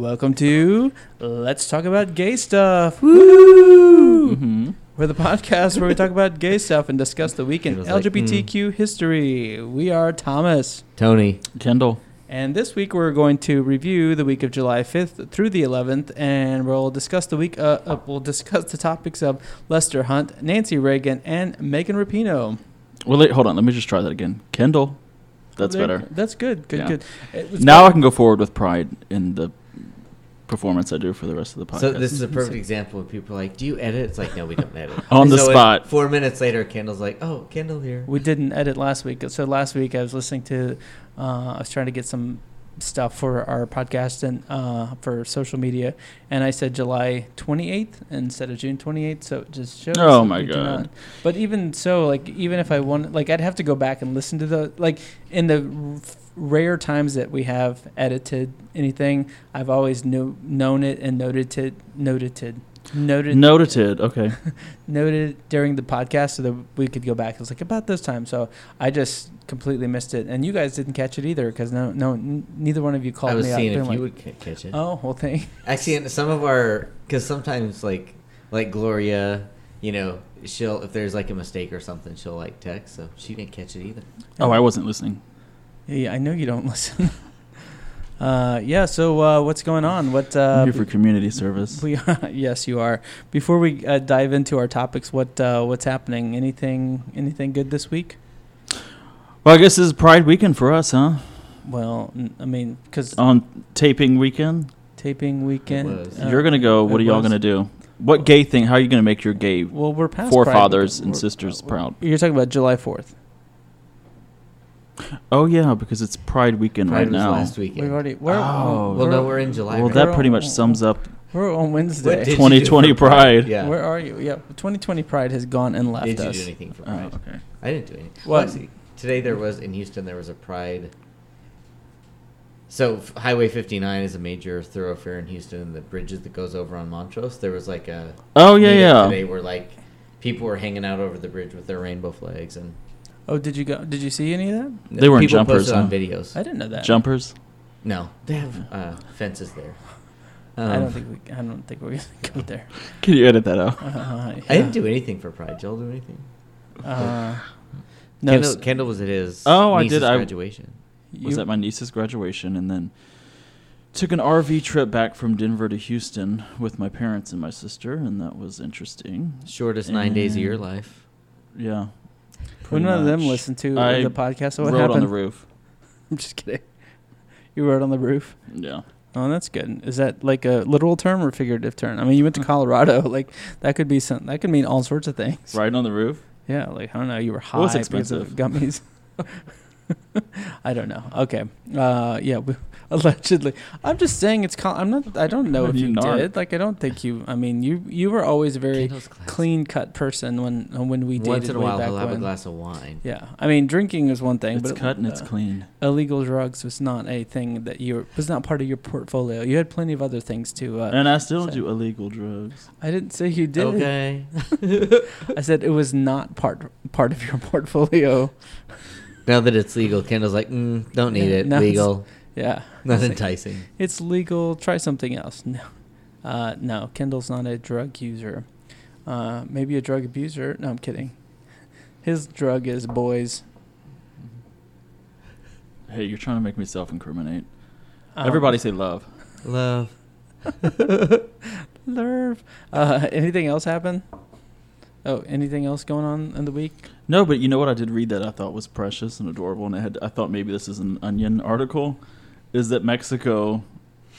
Welcome to Let's Talk About Gay Stuff. Woo! Mm-hmm. We're the podcast where we talk about gay stuff and discuss the week in It like, LGBTQ history. We are Thomas. Tony. Kendall. And this week we're going to review the week of July 5th through the 11th, and we'll discuss the week. Uh, uh, we'll discuss the topics of Lester Hunt, Nancy Reagan, and Megan Rapinoe. Well, wait, hold on. Let me just try that again. Kendall. That's There- better. That's good. Good. Yeah. Good. It was Now I can go forward with pride in the performance I do for the rest of the podcast. So this is a perfect example when people are like, "Do you edit?" It's like, no, we don't edit. On the So spot. Four minutes later, Kendall's like, "Oh, Kendall here." We didn't edit last week. So last week I was listening to, uh, I was trying to get some stuff for our podcast and uh, for social media, and I said July 28th instead of June 28th. So it just shows. Oh my God. not- But even so, like even if I want, like I'd have to go back and listen to the like in the r- rare times that we have edited anything, I've always knew, known it and noted it, noted it, noted Noted. Okay. noted during the podcast so that we could go back. It was like about this time, so I just completely missed it, and you guys didn't catch it either because no, no, n- neither one of you called me. I was me seeing out. if being you would ca- catch it. Oh well, thank. Actually, in some of our, because sometimes like, like Gloria, you know, she'll if there's like a mistake or something, she'll like text. So she didn't catch it either. Oh, I wasn't listening. Yeah, I know you don't listen. uh, yeah. So uh, what's going on? What? Uh, I'm here for community service. we yes, you are. Before we uh, dive into our topics, what uh, what's happening? Anything anything good this week? Well, I guess this is Pride weekend for us, huh? Well, n- I mean, because On taping weekend, taping weekend. uh, you're gonna go. What are y'all was. gonna do? What gay thing? How are you gonna make your gay Well, we're past forefathers Pride. and We're- sisters proud? You're talking about July Fourth. Oh yeah, because it's Pride weekend Pride right was now. last weekend. We've already. We're, Oh. well, we're, no, we're in July. Well, right? that pretty much sums up. we're on Wednesday. did you do 2020 for Pride. Yeah. Where are you? Yeah, 2020 Pride has gone and left Did you us. do anything for Oh, Pride? okay. I didn't do anything. What? Well, actually, today there was in Houston there was a Pride. So f- Highway 59 is a major thoroughfare in Houston, and the bridges that goes over on Montrose. There was like a Oh yeah, yeah. Today where like people were hanging out over the bridge with their rainbow flags, and Oh, did you go? Did you see any of that? They were in people jumpers, posted on huh? videos. I didn't know that. Jumpers. No, they have uh, fences there. I Um, don't think we. I don't think we're gonna go there. Can you edit that out? Uh, I didn't do anything for Pride. Did y'all do anything? Uh, no, Kendall, Kendall was at his Oh, I niece's did. I- graduation. was at my niece's graduation and then took an RV trip back from Denver to Houston with my parents and my sister, and that was interesting. Shortest nine days of your life. Yeah. When pretty none of them listened to I the podcast, what rode happened? on the roof. I'm just kidding. You rode on the roof. Yeah. Oh, that's good. Is that like a literal term or figurative term? I mean, you went to Colorado. Like that could be some. That could mean all sorts of things. Riding on the roof. Yeah, like I don't know. You were high was because of expensive. gummies. I don't know. Okay. Uh, yeah. We, allegedly, I'm just saying it's. Col- I'm not. I don't know if You you did. Like I don't think you. I mean, you you were always a very clean cut person when when we dated Once in a while, back he'll have a glass of wine. Yeah, I mean, drinking is one thing, It's but cut and it's uh, clean. illegal drugs was not a thing that you were, was not part of your portfolio. You had plenty of other things to. Uh, And I still so- do illegal drugs. I didn't say you did. Okay. I said it was not part part of your portfolio. now that it's legal, Kendall's like, mm, don't need Yeah, it. now it's- Legal. Yeah, Not It's like, enticing. It's legal. Try something else. No, uh, no. Kendall's not a drug user. Uh, maybe a drug abuser. No, I'm kidding. His drug is boys. Hey, you're trying to make me self-incriminate. Um, Everybody say love. Love. Lerv. Uh, anything else happen? Oh, anything else going on in the week? No, but you know what I did read that I thought was precious and adorable, and I had I thought maybe this is an Onion article, is that Mexico,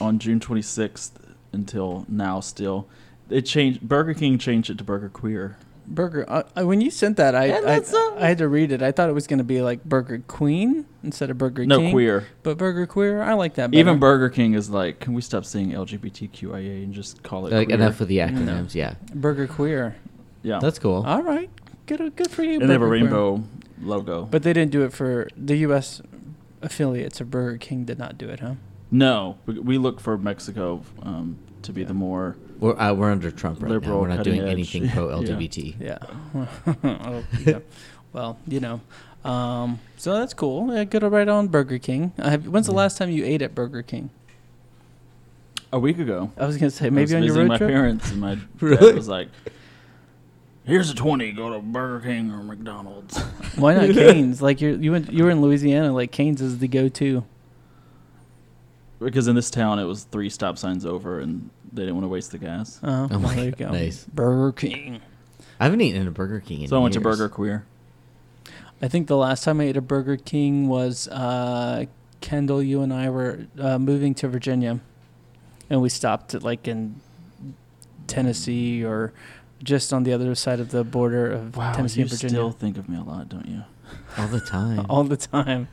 on June 26th until now still, it changed. Burger King changed it to Burger Queer. Burger. Uh, uh, when you sent that, I I, that? I had to read it. I thought it was going to be like Burger Queen instead of Burger No King. No queer. But Burger Queer, I like that. Better. Even Burger King is like, can we stop saying LGBTQIA and just call it Like queer? enough with the acronyms. Yeah. Burger Queer. Yeah, That's cool. All right, good good for you. and they have a Burger Queer. rainbow logo. But they didn't do it for the U.S. affiliates of Burger King. Did not do it, huh? no, we, we look for Mexico um, to be the more. We're, uh, we're under Trump right Liberal, now. We're not doing edge. anything pro LGBT. Yeah. oh, yeah. Well, you know. Um, so that's cool. Yeah, good right on Burger King. I have, when's the Yeah. last time you ate at Burger King? A week ago. I was gonna say I maybe was on your visiting road my trip. parents, and my Really? dad was like, "Here's a twenty. Go to Burger King or McDonald's." Why not Canes? Like you're, you went you were in Louisiana. Like Canes is the go-to. because in this town, it was three stop signs over, and they didn't want to waste the gas. Oh, Oh well, my there you go. nice. Burger King. I haven't eaten at a Burger King in So I went to. Burger Queer. I think the last time I ate a Burger King was uh, Kendall. You and I were uh, moving to Virginia, and we stopped at like in Tennessee or just on the other side of the border of Wow, Tennessee you and Virginia. still think of me a lot, don't you? all the time. all the time.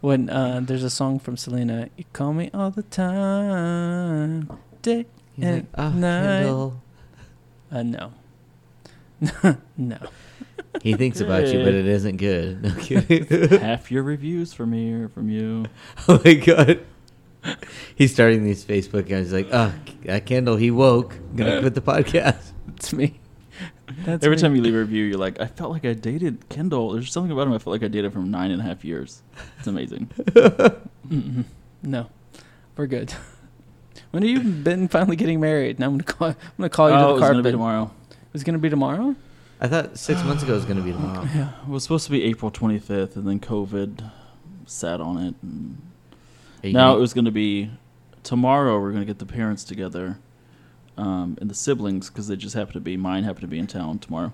When uh, there's a song from Selena, "You call me all the time." Day, He's like, and oh, night." Kendall. uh, no, no. He thinks about you, but it isn't good. No kidding. Half your reviews from me or from you. oh my god. He's starting these Facebook guys. Like, oh, that Kendall, he woke. Gonna quit the podcast. It's me. That's Every me. time you leave a review, you're like, I felt like I dated Kendall. There's something about him I felt like I dated from nine and a half years. It's amazing. Mm-mm. No, we're good. When have you been finally getting married? Now I'm gonna call. I'm gonna call you oh, to it the was carpet. gonna be tomorrow. It's gonna be tomorrow. I thought six months ago it was gonna be tomorrow. Yeah. It was supposed to be April 25th, and then COVID sat on it. And now gonna- it was to be tomorrow. We're to get the parents together um, and the siblings because they just happen to be mine happen to be in town tomorrow.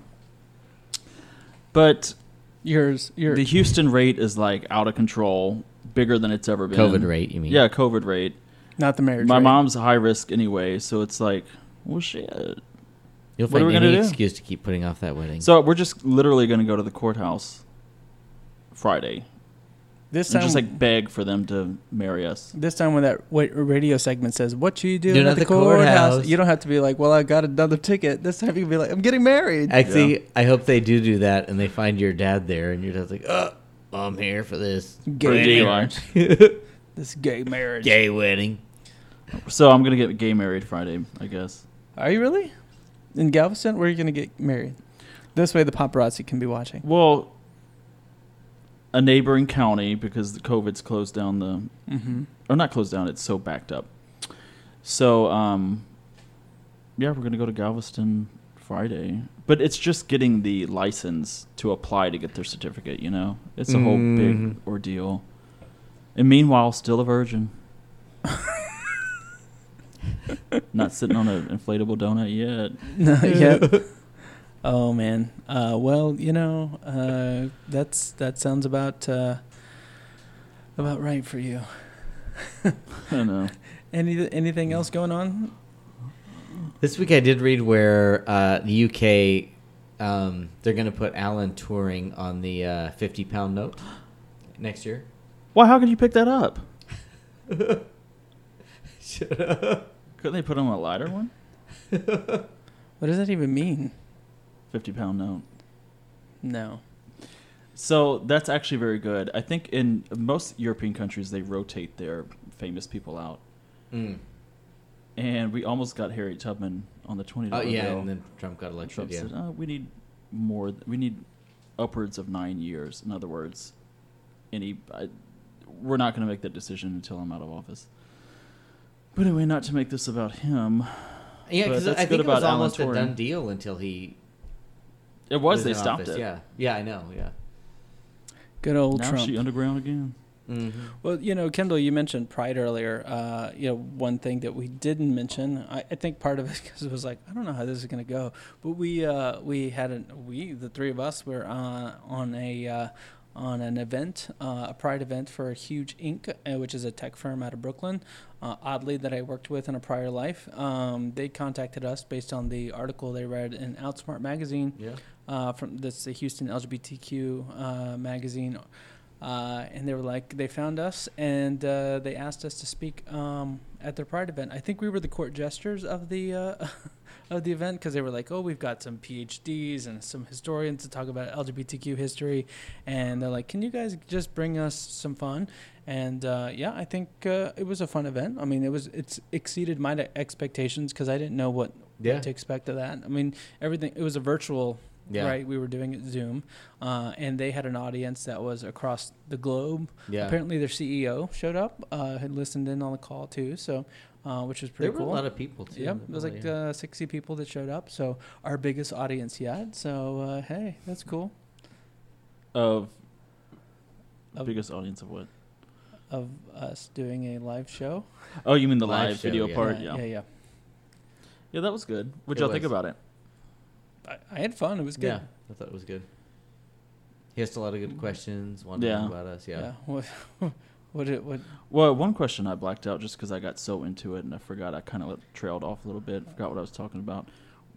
But Yours. Your. the Houston rate is like out of control, bigger than it's ever been. COVID rate, you mean? Yeah, COVID rate. not the marriage. My rate. mom's high risk anyway, so it's like, well, shit. You'll What are find we any gonna do? excuse to keep putting off that wedding. So we're just literally going to go to the courthouse Friday This and time, just like beg for them to marry us. this time when that wa- radio segment says, "What do you doing Doing at at the the courthouse?" courthouse. You don't have to be like, "Well, I got another ticket." This time you can be like, "I'm getting married." Actually, I hope they do do that and they find your dad there and your dad's like, oh, I'm here for this Gay marriage. marriage. This gay marriage. gay wedding. So I'm going to get gay married Friday, I guess. Are you really? In Galveston, where are you gonna get married? This way, the paparazzi can be watching. Well, a neighboring county because the COVID's closed down the Mm-hmm. or not closed down. It's so backed up. So um, yeah, we're gonna go to Galveston Friday, but it's just getting the license to apply to get their certificate. You know, it's a whole big Mhm. ordeal. And meanwhile, still a virgin. not sitting on an inflatable donut yet. Not yet. Oh man. Uh, well, you know, uh, that's that sounds about uh, about right for you. I know. Any anything else going on? This week I did read where uh, the UK, um, they're going to put Alan Turing on the uh, 50 pound note next year. Why? How could you pick that up? Shut up. Couldn't they put him on a lighter one? What does that even mean? Fifty pound note. No. So that's actually very good. I think in most European countries they rotate their famous people out, Mm. and we almost got Harriet Tubman on the twenty Oh, dollar yeah, bill. and then Trump got elected. Trump yeah. said, oh, "We need more. We need upwards of nine years." In other words, any I, we're not going to make that decision until I'm out of office. But anyway, not to make this about him. Yeah, because that's I good think it was about Alan almost a done deal until he It was. was They stopped office. it. Yeah, yeah, I know. Yeah. Good old Now Trump. she underground again. Mm-hmm. Well, you know, Kendall, you mentioned pride earlier. Uh, you know, one thing that we didn't mention, I, I think part of it because it was like, I don't know how this is going to go, but we uh, we had an we the three of us were uh, on a uh, on an event, uh, a pride event for a Huge Inc., uh, which is a tech firm out of Brooklyn. Uh, oddly, that I worked with in a prior life. Um, they contacted us based on the article they read in Outsmart magazine Yeah. Uh, from this the Houston LGBTQ uh, magazine, uh, and they were like they found us and uh, they asked us to speak um, at their Pride event. I think we were the court jesters of the uh, of the event because they were like, oh, we've got some PhDs and some historians to talk about LGBTQ history, and they're like, can you guys just bring us some fun? And uh, yeah, I think uh, it was a fun event. I mean, it was it's exceeded my expectations because I didn't know what Yeah. what to expect of that. I mean, everything. It was a virtual Yeah. right? We were doing it Zoom, uh, and they had an audience that was across the globe. Yeah. Apparently, their CEO showed up, uh, had listened in on the call too. So uh, which was pretty. There pretty were cool. a lot of people too. Yep, it was like probably- uh, 60 people that showed up. So our biggest audience yet. So uh, hey, that's cool. Of Of- biggest audience of what? Of us doing a live show. Oh, you mean the Live live, show, video yeah. part? yeah, Yeah. yeah. yeah, that was good. What y'all think about it? I, I had fun. It was good. yeah, I thought it was good. He asked a lot of good questions. Wanted to Yeah. know about us. Yeah. What? what? It, what? Well, one question I blacked out just because I got so into it and I forgot. I kind of trailed off a little bit. Forgot what I was talking about.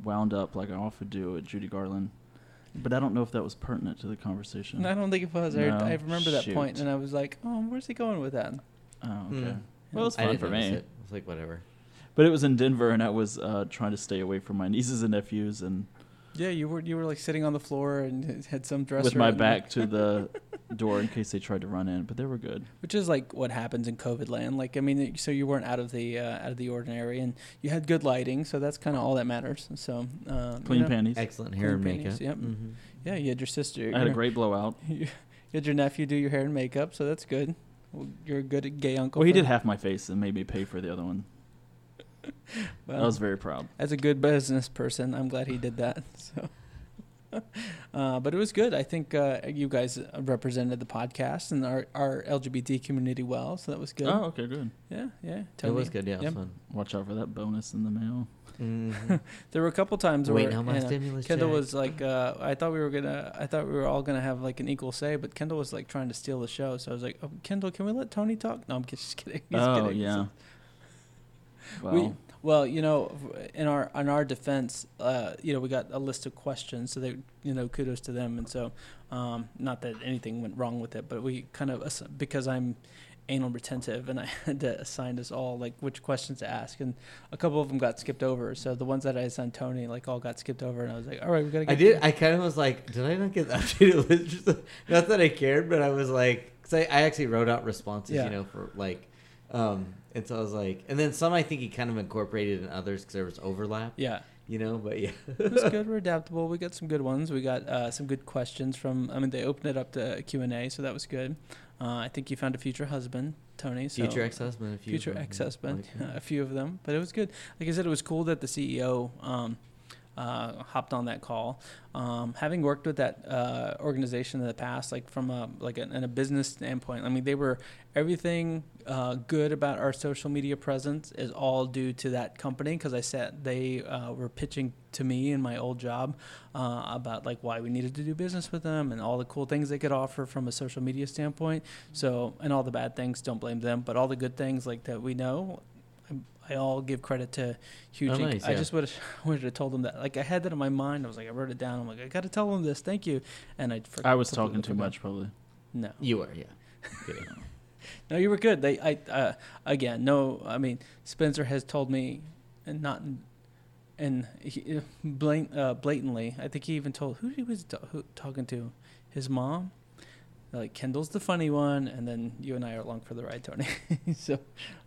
Wound up like I often do at Judy Garland, but I don't know if that was pertinent to the conversation. I don't think it was. I, No, I remember that shoot. and I was like, "Oh, where's he going with that?" Oh, okay. Mm. Well, it's I fun didn't for notice me. It. I was like, whatever. But it was in Denver, and I was uh, trying to stay away from my nieces and nephews, and Yeah, you were you were like sitting on the floor and had some dresser with my and- back to the door in case they tried to run in. But they were good. which is like what happens in COVID land. Like I mean, so you weren't out of the uh, out of the ordinary, and you had good lighting, so that's kind of all that matters. So uh, you Clean know, panties. Excellent hair and Clean makeup. panties, yep. Mhm. Yeah, you had your sister. I had a great blowout. You had your nephew do your hair and makeup, so that's good. Well, You're a good gay uncle. Well, he did half my face and made me pay for the other one. well, I was very proud. as a good business person, I'm glad he did that. So, uh, but it was good. I think uh, you guys represented the podcast and our, our LGBT community well, so that was good. Oh, okay, good. Yeah, yeah. It Tony. was good. Yeah, it was Yep. fun. Watch out for that bonus in the mail. Mhm. There were a couple times where Waiting my you know, stimulus Kendall check. was like, uh, I thought we were gonna, I thought we were all gonna have like an equal say, but Kendall was like trying to steal the show. So I was like, oh, Kendall, can we let Tony talk? No, I'm just kidding. Just oh kidding. yeah. Well, We, well, you know, in our in our defense, uh, you know, we got a list of questions, so they, you know, kudos to them. And so, um, not that anything went wrong with it, but we kind of because I'm anal retentive, and I had to assign us all like which questions to ask, and a couple of them got skipped over. So the ones that I assigned Tony, like, all got skipped over, and I was like, all right, we gotta. Get I did. I kind of was like, did I not get the updated list? Not that I cared, but I was like, because I, I actually wrote out responses, Yeah. you know, for like, um, and so I was like, and then some I think he kind of incorporated in others because there was overlap, yeah. you know. But yeah, it was good. We're adaptable. We got some good ones. We got uh, some good questions from. I mean, they opened it up to Q and A, so that was good. Uh, I think you found a future husband, Tony. So future ex-husband, a few future ex-husband, like, a few of them, but it was good. Like I said, it was cool that the CEO um, uh, hopped on that call. Um, having worked with that uh, organization in the past, like from a like a, in a business standpoint, I mean, they were everything uh, good about our social media presence is all due to that company because I said they uh, were pitching to me in my old job uh, about like why we needed to do business with them and all the cool things they could offer from a social media standpoint. So and all the bad things, don't blame them, but all the good things like that we know. I, all give credit to Huge. Oh, nice, I just would would have told him that. Like I had that in my mind. I was like, I wrote it down. I'm like, I got to tell him this. Thank you. And I. I was talking too much, probably. No, You were, yeah. No, you were good. They, I, uh, again, no. I mean, Spencer has told me, and not, and he, blat- uh, blatantly. I think he even told who he was who, talking to, his mom. Like Kendall's the funny one, and then you and I are along for the ride, Tony. so,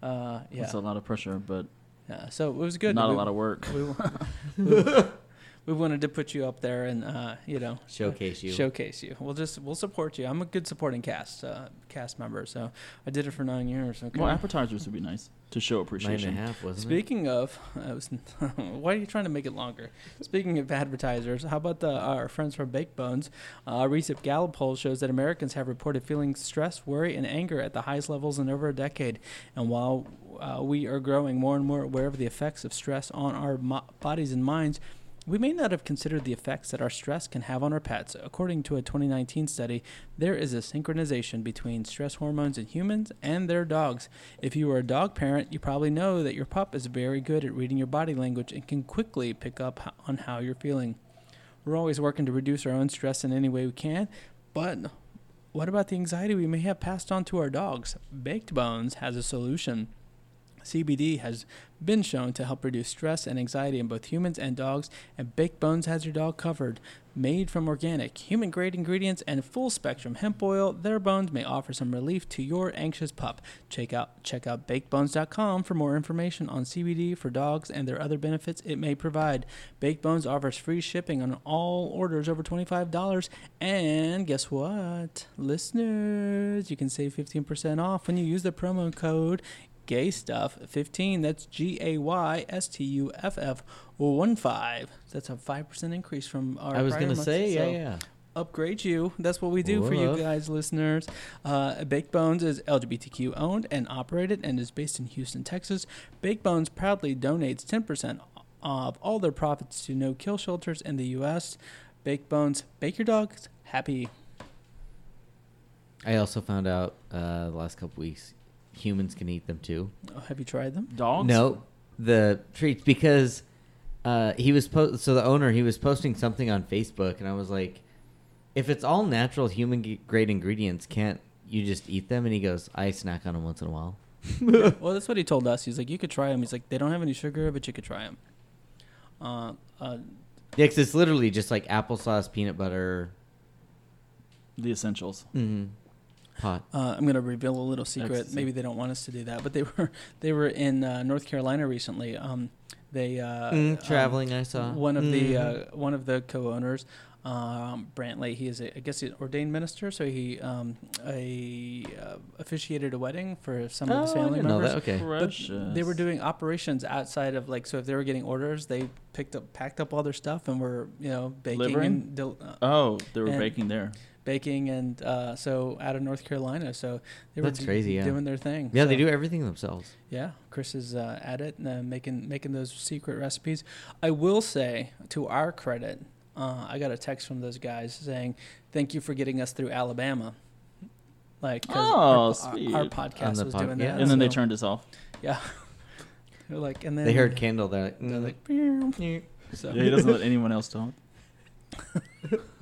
uh, yeah, it's a lot of pressure, but yeah. So it was good. not We- a lot of work. we, we, we wanted to put you up there and uh, you know Showcase you. showcase you. We'll just we'll support you. I'm a good supporting cast uh, cast member, so I did it for nine years. Okay. Well, appetizers would be nice to show Nine and a appreciation. half, wasn't Speaking of, I was, why are you trying to make it longer? Speaking of advertisers, how about the, our friends from Baked Bones? Uh, a recent Gallup poll shows that Americans have reported feeling stress, worry, and anger at the highest levels in over a decade. And while uh, we are growing more and more aware of the effects of stress on our mo- bodies and minds, we may not have considered the effects that our stress can have on our pets. According to a 2019 study, there is a synchronization between stress hormones in humans and their dogs. If you are a dog parent, you probably know that your pup is very good at reading your body language and can quickly pick up on how you're feeling. We're always working to reduce our own stress in any way we can, but what about the anxiety we may have passed on to our dogs? Baked Bones has a solution. CBD has been shown to help reduce stress and anxiety in both humans and dogs, and Baked Bones has your dog covered. Made from organic, human grade ingredients and full spectrum hemp oil, their bones may offer some relief to your anxious pup. Check out check out bakedbones.com for more information on CBD for dogs and their other benefits it may provide. Baked Bones offers free shipping on all orders over $25. And guess what? Listeners, you can save 15% off when you use the promo code gay stuff. 15, that's G A Y S T U F F 1 5. That's a 5% increase from our I was gonna say, yeah, so yeah. Upgrade you. That's what we do for you guys, listeners. Uh, Baked Bones is LGBTQ owned and operated and is based in Houston, Texas. Baked Bones proudly donates 10% of all their profits to no kill shelters in the U.S. Baked Bones, bake your dogs happy. I also found out uh, the last couple weeks humans can eat them too. Oh, have you tried them? Dogs? No, the treats because uh, he was po- so the owner he was posting something on Facebook and I was like, if it's all natural human g- grade ingredients, can't you just eat them? And he goes, I snack on them once in a while. well, that's what he told us. He's like, you could try them. He's like, they don't have any sugar, but you could try them. Uh, uh, Yeah, 'cause it's literally just like applesauce, peanut butter, The essentials. mm, pot. Uh, I'm gonna reveal a little secret. Ecstasy. Maybe they don't want us to do that, but they were they were in uh, North Carolina recently. Um, they uh, Mm, um, traveling, I saw. one of the Mhm. uh, one of the co-owners, um, Brantley. He is, a, I guess, he's an ordained minister. So he um, a uh, officiated a wedding for some of his Oh, I family didn't know members. that. Okay. But they were doing operations outside of like so if they were getting orders, they picked up packed up all their stuff and were you know baking Delivering? and del- uh, Oh, they were And- baking there. Baking and uh, so out of North Carolina. So they were That's crazy, yeah. doing their thing. Yeah, they do everything themselves. Yeah, Chris is uh, at it and uh, making making those secret recipes. I will say, to our credit, uh, I got a text from those guys saying, "Thank you for getting us through Alabama." Like, Oh, our, our, sweet. our On podcast the was pod- doing yeah. that, and then they turned us off. Yeah, they're like, and then They heard Kendall. They're like, They're mm, like, so Yeah, he doesn't let anyone else talk.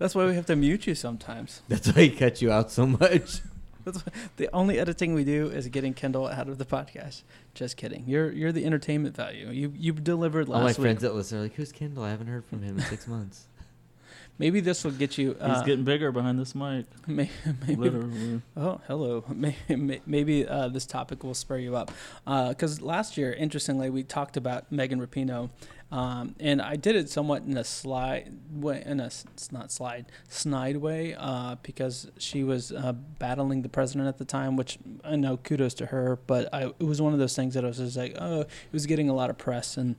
that's why we have to mute you sometimes. that's why he cut you out so much. That's why, the only editing we do is getting Kendall out of the podcast. Just kidding. You're you're the entertainment value. You you delivered last All my week. friends that listen are like, "Who's Kendall? I haven't heard from him in six months." Maybe this will get you. He's Uh, getting bigger behind this mic. may- maybe, Literally. Oh, hello. Maybe, maybe uh, this topic will spur you up. Because last year, interestingly, we talked about Megan Rapinoe, um, and I did it somewhat in a slide way, in a it's not slide, snide way, uh, because she was uh, battling the president at the time, which I know kudos to her, but I, it was one of those things that I was just like, oh, it was getting a lot of press and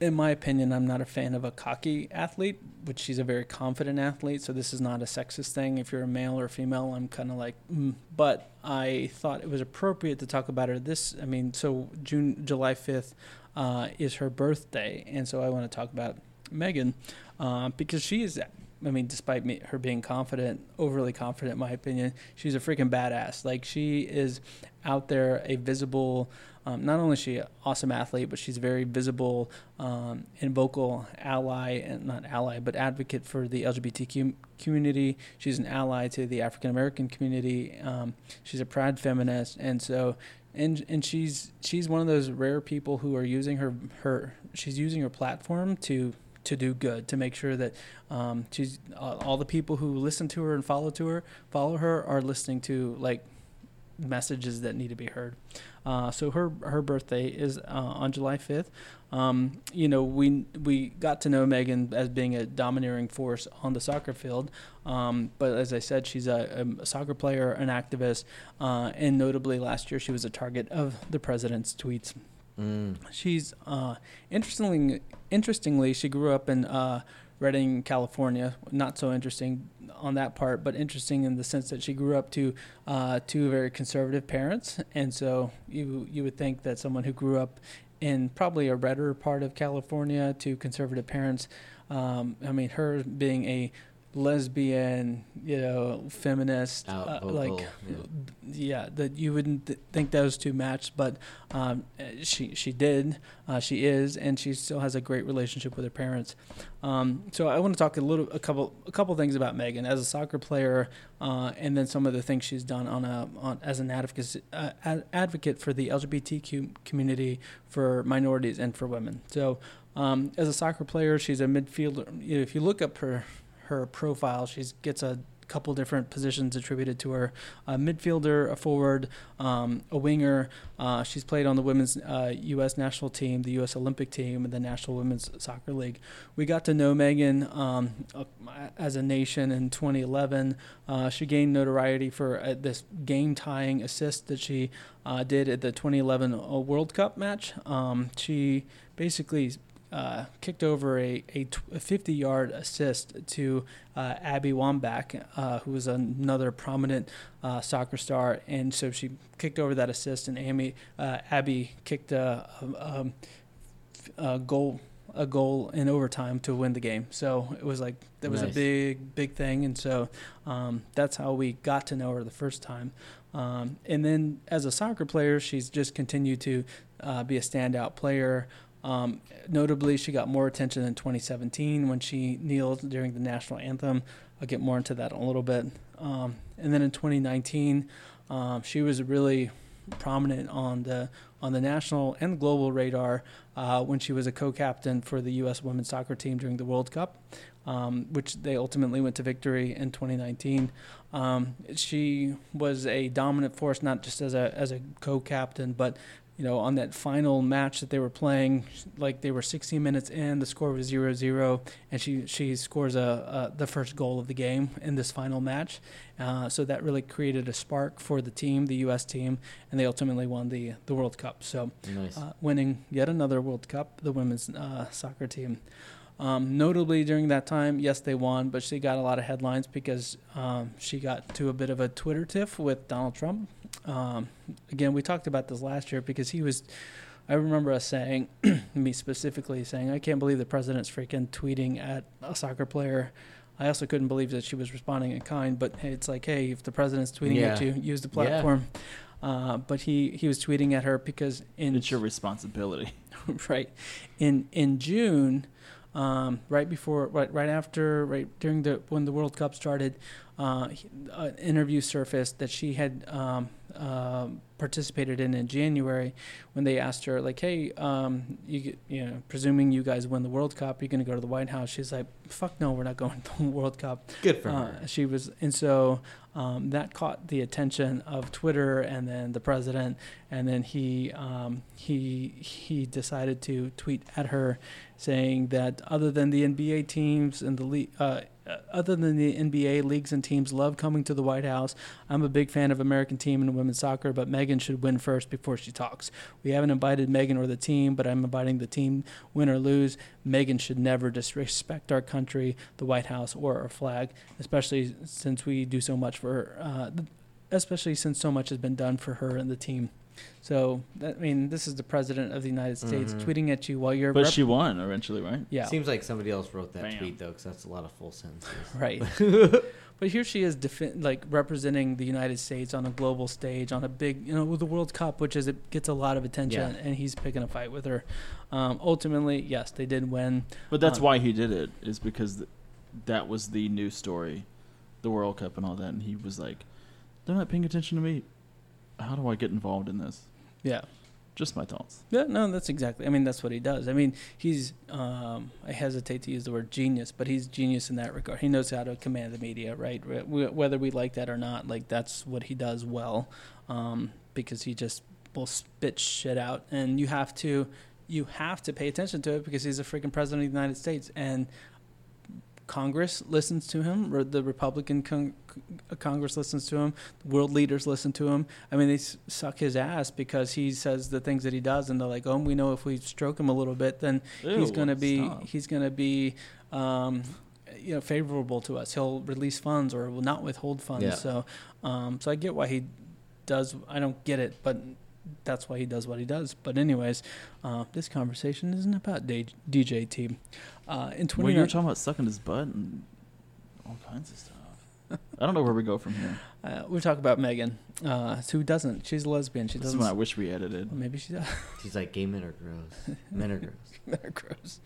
in my opinion, I'm not a fan of a cocky athlete, which she's a very confident athlete. So this is not a sexist thing. If you're a male or a female, I'm kind of like, mm. but I thought it was appropriate to talk about her. This, I mean, so June, July 5th uh, is her birthday, and so I want to talk about Megan uh, because she is. I mean, despite me, her being confident, overly confident, in my opinion, she's a freaking badass. Like she is out there, a visible. Um, not only is she an awesome athlete, but she's a very visible um, and vocal ally, and not ally, but advocate for the LGBTQ community. She's an ally to the African American community. Um, she's a proud feminist, and so, and and she's she's one of those rare people who are using her her she's using her platform to to do good to make sure that um, she's uh, all the people who listen to her and follow to her follow her are listening to like messages that need to be heard. Uh, so her her birthday is uh, on July 5th. Um, you know, we we got to know Megan as being a domineering force on the soccer field, um, but as I said, she's a, a soccer player, an activist, uh, and notably last year she was a target of the president's tweets. Mm. She's uh, interestingly, interestingly, she grew up in uh, Redding, California. Not so interesting on that part, but interesting in the sense that she grew up to uh, two very conservative parents, and so you you would think that someone who grew up in probably a redder part of California to conservative parents, um, I mean, her being a lesbian, you know, feminist, uh, vocal, like yeah. yeah, that you wouldn't th- think those two matched, but um, she she did, uh, she is, and she still has a great relationship with her parents. Um, so I want to talk a little, a couple, a couple things about Megan as a soccer player, uh, and then some of the things she's done on a on as an advocate uh, ad- advocate for the LGBTQ community, for minorities, and for women. So as a soccer player, she's a midfielder. You know, if you look up her her profile, she gets a couple different positions attributed to her: a midfielder, a forward, um, a winger. Uh, she's played on the women's uh, U.S. national team, the U.S. Olympic team, and the National Women's Soccer League. We got to know Megan um, uh, as a nation in 2011. Uh, she gained notoriety for uh, this game-tying assist that she did at the 2011 uh, World Cup match. Um, she basically uh, kicked over a, a, 50 yard assist to uh, Abby Wambach, uh, who was another prominent uh, soccer star. And so she kicked over that assist, and Amy, uh, Abby kicked a, a, a, goal. A goal in overtime to win the game, so it was like that was Nice. a big, big thing, and so um, that's how we got to know her the first time. Um, and then as a soccer player, she's just continued to uh, be a standout player. Um, notably, she got more attention in 2017 when she kneeled during the national anthem. I'll get more into that in a little bit. Um, and then in 2019, um, she was really prominent on the on the national and global radar uh, when she was a co-captain for the U.S. women's soccer team during the World Cup, um, which they ultimately went to victory in 2019. Um, she was a dominant force, not just as a as a co-captain, but you know, on that final match that they were playing, like they were 16 minutes in, the score was 0-0, and she she scores a, a the first goal of the game in this final match. Uh, so that really created a spark for the team, the U.S. team, and they ultimately won the the World Cup. So Nice. uh, winning yet another World Cup, the women's uh, soccer team. Um, notably, during that time, yes, they won, but she got a lot of headlines because um, she got to a bit of a Twitter tiff with Donald Trump. Um, again, we talked about this last year because he was. I remember us saying, me specifically saying, I can't believe the president's freaking tweeting at a soccer player. I also couldn't believe that she was responding in kind, but hey, it's like, hey, if the president's tweeting at Yeah. you, use the Yeah. platform. Uh, but he, he was tweeting at her because in It's your responsibility. right in in June, um, right before, right right after, right during the when the World Cup started, uh, an interview surfaced that she had um, um participated in in January when they asked her like, "Hey, um, you you know, presuming you guys win the World Cup, you're going to go to the White House?" She's like, "Fuck no, we're not going to the World Cup." Good for Uh, her. she was, and so um, that caught the attention of Twitter and then the president, and then he um, he he decided to tweet at her, saying that other than the NBA teams and the le- uh, uh, other than the NBA leagues and teams love coming to the White House, I'm a big fan of American team and women's soccer, but Megan should win first before she talks. We haven't invited Megan or the team, but I'm inviting the team, win or lose. Megan should never disrespect our country, the White House, or our flag, especially since we do so much for her. Uh, especially since so much has been done for her and the team. So, that, I mean, this is the president of the United States Mhm. tweeting at you while you're. But rep- she won eventually, right? yeah. Seems like somebody else wrote that Bam. tweet though, because that's a lot of full sentences. Right. but here she is, defi- like representing the United States on a global stage, on a big, you know, with the World Cup, which is it gets a lot of attention, Yeah. and he's picking a fight with her. Um, ultimately, yes, they did win. But that's Um, why he did it, is because th- that was the news story, the World Cup and all that. And he was like, they're not paying attention to me. How do I get involved in this? Yeah. Just my thoughts. Yeah, no, that's exactly. I mean, that's what he does. I mean, he's. Um, I hesitate to use the word genius, but he's genius in that regard. He knows how to command the media, right? Whether we like that or not, like that's what he does well, um, because he just will spit shit out, and you have to, you have to pay attention to it because he's a freaking president of the United States, and Congress listens to him, or the Republican con- Congress listens to him, world leaders listen to him. I mean, they s- suck his ass because he says the things that he does, and they're like, "Oh, we know if we stroke him a little bit, then he's going to be stop. he's going to be, um, you know, favorable to us. He'll release funds or will not withhold funds. Yeah. So, um, so I get why he does. I don't get it, but that's why he does what he does. But anyways, uh, this conversation isn't about D- DJ team. Uh, in Well, twenty you were talking about sucking his butt and all kinds of stuff. I don't know where we go from here. uh, we talk about Megan, uh, who doesn't. She's a lesbian. She This is doesn't. when I wish we edited. well, maybe she does. She's like, gay men are gross. Men are gross. They're gross.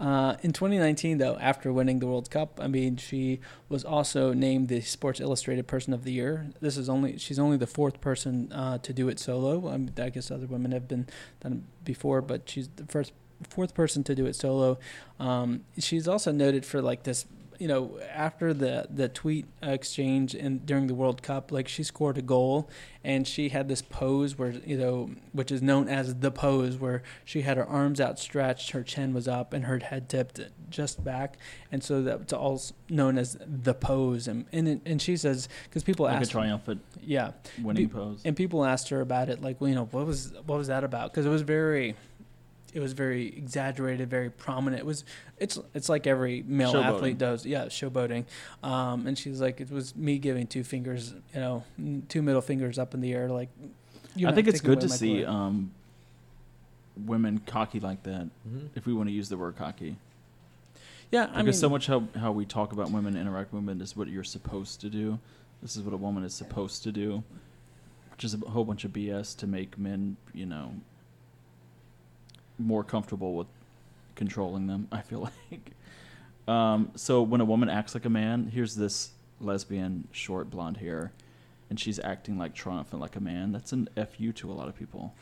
Uh, in 2019, though, after winning the World Cup, I mean, she was also named the Sports Illustrated Person of the Year. This is only she's only the fourth person uh, to do it solo. I, mean, I guess other women have been done before, but she's the first fourth person to do it solo. Um, she's also noted for like this you know, after the the tweet exchange and during the World Cup, like she scored a goal and she had this pose where you know, which is known as the pose, where she had her arms outstretched, her chin was up, and her head tipped just back, and so that's all known as the pose. And and, it, and she says because people like a ask, triumphant yeah, winning Be- pose. and people asked her about it, like, well, you know, what was what was that about? Because it was very, it was very exaggerated, very prominent. It was, it's it's like every male Showboating. athlete does, yeah, showboating. Um, and she's like, it was me giving two fingers, you know, two middle fingers up in the air, like. you're I think it's good to see um, women cocky like that. Mhm. If we want to use the word cocky, yeah, because I mean, so much how how we talk about women interact with women is what you're supposed to do. This is what a woman is supposed to do, which is a whole bunch of BS to make men, you know, more comfortable with controlling them. I feel like. Um, so when a woman acts like a man, here's this lesbian, short blonde hair, and she's acting like triumphant like a man. That's an fu to a lot of people.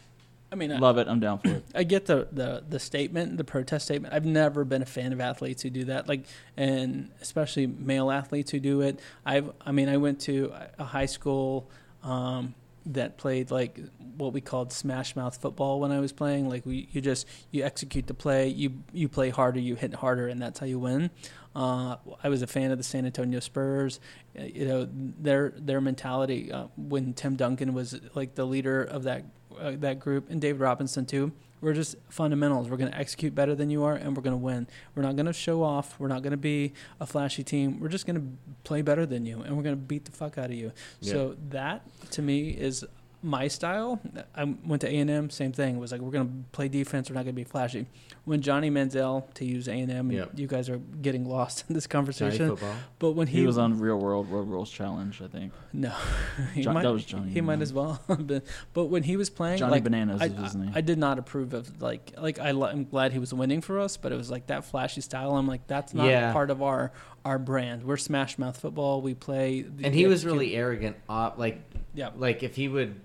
I mean, I, Love it. I'm down for it. I get the, the the statement, the protest statement. I've never been a fan of athletes who do that, like, and especially male athletes who do it. I've, I mean, I went to a high school um, that played like what we called smash mouth football when I was playing. Like, we you just you execute the play, you you play harder, you hit harder, and that's how you win. Uh, I was a fan of the San Antonio Spurs. Uh, You know their their mentality uh, when Tim Duncan was like the leader of that uh, that group, and David Robinson too. We're just fundamentals. We're going to execute better than you are, and we're going to win. We're not going to show off. We're not going to be a flashy team. We're just going to play better than you, and we're going to beat the fuck out of you. So that to me is my style. I went to A and M. Same thing. It was like we're going to play defense. We're not going to be flashy. When Johnny Manziel, to use A and M, Yep. you guys are getting lost in this conversation. football. But when he, He was on Real World Road Rules Challenge, I think. no, he might, that was Johnny He might as well. but, but when he was playing, Johnny like, Bananas I, is his name. I, I did not approve of like like I, li- I'm glad he was winning for us, but it was like that flashy style. I'm like that's not Yeah. part of our our brand. We're Smash Mouth football. We play, the- And he was execute- really arrogant. Op, like, yeah. like if he would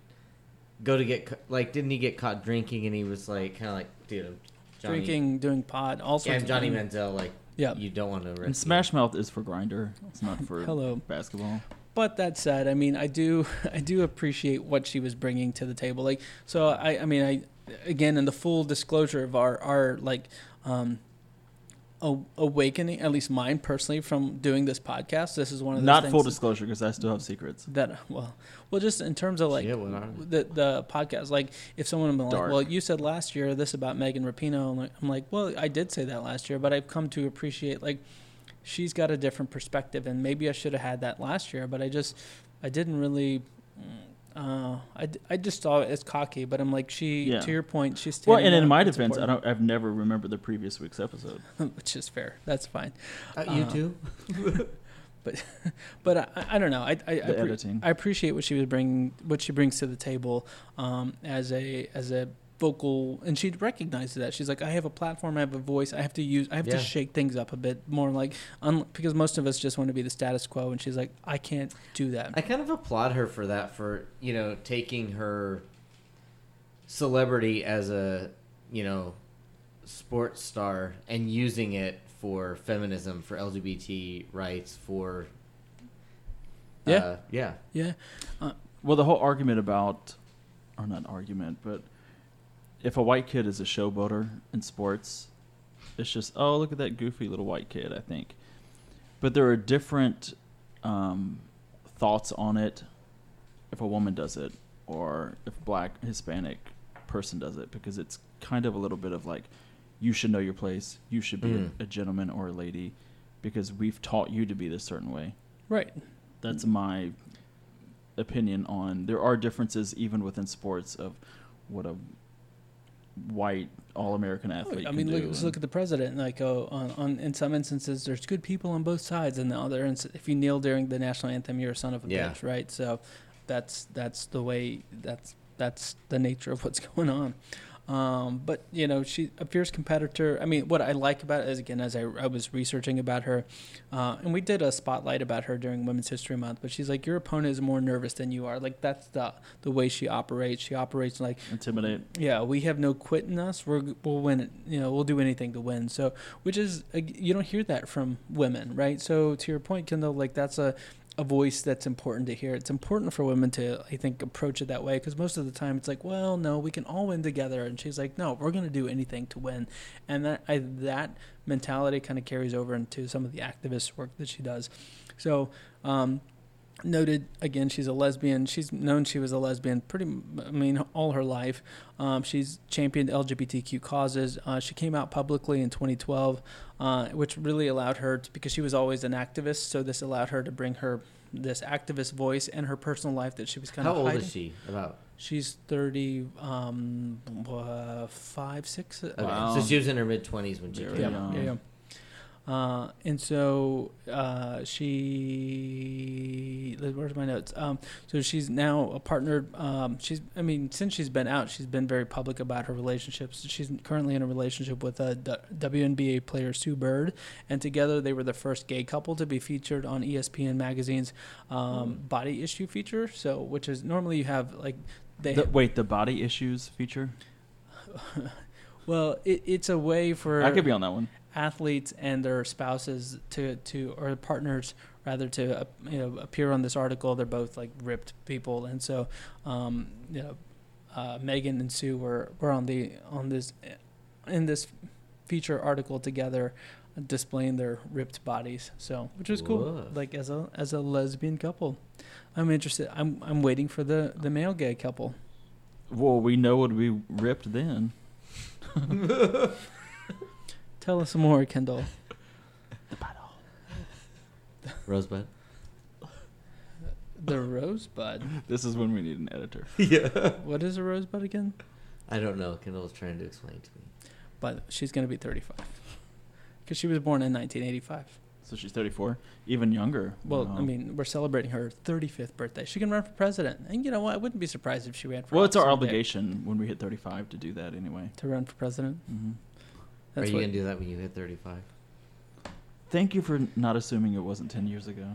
go to get, ca- like, didn't he get caught drinking? And he was like, kind of like, dude, I'm Johnny. drinking, doing pot all sorts. Yeah, of and Johnny things. Manziel, like, Yeah. you don't want to. and Smash Mouth is for grinder. It's not for Hello. basketball. But that said, I mean, I do, I do appreciate what she was bringing to the table. Like, so I, I mean, I, again, in the full disclosure of our, our like, um, a- awakening, at least mine personally, from doing this podcast. This is one of those Not full disclosure because I still have secrets. that well, well, just in terms of like Yeah, what the the podcast. Like, if someone been like, "Well, you said last year this about Megan Rapinoe," I'm like, I'm like, "Well, I did say that last year, but I've come to appreciate like." She's got a different perspective, and maybe I should have had that last year, but I just, I didn't really, mm, uh, I, d- I just saw it as cocky. But I'm like, she, Yeah. to your point, she's still. Well, and in my it's defense, I don't. I've never remembered the previous week's episode. which is fair. That's fine. Uh, you Uh, too? But but I, I don't know. I, I, I, The appre- editing. I appreciate what she was bringing, what she brings to the table um, as a as a vocal, and she recognizes that. She's like, I have a platform, I have a voice, I have to use, I have Yeah. to shake things up a bit more, like un, because most of us just want to be the status quo, and she's like, I can't do that. I kind of applaud her for that, for, you know, taking her celebrity as a, you know, sports star and using it for feminism, for LGBT rights, for. Yeah. Uh, yeah. yeah, Well, the whole argument about, or not argument, but if a white kid is a showboater in sports, it's just, oh, look at that goofy little white kid, I think. But there are different um, thoughts on it if a woman does it or if a black, Hispanic person does it because it's kind of a little bit of like, you should know your place, you should be Mm. a, a gentleman or a lady because we've taught you to be this certain way. right. That's my opinion on. There are differences even within sports of what a white all American athlete. I can mean, do look, just and- look at the president. Like, oh, on, on in some instances, there's good people on both sides, and the other, ins- if you kneel during the national anthem, you're a son of a Yeah. bitch, right? So, that's that's the way. That's that's the nature of what's going on. Um, but you know, she's a fierce competitor. I mean, what I like about it is again, as I, I was researching about her, uh, and we did a spotlight about her during Women's History Month. But she's like, your opponent is more nervous than you are. Like that's the the way she operates. She operates like Intimidate. yeah, we have no quit in us. We're we'll win it. You know, we'll do anything to win. So, which is you don't hear that from women, right? So, to your point, Kendall, like that's a a voice that's important to hear. It's important for women to, I think, approach it that way because most of the time it's like, well, no, we can all win together, and she's like, no, we're going to do anything to win, and that I, that mentality kind of carries over into some of the activist work that she does. So. Um, noted again she's a lesbian she's known she was a lesbian pretty i mean all her life um, she's championed lgbtq causes uh, she came out publicly in 2012 uh, which really allowed her to, because she was always an activist so this allowed her to bring her this activist voice and her personal life that she was kind of. How old hiding. is she? About. she's 30 um uh, five six Okay. Wow. So she was in her mid twenties when she Very came yeah, out. yeah, yeah. Uh, and so uh, she, where's my notes? Um, so she's now a partner. Um, she's, I mean, since she's been out, she's been very public about her relationships. She's currently in a relationship with a WNBA player Sue Bird, and together they were the first gay couple to be featured on ESPN magazine's um, body issue feature. So, which is normally you have like they The, wait, the body issues feature? well, it, it's a way for I could be on that one. Athletes and their spouses to to or partners rather to uh, you know appear on this article. They're both like ripped people, and so um, you know uh, Megan and Sue were were on the on this in this feature article together, displaying their ripped bodies. So which was cool, like as a as a lesbian couple. I'm interested. I'm I'm waiting for the the male gay couple. Well, we know what we ripped then. Tell us some more, Kendall. The bottle. Rosebud. The rosebud. This is when we need an editor. yeah. What is a rosebud again? I don't know. Kendall's trying to explain to me. but she's going to be 35 because she was born in 1985 So she's 34, even younger. well Wow. i mean we're celebrating her 35th birthday she can run for president and you know what i wouldn't be surprised if she ran for president. well, it's our office someday. obligation when we hit 35 to do that anyway. to run for president mm-hmm. Hmm Are that's you what gonna do that when you hit thirty-five? Thank you for not assuming it wasn't 10 years ago.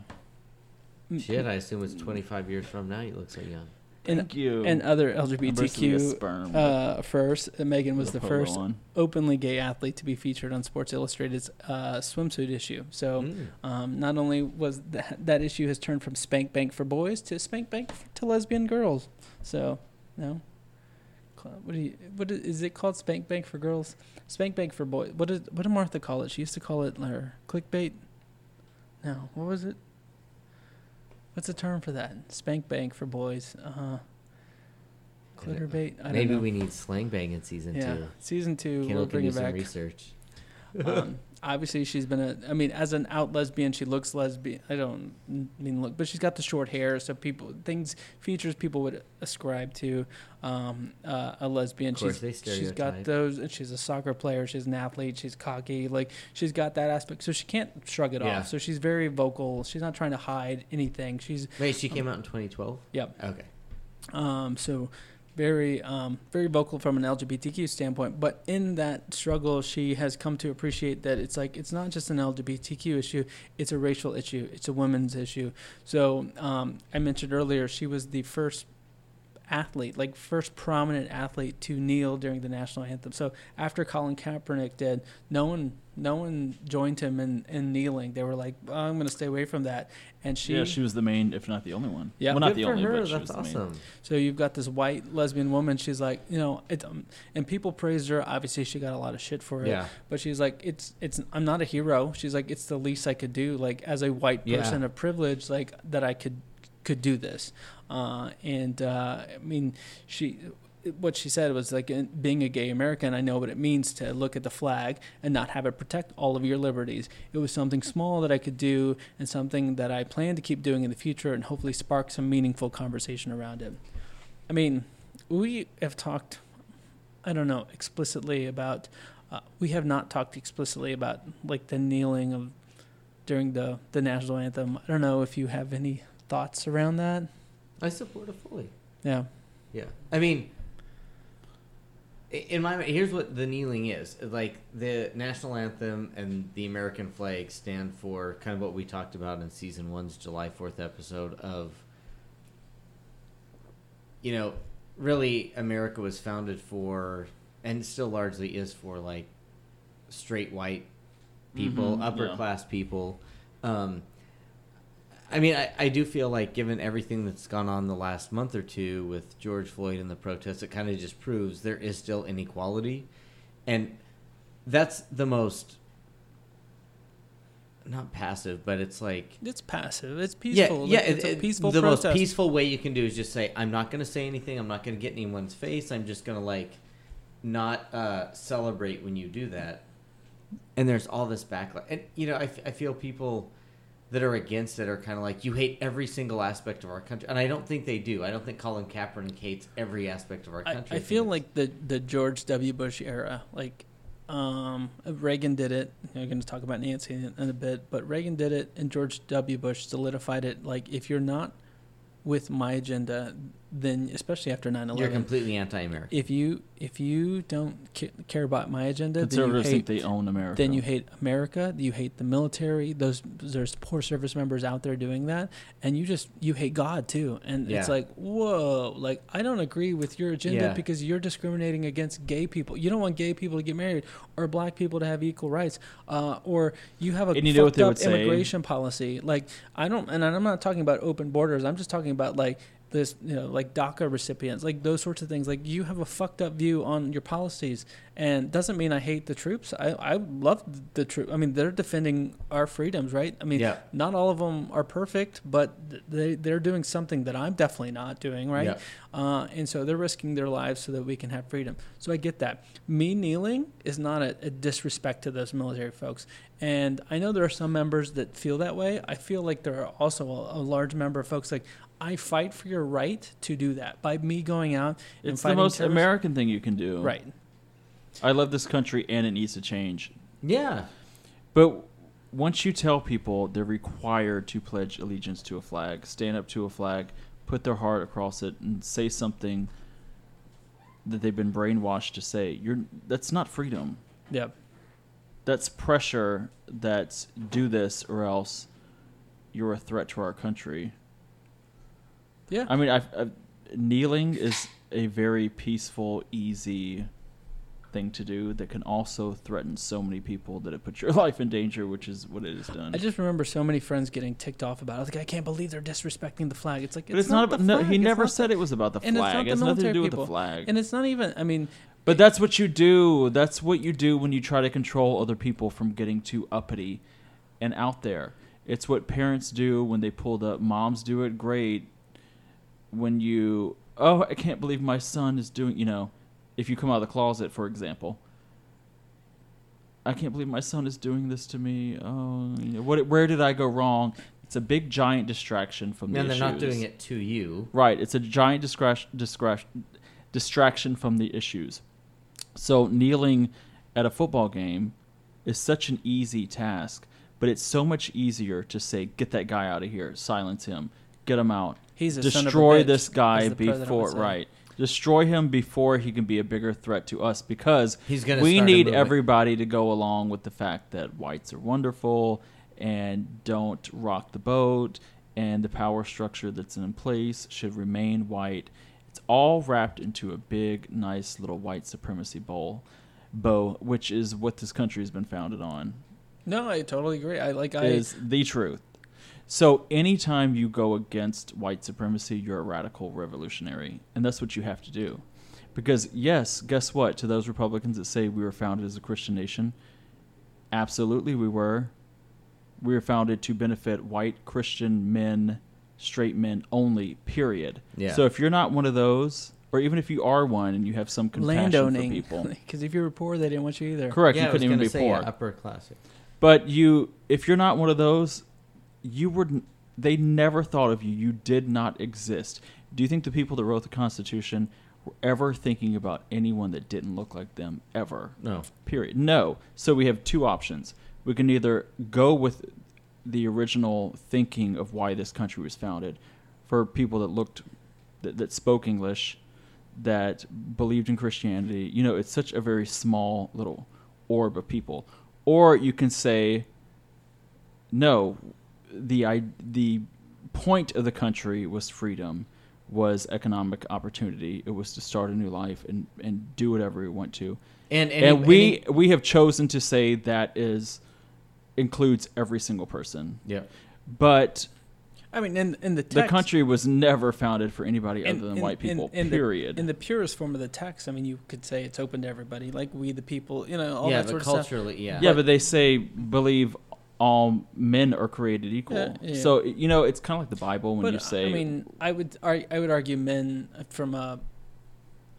Mm, Shit, I assume it's twenty-five years from now. You look so young. and, Thank you. and other I'm basically a lgbtq sperm uh, first uh, megan was with the first on. openly gay athlete to be featured on sports illustrated's uh, swimsuit issue so Mm. um, not only was that, that issue has turned from spank bank for boys to spank bank f- to lesbian girls so no Cl- what do you what is, is it called spank bank for girls spank bank for boys what did what did martha call it she used to call it her clickbait no what was it what's the term for that spank bank for boys uh know. clitterbait I Maybe know. we need slang bang in season yeah two. season two Kendall we'll can bring do it some research. um, obviously she's been a i mean as an out lesbian she looks lesbian i don't mean look but she's got the short hair so people things features people would ascribe to um, uh, a lesbian Of course, she's, they she's got those and she's a soccer player she's an athlete she's cocky like she's got that aspect so she can't shrug it Yeah. off so she's very vocal she's not trying to hide anything she's Wait, she came out in 2012. yep Okay. um, so very, um, very vocal from an LGBTQ standpoint. But in that struggle, she has come to appreciate that it's like it's not just an LGBTQ issue; it's a racial issue, it's a women's issue. So um, I mentioned earlier, she was the first athlete, like first prominent athlete to kneel during the national anthem. So after Colin Kaepernick did, no one, no one joined him in, in kneeling. They were like, oh, "I'm going to stay away from that." And she, yeah, she was the main, if not the only one. Yeah. well, not Good the only, her. but she That's was the main. awesome. So you've got this white lesbian woman. She's like, you know, it, um, and people praised her. Obviously, she got a lot of shit for it. Yeah. But she's like, it's, it's. I'm not a hero. She's like, it's the least I could do. Like as a white Yeah. person of privilege, like that I could, could do this. Uh, and uh, I mean, she. What she said was like, being a gay American, I know what it means to look at the flag and not have it protect all of your liberties. It was something small that I could do and something that I plan to keep doing in the future and hopefully spark some meaningful conversation around it. I mean, we have talked, I don't know, explicitly about, uh, we have not talked explicitly about like the kneeling of during the, the national anthem. I don't know if you have any thoughts around that. I support it fully. Yeah. Yeah. I mean, in my here's what the kneeling is. Like the national anthem and the american flag stand for kind of what we talked about in season one's july 4th episode of you know really america was founded for and still largely is for like straight white people Mhm, upper yeah. class people. Um, I mean, I, I do feel like given everything that's gone on the last month or two with George Floyd and the protests, it kind of just proves there is still inequality. And that's the most, not passive, but it's like, It's passive. It's peaceful. yeah, yeah, it's it- a peaceful The protest. most peaceful way you can do is just say, I'm not going to say anything. I'm not going to get anyone's face. I'm just going to like not uh, celebrate when you do that. And there's all this backlash. And, you know, I, f- I feel people that are against it are kind of like, you hate every single aspect of our country. And I don't think they do. I don't think Colin Kaepernick hates every aspect of our country. I think feel like the the George W. Bush era, like um, Reagan did it. I'm going to talk about Nancy in, in a bit, but Reagan did it, and George W. Bush solidified it. Like if you're not with my agenda, then especially after 9/11, you're completely anti-American. if you if you don't care about my agenda, then you Conservatives think hate they own America. then you hate America, you hate the military. Those there's poor service members out there doing that, and you just you hate God too. And it's like, whoa, like I don't agree with your agenda Yeah. because you're discriminating against gay people. You don't want gay people to get married or black people to have equal rights, uh, or you have a And you know what fucked up would say? immigration policy. Like I don't, and I'm not talking about open borders. I'm just talking about like this, you know, like DACA recipients, like those sorts of things. Like you have a fucked up view on your policies, and doesn't mean I hate the troops. I I love the troop. I mean, they're defending our freedoms, right? I mean, Yeah. not all of them are perfect, but they they're doing something that I'm definitely not doing, right? Yeah. Uh, and so they're risking their lives so that we can have freedom. So I get that. Me kneeling is not a, a disrespect to those military folks. And I know there are some members that feel that way. I feel like there are also a, a large number of folks like, I fight for your right to do that by me going out and fighting for it's the most terrorists. American thing you can do. Right. I love this country and it needs to change. Yeah. But once you tell people they're required to pledge allegiance to a flag, stand up to a flag, put their heart across it, and say something that they've been brainwashed to say, you're that's not freedom. Yep. That's pressure. That's do this or else you're a threat to our country. Yeah. I mean, I, I, uh, kneeling is a very peaceful, easy thing to do that can also threaten so many people that it puts your life in danger, which is what it has done. I just remember so many friends getting ticked off about it. I was like, I can't believe they're disrespecting the flag. It's like, but it's, not, the about. No, flag. he It's never not said it was about the and it's not flag. the It has nothing to do with the flag. And it's not even, I mean, But that's what you do. That's what you do when you try to control other people from getting too uppity and out there. It's what parents do when they pulled up. Moms do it great. When you, oh, I can't believe my son is doing, you know, if you come out of the closet, for example. I can't believe my son is doing this to me. Oh, you know, what? Where did I go wrong? It's a big giant distraction from the And they're not issues. doing it to you. Right. It's a giant discretion, discretion, distraction from the issues. So kneeling at a football game is such an easy task, but it's so much easier to say, "Get that guy out of here! Silence him! Get him out! He's a son of a Destroy bitch, this guy as the president would before right." Destroy him before he can be a bigger threat to us because He's gonna we start a need movement. everybody to go along with the fact that whites are wonderful and don't rock the boat and the power structure that's in place should remain white. It's all wrapped into a big, nice little white supremacy bowl bow, which is what this country has been founded on. No, I totally agree. I like, I, Is the truth. So anytime you go against white supremacy, you're a radical revolutionary, and that's what you have to do. Because yes, guess what? To those Republicans that say we were founded as a Christian nation, absolutely we were. We were founded to benefit white Christian men, straight men only. Period. Yeah. So if you're not one of those, or even if you are one and you have some compassion landowning. for people, Because if you were poor, they didn't want you either. correct? yeah, you I couldn't even be say, poor. yeah, upper class. But you, if you're not one of those, you were they never thought of you. You did not exist. Do you think the people that wrote the Constitution were ever thinking about anyone that didn't look like them ever? No. Period. No. So we have two options. We can either go with the original thinking of why this country was founded, for people that looked, that, that spoke English, that believed in Christianity. You know, it's such a very small little orb of people. Or you can say, no, the I, the point of the country was freedom, was economic opportunity. It was to start a new life and, and do whatever we want to. And And, and, we we have chosen to say that is includes every single person. yeah. But I mean, in in the text, the country was never founded for anybody in- other than in- white people. in the- period. in the purest form of the text, I mean, you could say it's open to everybody, like we the people, you know, all yeah, that sort of stuff. Yeah, culturally, yeah. yeah, but they say believe all men are created equal. Yeah, yeah. So you know, it's kind of like the Bible when but you uh, say. I mean, I would I would argue men from a.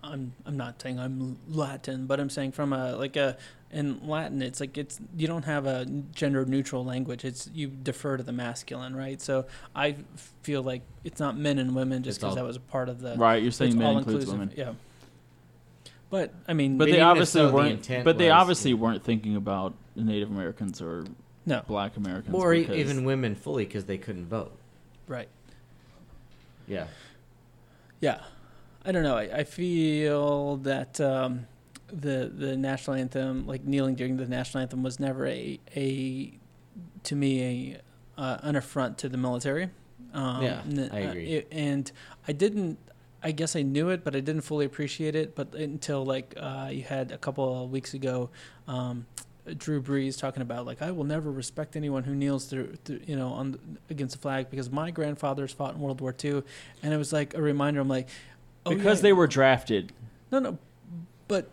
I'm I'm not saying I'm Latin, but I'm saying from a like a in Latin, it's like it's you don't have a gender neutral language. It's you defer to the masculine, right? So I feel like it's not men and women just because that was a part of the right, you're saying men includes all-inclusive, women. Yeah. But I mean, But But they obviously so, weren't. intent But they was- obviously weren't thinking about Native Americans or no, Black Americans. or e- because- even women fully because they couldn't vote. right. Yeah. Yeah, I don't know. I, I feel that um, the the national anthem, like kneeling during the national anthem, was never a a to me a uh, an affront to the military. Um, Yeah, n- I uh, agree. it- and I didn't. I guess I knew it, but I didn't fully appreciate it. But until like uh, you had a couple of weeks ago, um, Drew Brees talking about like I will never respect anyone who kneels through, through you know on against the flag because my grandfathers fought in World War II, and it was like a reminder. I'm like, oh, because yeah. they were drafted. no no, but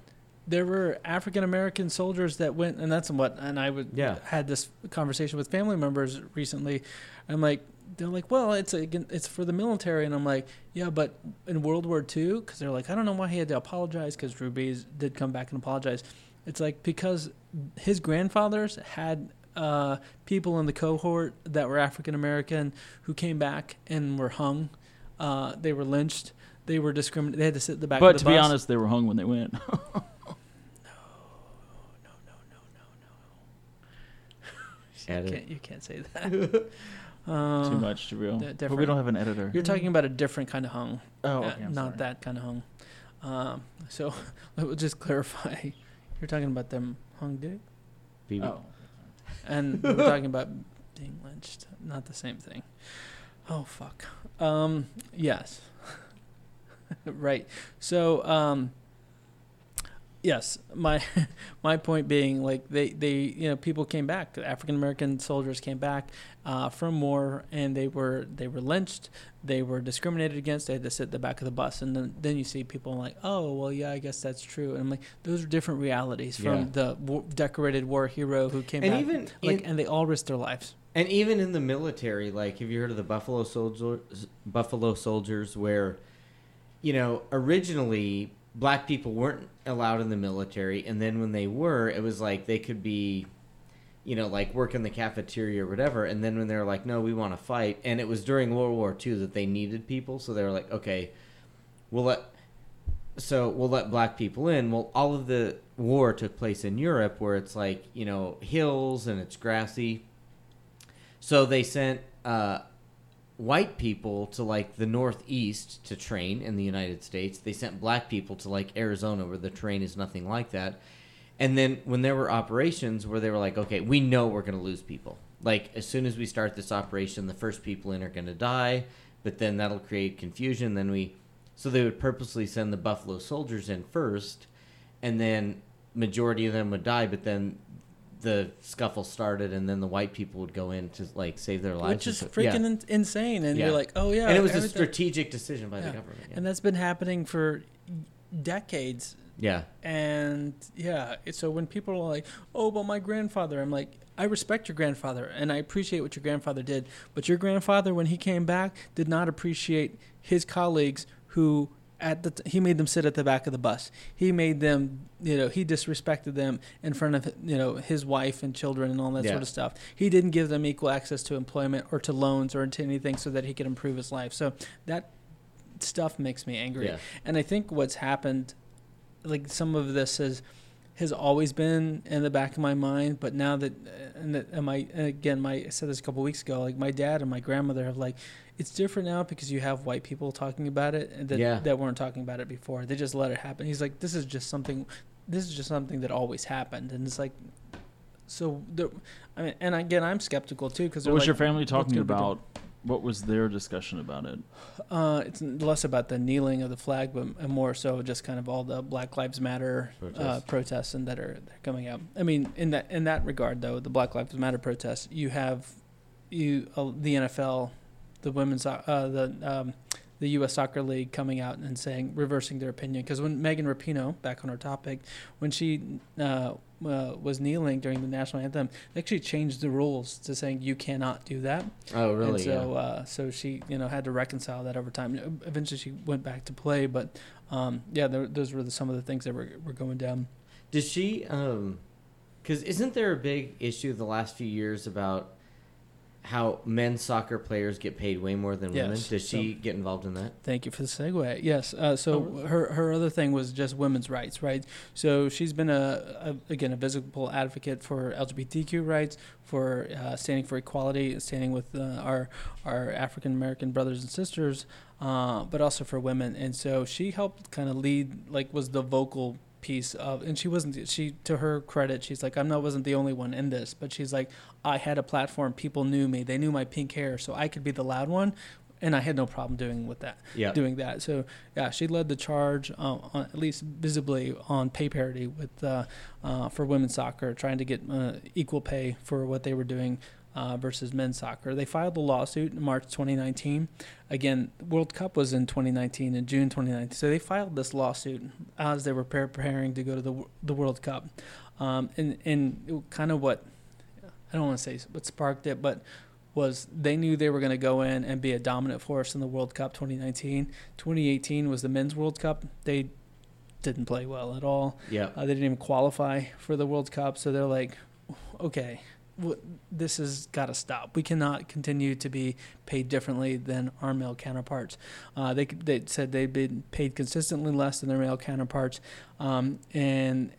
there were African American soldiers that went, and that's what. And I would Yeah. had this conversation with family members recently. I'm like, they're like, well, it's again, it's for the military, and I'm like, yeah, but in World War II, because they're like, I don't know why he had to apologize, because Drew Brees did come back and apologize. It's like because his grandfathers had uh, people in the cohort that were African American who came back and were hung. Uh, they were lynched. They were discriminated. They had to sit in the back. Of the house. But to the be honest, they were hung when they went. No, no, no, no, no, no. you can't, you can't say that. Uh, Too much to real. di- But we don't have an editor. You're talking about a different kind of hung, oh, uh, okay. I'm not sorry. that kind of hung. Um, so we'll just clarify. You're talking about them hung dick, BB. Oh. and we're talking about being lynched. Not the same thing. Oh fuck. Um, yes. right. So um, yes, my my point being like they they you know people came back. African American soldiers came back uh, from war and they were they were lynched. They were discriminated against. They had to sit at the back of the bus, and then then you see people like, oh well, yeah, I guess that's true. And I'm like, those are different realities from Yeah. the war, decorated war hero who came And back. even like, in- and they all risked their lives. And even in the military, like have you heard of the Buffalo Soldiers? Buffalo Soldiers, where you know originally black people weren't allowed in the military, and then when they were, it was like they could be, you know, like work in the cafeteria or whatever. And then when they were like, no, we want to fight, and it was during World War II that they needed people, so they were like, okay, we'll let. So we'll let black people in. Well, all of the war took place in Europe, where it's like you know hills and it's grassy. So they sent uh, white people to like the northeast to train in the United States. They sent black people to like Arizona where the terrain is nothing like that. And then when there were operations where they were like, okay, we know we're going to lose people. Like as soon as we start this operation, the first people in are going to die, but then that'll create confusion. Then we, so they would purposely send the Buffalo Soldiers in first, and then majority of them would die, but then the scuffle started, and then the white people would go in to like save their lives. which is yeah. freaking in- insane. And Yeah. you're like, oh yeah, and it was a strategic decision by Yeah. the government. Yeah. and that's been happening for decades. Yeah. And yeah, so when people are like, "Oh, but my grandfather," I'm like, I respect your grandfather and I appreciate what your grandfather did, but your grandfather, when he came back, did not appreciate his colleagues who at the t- he made them sit at the back of the bus. He made them, you know, he disrespected them in front of you know his wife and children and all that Yeah. sort of stuff. He didn't give them equal access to employment or to loans or to anything so that he could improve his life. So that stuff makes me angry. Yeah. And I think what's happened, like some of this has has always been in the back of my mind, but now that and, that, and my and again, my I said this a couple weeks ago, like my dad and my grandmother have like it's different now because you have white people talking about it and that Yeah. that weren't talking about it before. They just let it happen. He's like, this is just something. This is just something that always happened, and it's like, so. The, I mean, and again, I'm skeptical too because What was like, your family talking gonna about? What was their discussion about it? Uh, it's less about the kneeling of the flag, but more so just kind of all the Black Lives Matter uh, Protests. and that are that are coming out. I mean, in that in that regard, though, the Black Lives Matter protests, you have you uh, the NFL, the women's uh, the um, the U.S. Soccer League coming out and saying reversing their opinion because when Megan Rapinoe, back on our topic, when she uh, uh, was kneeling during the national anthem, they actually changed the rules to saying you cannot do that. Oh, And really? so, uh, so she, you know, had to reconcile that over time. Eventually, she went back to play, but um, yeah, there, those were the, some of the things that were, were going down. Does she? Um, because isn't there a big issue the last few years about how men's soccer players get paid way more than women? Does she get involved in that? Thank you for the segue. Yes. Uh, so Oh, really? her her other thing was just women's rights, right? So she's been a, a again a visible advocate for LGBTQ rights, for uh, standing for equality, standing with uh, our our African American brothers and sisters, uh, but also for women. And so she helped kind of lead, like, was the vocal piece of and she wasn't she to her credit she's like i'm not wasn't the only one in this but she's like i had a platform people knew me they knew my pink hair so i could be the loud one and i had no problem doing with that Yeah. doing that. So yeah, she led the charge, uh, on, at least visibly, on pay parity with uh, uh, for women's soccer, trying to get uh, equal pay for what they were doing uh, versus men's soccer. They filed a lawsuit in March 2019. Again, World Cup was in 2019 in June 2019, so they filed this lawsuit as they were preparing to go to the the World Cup, um, and and kind of what I don't want to say what sparked it, but was they knew they were going to go in and be a dominant force in the World Cup 2019. 2018 was the men's World Cup. They didn't play well at all. Yeah. Uh, they didn't even qualify for the World Cup. So they're like, okay, this has got to stop. We cannot continue to be paid differently than our male counterparts. Uh, they they said they'd been paid consistently less than their male counterparts, um, and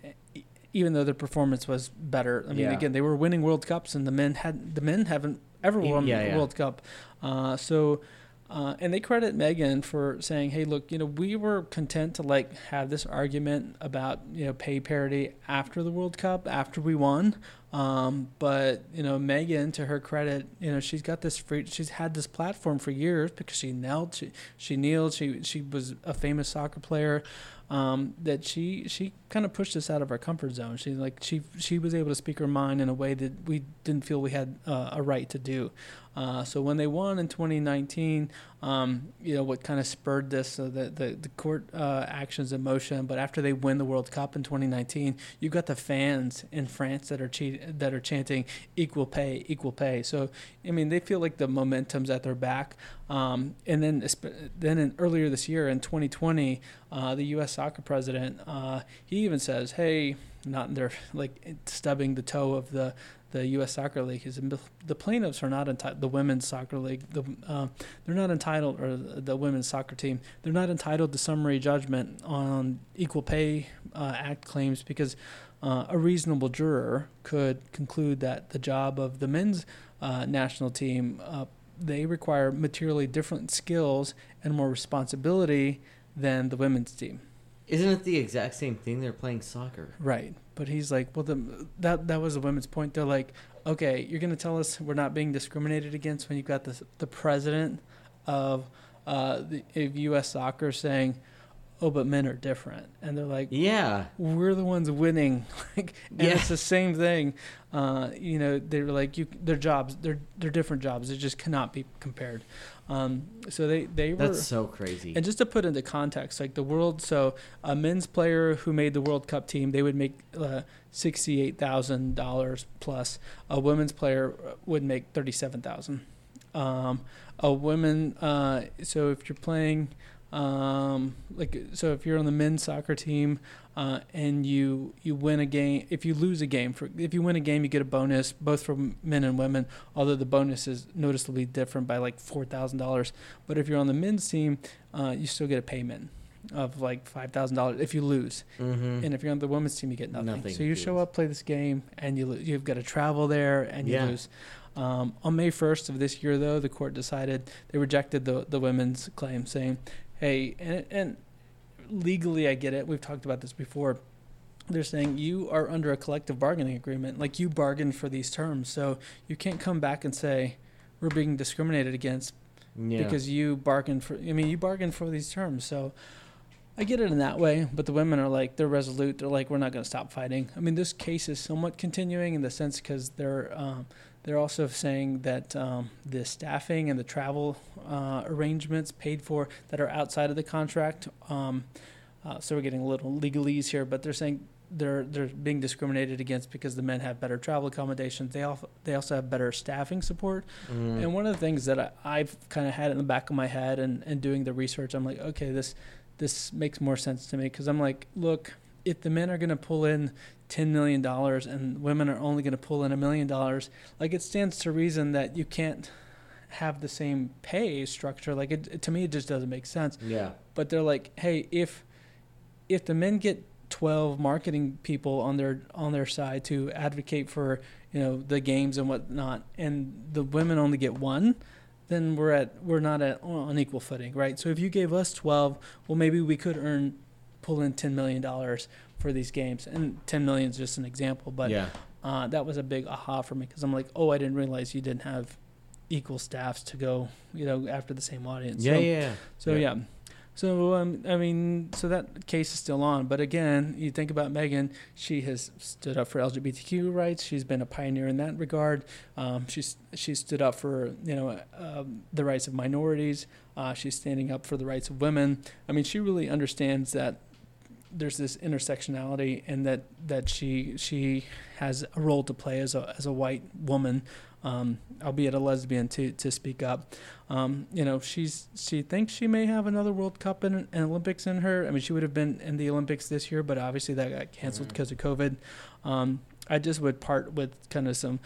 even though their performance was better, I mean, Yeah. again, they were winning World Cups, and the men had the men haven't ever won yeah. a World Cup. Uh, so. Uh, and they credit Megan for saying, "Hey, look, you know, we were content to like have this argument about you know pay parity after the World Cup, after we won. Um, but you know, Megan, to her credit, you know, she's got this free. She's had this platform for years because she knelt, she, she kneeled, she she was a famous soccer player. Um, that she she kind of pushed us out of our comfort zone. She like she she was able to speak her mind in a way that we didn't feel we had uh, a right to do. Uh, so when they won in 2019, um, you know what kind of spurred this uh, the, the the court uh, actions in motion. But after they win the World Cup in 2019, you've got the fans in France that are cheat- that are chanting equal pay, equal pay. So I mean they feel like the momentum's at their back. Um, and then then in, earlier this year in 2020, uh, the U.S. soccer president uh, he even says, "Hey." Not they're like stubbing the toe of the the U.S. Soccer League is the plaintiffs are not entitled. The women's soccer league, the uh, they're not entitled, or the women's soccer team, they're not entitled to summary judgment on equal pay uh, act claims because uh, a reasonable juror could conclude that the job of the men's uh, national team uh, they require materially different skills and more responsibility than the women's team. Isn't it the exact same thing? They're playing soccer. Right, but he's like, well, the, that that was the women's point. They're like, okay, you're gonna tell us we're not being discriminated against when you've got the the president of uh, the of U.S. Soccer saying, oh, but men are different, and they're like, Yeah. we're the ones winning, like, and Yeah. it's the same thing. Uh, you know, they're like, you, their jobs, they're they're different jobs. It just cannot be compared. Um, so they they were. That's so crazy. And just to put into context, like the world, so a men's player who made the World Cup team, they would make uh, sixty-eight thousand dollars plus. A women's player would make thirty-seven thousand. Um, a woman, uh, so if you're playing, um, like, so if you're on the men's soccer team uh, and you you win a game, if you lose a game, for if you win a game, you get a bonus, both for men and women. Although the bonus is noticeably different by like four thousand dollars. But if you're on the men's team, uh, you still get a payment. of like five thousand dollars if you lose. Mm-hmm. And if you're on the women's team, you get nothing. Nothing So you show up, play this game, and you lo- you've got to travel there, and you Yeah. lose. Um, on May 1st of this year, though, the court decided they rejected the the women's claim, saying, "Hey, and, and legally, I get it. We've talked about this before." They're saying you are under a collective bargaining agreement, like you bargained for these terms, so you can't come back and say we're being discriminated against yeah. because you bargained for. I mean, you bargained for these terms, so I get it in that way. But the women are like they're resolute. They're like we're not going to stop fighting. I mean, this case is somewhat continuing in the sense because they're um, they're also saying that um, the staffing and the travel uh, arrangements paid for that are outside of the contract. Um, uh, so we're getting a little legalese here, but they're saying they're they're being discriminated against because the men have better travel accommodations. They also they also have better staffing support. Mm. And one of the things that I, I've kind of had in the back of my head and, and doing the research, I'm like, okay, this this makes more sense to me because I'm like, look, if the men are going to pull in ten million dollars and women are only going to pull in a million dollars, like it stands to reason that you can't have the same pay structure. Like it, to me, it just doesn't make sense. yeah. But they're like, hey, if if the men get 12 marketing people on their on their side to advocate for you know the games and whatnot, and the women only get one, then we're at we're not at on equal footing, right? So if you gave us 12, well maybe we could earn pull in 10 million dollars for these games, and 10 million is just an example, but yeah. uh, that was a big aha for me because I'm like, oh, I didn't realize you didn't have equal staffs to go, you know, after the same audience. Yeah, So- yeah, yeah. so Yeah. yeah. So um, I mean, so that case is still on. But again, you think about Megan. She has stood up for LGBTQ rights. She's been a pioneer in that regard. Um, she's she's stood up for you know um, the rights of minorities. Uh, she's standing up for the rights of women. I mean, she really understands that there's this intersectionality and that that she she has a role to play as a as a white woman um, albeit a lesbian to to speak up. Um, you know she's she thinks she may have another world cup and an olympics in her. I mean she would have been in the olympics this year but obviously that got canceled Mhm. because of covid. Um, i just would part with kind of some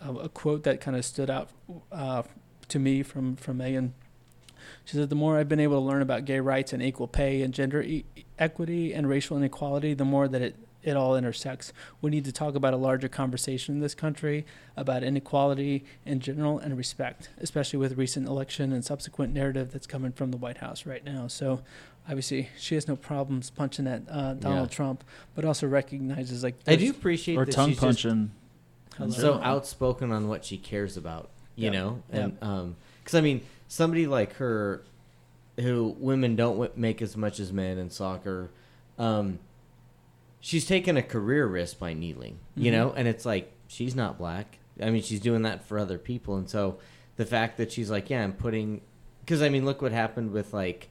a, a quote that kind of stood out uh, to me from from megan. She said, The more I've been able to learn about gay rights and equal pay and gender e- equity and racial inequality, the more that it, it all intersects. We need to talk about a larger conversation in this country about inequality in general and respect, especially with recent election and subsequent narrative that's coming from the White House right now. So, obviously, she has no problems punching at uh, Donald Yeah. Trump, but also recognizes like I do appreciate or tongue she's punching. So outspoken on what she cares about, you Yep. know, Yep. and um, because I mean, somebody like her, who women don't w- make as much as men in soccer, um, she's taken a career risk by kneeling, you Mhm. know, and it's like she's not black. I mean, she's doing that for other people, and so the fact that she's like, yeah, I'm putting, because I mean, look what happened with like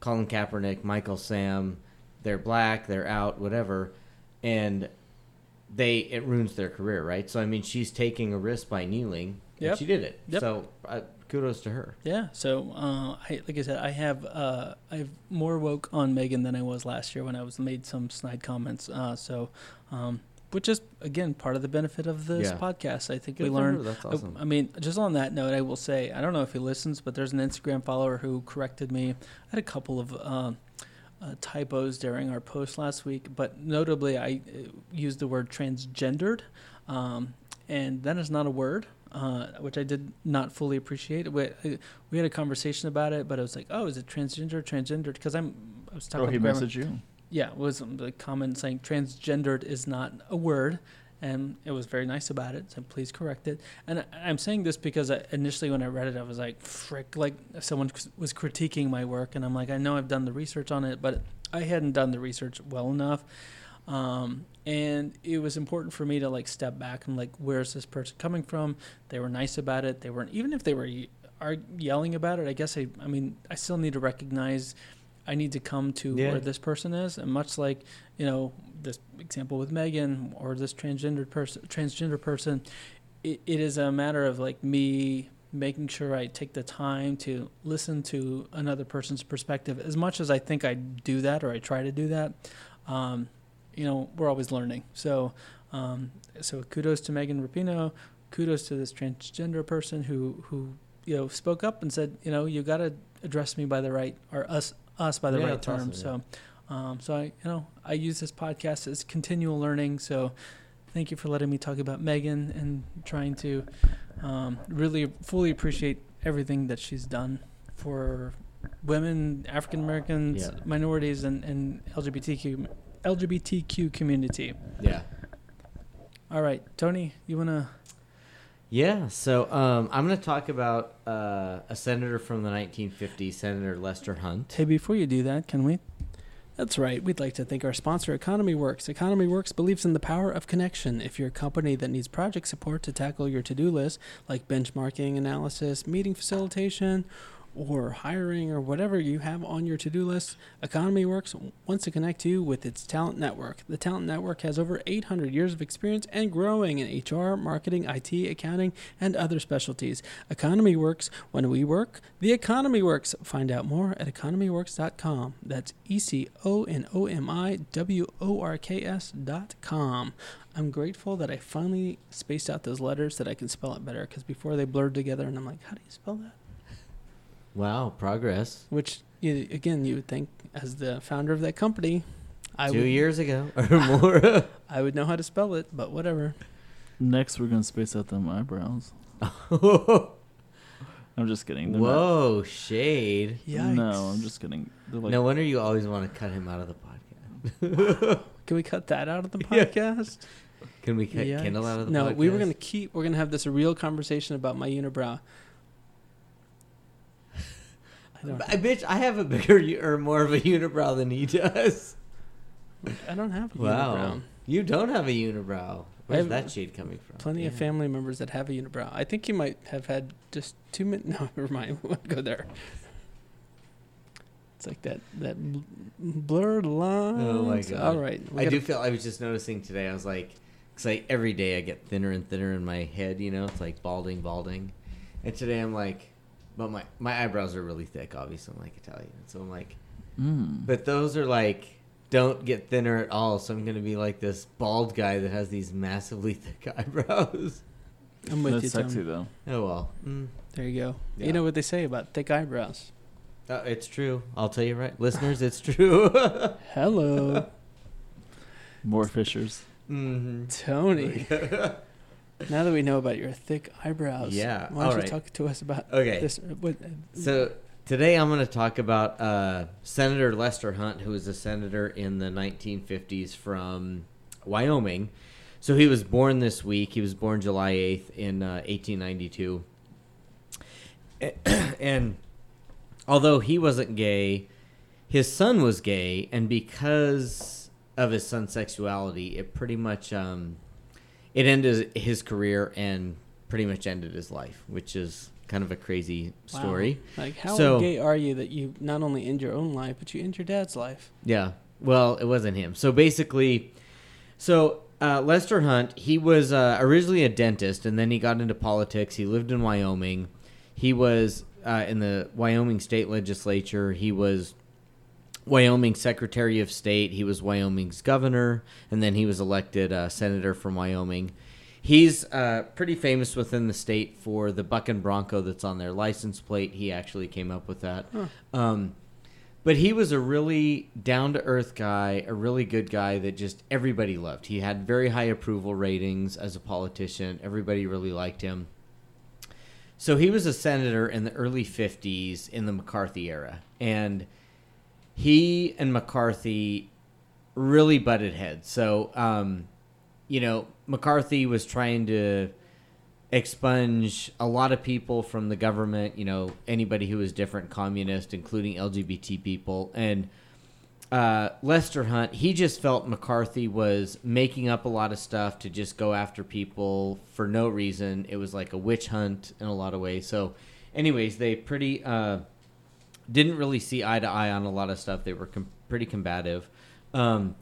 Colin Kaepernick, Michael Sam, they're black, they're out, whatever, and they it ruins their career, right? So I mean, she's taking a risk by kneeling, Yep. and she did it. Yep. So uh, kudos to her. Yeah. So, uh, I, like I said, I have uh, I have more woke on Megan than I was last year when I was made some snide comments. Uh, so, um, which is again part of the benefit of this Yeah. podcast. I think Good we learned. That's I- awesome. I, mean, just on that note, I will say I don't know if he listens, but there's an Instagram follower who corrected me. I had a couple of. Um, uh, typos during our post last week, but notably, I uh, used the word transgendered, um, and that is not a word, uh, which I did not fully appreciate. We, uh, we had a conversation about it, but I was like, "Oh, is it transgender, transgendered?" Because I'm, I was talking. Oh, he messaged you. Yeah, it was the comment saying transgendered is not a word, and it was very nice about it. So please correct it. And I, I'm saying this because I, initially when I read it, I was like, "Frick!" Like someone was critiquing my work, and I'm like, I know I've done the research on it, but I hadn't done the research well enough. Um, and it was important for me to like step back and like, where's this person coming from? They were nice about it. They weren't even if they were are yelling about it. I guess I, I mean, I still need to recognize. I need to come to Yeah. where this person is, and much like you know this example with Megan or this transgender person, transgender person, it, it is a matter of like me making sure I take the time to listen to another person's perspective. As much as I think I do that or I try to do that, um, you know, we're always learning. So, um, so kudos to Megan Rapinoe. Kudos to this transgender person who who you know spoke up and said, you know, you got to address me by the right or us us by the Yeah, right that's awesome, term. So, um, so I, you know, I use this podcast as continual learning. So, thank you for letting me talk about Megan and trying to um, really fully appreciate everything that she's done for women, African Americans, Yeah. minorities, and, and LGBTQ LGBTQ community. Yeah. All right, Tony, you wanna? Yeah, so um, I'm going to talk about uh, a senator from the 1950s, Senator Lester Hunt. Hey, before you do that, can we? That's right. We'd like to thank our sponsor, Economy Works. Economy Works believes in the power of connection. If you're a company that needs project support to tackle your to do list, like benchmarking analysis, meeting facilitation, or hiring, or whatever you have on your to do list, Economy Works wants to connect you with its talent network. The talent network has over 800 years of experience and growing in HR, marketing, IT, accounting, and other specialties. Economy Works. When we work, the economy works. Find out more at economyworks.com. That's E C O N O M I W O R K S.com. I'm grateful that I finally spaced out those letters that I can spell it better because before they blurred together and I'm like, how do you spell that? Wow, progress. Which, you, again, you would think as the founder of that company, I Two would, years ago or more. I would know how to spell it, but whatever. Next, we're gonna space out them eyebrows. I'm just kidding. They're Whoa, shade. Yikes. no, I'm just kidding. Like no wonder you always want to cut him out of the podcast. Can we cut that out of the Yeah. podcast? Can we cut Yikes. Kendall out of the no, podcast? No, we were gonna keep. We're gonna have this real conversation about my unibrow. I. I bitch, I have a bigger or more of a unibrow than he does. I don't have a Wow. unibrow. You don't have a unibrow. Where's that shade coming from? Plenty of family members that have a unibrow. I think you might have had just two minutes. No, never mind. We won't go there. It's like that that bl- blurred line. Oh my God. All right. I do feel I was just noticing today. I was like, because like every day I get thinner and thinner in my head. You know, it's like balding, balding. And today I'm like, but my my eyebrows are really thick. Obviously, I'm like Italian, so I'm like, mm. but those are like don't get thinner at all. So I'm gonna be like this bald guy that has these massively thick eyebrows. I'm with that's you, sexy Tom. though. Oh well, mm. There you go. Yeah. You know what they say about thick eyebrows. Uh, it's true. I'll tell you right, listeners, it's true. Hello, More fishers. mm-hmm. Tony. now that we know about your thick eyebrows, Yeah, why don't you right. talk to us about Okay. this? What, So today I'm going to talk about uh, Senator Lester Hunt, who was a senator in the 1950s from Wyoming. So he was born this week. He was born July 8th in uh, 1892. and although he wasn't gay, his son was gay, and because of his son's sexuality, it pretty much um, it ended his career and pretty much ended his life, which is kind of a crazy wow. story. Like, how So- gay are you that you not only end your own life, but you end your dad's life? Yeah. Well, it wasn't him. So basically, so uh, Lester Hunt, he was uh, originally a dentist, and then he got into politics. He lived in Wyoming. He was uh, in the Wyoming state legislature. He was Wyoming Secretary of State. He was Wyoming's governor, and then he was elected uh, senator from Wyoming. He's uh, pretty famous within the state for the Buck and Bronco that's on their license plate. He actually came up with that. Huh. Um, but he was a really down to earth guy, a really good guy that just everybody loved. He had very high approval ratings as a politician. Everybody really liked him. So he was a senator in the early 50s in the McCarthy era. And he and McCarthy really butted heads. So, um, you know, McCarthy was trying to expunge a lot of people from the government, you know, anybody who was different, communist, including LGBT people. And uh, Lester Hunt, he just felt McCarthy was making up a lot of stuff to just go after people for no reason. It was like a witch hunt in a lot of ways. So, anyways, they pretty uh, didn't really see eye to eye on a lot of stuff. They were com- pretty combative. Um,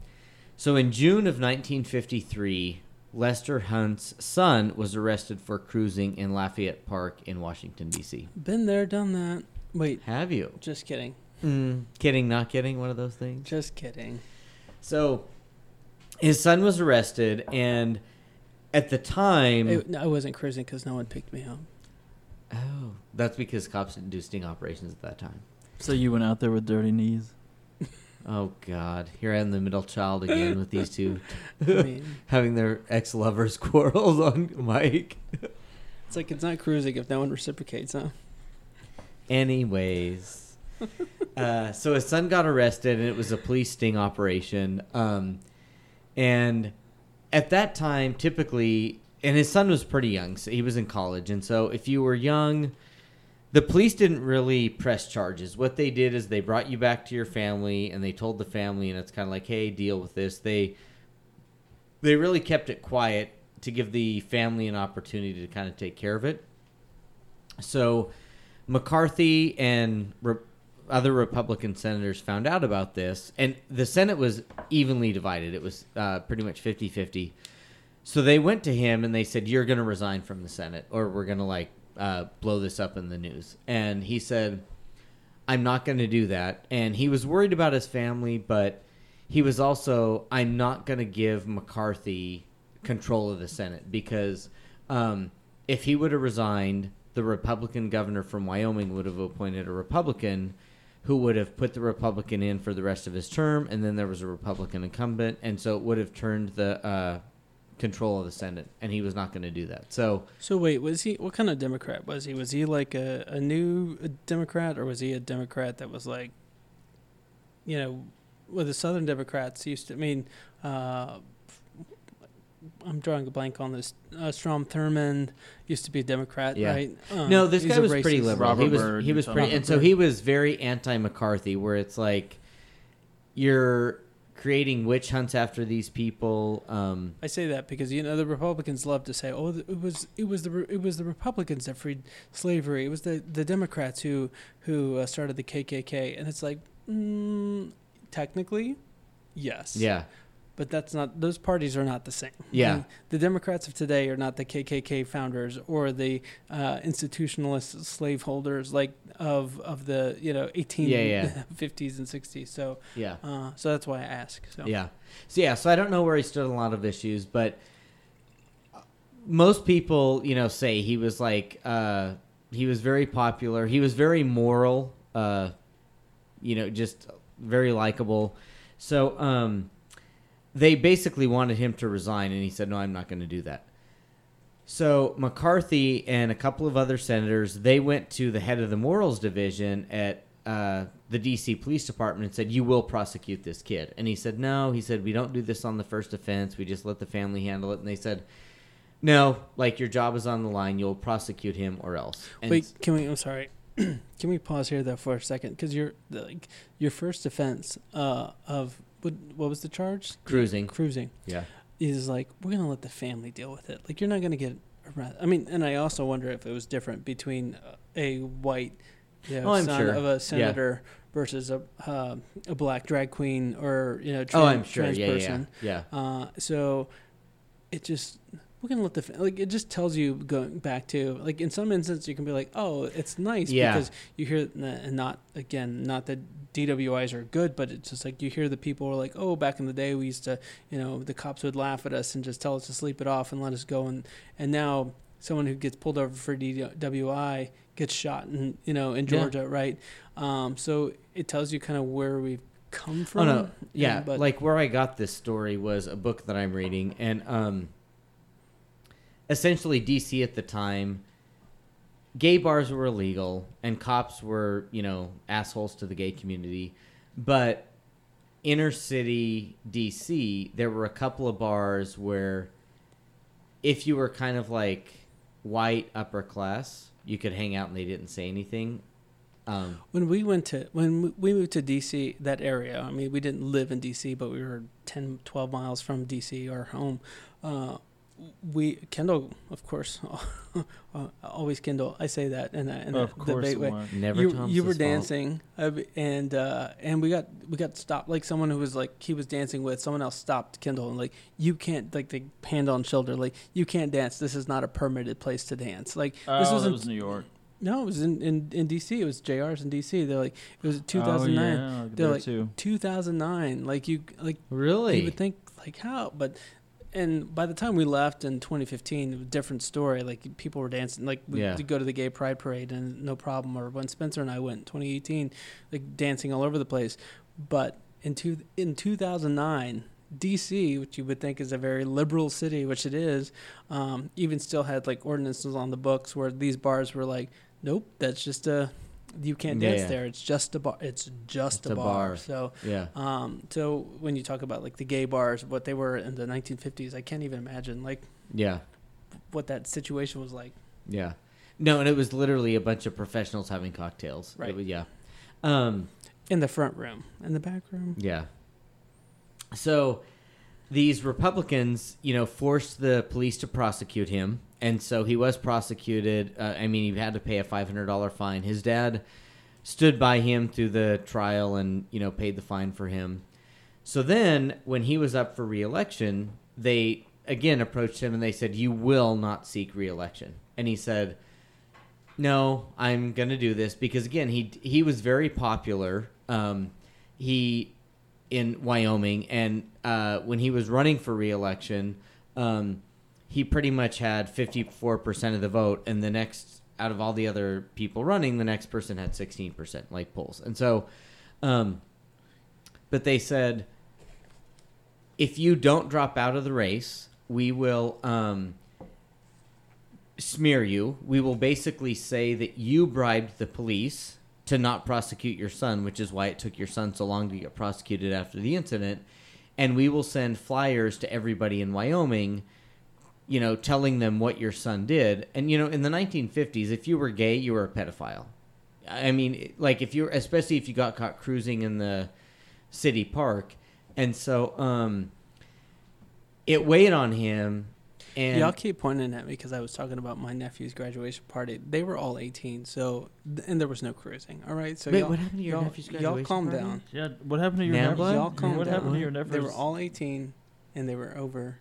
so, in June of 1953, Lester Hunt's son was arrested for cruising in Lafayette Park in Washington, D.C. Been there, done that. Wait, Have you? just kidding. Mm, kidding, not kidding, one of those things. Just kidding. So, his son was arrested, and at the time, It- no, I wasn't cruising because no one picked me up. oh, that's because cops didn't do sting operations at that time. So you went out there with dirty knees. Oh God, here I am, the middle child again with these two having their ex-lovers quarrels on mic. it's like it's not cruising if no one reciprocates, huh? Anyways, uh, so his son got arrested, and it was a police sting operation. Um, and at that time, typically, and his son was pretty young, so he was in college, and so if you were young, the police didn't really press charges. What they did is they brought you back to your family, and they told the family, and it's kind of like, hey, deal with this. They they really kept it quiet to give the family an opportunity to kind of take care of it. So McCarthy and re- other Republican senators found out about this, and the Senate was evenly divided. It was uh, pretty much 50 50. So they went to him and they said, You're going to resign from the Senate, or we're going to like uh, blow this up in the news. And he said, I'm not going to do that. And he was worried about his family, but he was also, I'm not going to give McCarthy control of the Senate because um, if he would have resigned, the Republican governor from Wyoming would have appointed a Republican who would have put the Republican in for the rest of his term, and then there was a Republican incumbent, and so it would have turned the uh, control of the Senate, and he was not going to do that. So So wait, was he what kind of Democrat was he? Was he like a, a new Democrat, or was he a Democrat that was like, you know, well the Southern Democrats used to. I mean, uh, I'm drawing a blank on this. Uh, Strom Thurmond used to be a Democrat, Yeah. right? Um, no, this guy a was pretty liberal. Robert he was Byrd, he was pretty, about. and so he was very anti-McCarthy, where it's like you're creating witch hunts after these people. Um, I say that because you know the Republicans love to say, "Oh, it was it was the it was the Republicans that freed slavery. It was the the Democrats who who uh, started the KKK." And it's like, mm, technically, yes, yeah, but that's not. Those parties are not the same. Yeah. The, the Democrats of today are not the KKK founders or the uh, institutionalist slaveholders like of of the you know eighteen Yeah, yeah. fifties and sixties. So yeah. uh, so that's why I ask. So Yeah. So yeah, so I don't know where he stood on a lot of issues, but most people, you know, say he was like uh he was very popular. He was very moral, uh you know, just very likable. So um they basically wanted him to resign and he said, "No, I'm not going to do that." So McCarthy and a couple of other senators, they went to the head of the morals division at uh, the DC Police Department and said, "You will prosecute this kid." And he said, "No." He said, "We don't do this on the first offense. We just let the family handle it." And they said, "No, like your job is on the line. You'll prosecute him or else." And Wait, can we? I'm sorry. can we pause here though for a second? Because your like your first offense uh, of what what was the charge? Cruising. Cruising yeah, is like we're gonna let the family deal with it. Like you're not gonna get arrested. I mean, and I also wonder if it was different between a white, you know, Oh, son sure. of a senator versus a uh, a black drag queen or you know trans, oh, I'm sure. trans Yeah, yeah, person. yeah. Uh, so it just we're gonna let the like it just tells you going back to like in some instances you can be like oh it's nice Yeah. because you hear and not again not that DWIs are good but it's just like you hear the people are like oh back in the day we used to you know the cops would laugh at us and just tell us to sleep it off and let us go and and now someone who gets pulled over for DWI gets shot in you know in Yeah. Georgia right um, so it tells you kind of where we've come from Oh no, yeah. And- but like where I got this story was a book that I'm reading, and um, essentially DC at the time, gay bars were illegal, and cops were you know assholes to the gay community, but inner city DC, there were a couple of bars where, if you were kind of like white upper class, you could hang out and they didn't say anything. Um, When we went to when we moved to DC, that area. I mean, we didn't live in DC, but we were 10, 12 miles from DC, our home. Uh, we Kendall, of course, uh, always Kendall. I say that in a, in a Of course, debate way. was. never. You, you were dancing, and uh, and we got we got stopped. Like someone who was like he was dancing with someone else stopped Kendall and like you can't like they hand on shoulder like you can't dance. This is not a permitted place to dance. Like this Oh, wasn't it was New York. no, it was in, in, in DC. It was JR's in DC. They're like it was Oh, 2009. yeah, They're like- too. 2009. Like you like Really? you would think like how, but and by the time we left in 2015, it was a different story. Like people were dancing, like we Yeah. go to the gay pride parade and no problem. Or when Spencer and I went in 2018, like dancing all over the place. But in two in 2009, DC, which you would think is a very liberal city, which it is, um, even still had like ordinances on the books where these bars were like, nope, that's just a you can't dance yeah. there. It's just a bar. It's just It's a, bar. bar. So Yeah. um, so when you talk about like the gay bars, what they were in the 1950s, I can't even imagine like Yeah. what that situation was like. Yeah. No, and it was literally a bunch of professionals having cocktails. Right. was- yeah. Um, In the front room, in the back room. yeah. So these Republicans, you know, forced the police to prosecute him. And so he was prosecuted. Uh, I mean, he had to pay a $500 fine. His dad stood by him through the trial and, you know, paid the fine for him. So then when he was up for reelection, they again approached him and they said, You will not seek reelection. And he said, No, I'm going to do this because again, he he was very popular. Um, he in Wyoming, and uh, when he was running for reelection, um, he pretty much had 54% of the vote, and the next out of all the other people running, the next person had 16% like polls, and so, um, but they said, if you don't drop out of the race, we will. Um, smear you. We will basically say that you bribed the police to not prosecute your son, which is why it took your son so long to get prosecuted after the incident. And we will send flyers to everybody in Wyoming, you know, telling them what your son did. And, you know, in the 1950s, if you were gay, you were a pedophile. I mean, like if you're, especially if you got caught cruising in the city park. And so, um, it weighed on him. And Y'all keep pointing at me because I was talking about my nephew's graduation party. They were all 18, so and there was no cruising. All right, so Wait, y'all, what happened to your y'all, nephew's y'all calm party? down. Yeah, what happened to your Nambla? nephew? Y'all calm what down. happened to your nephew? They were all 18, and they were over.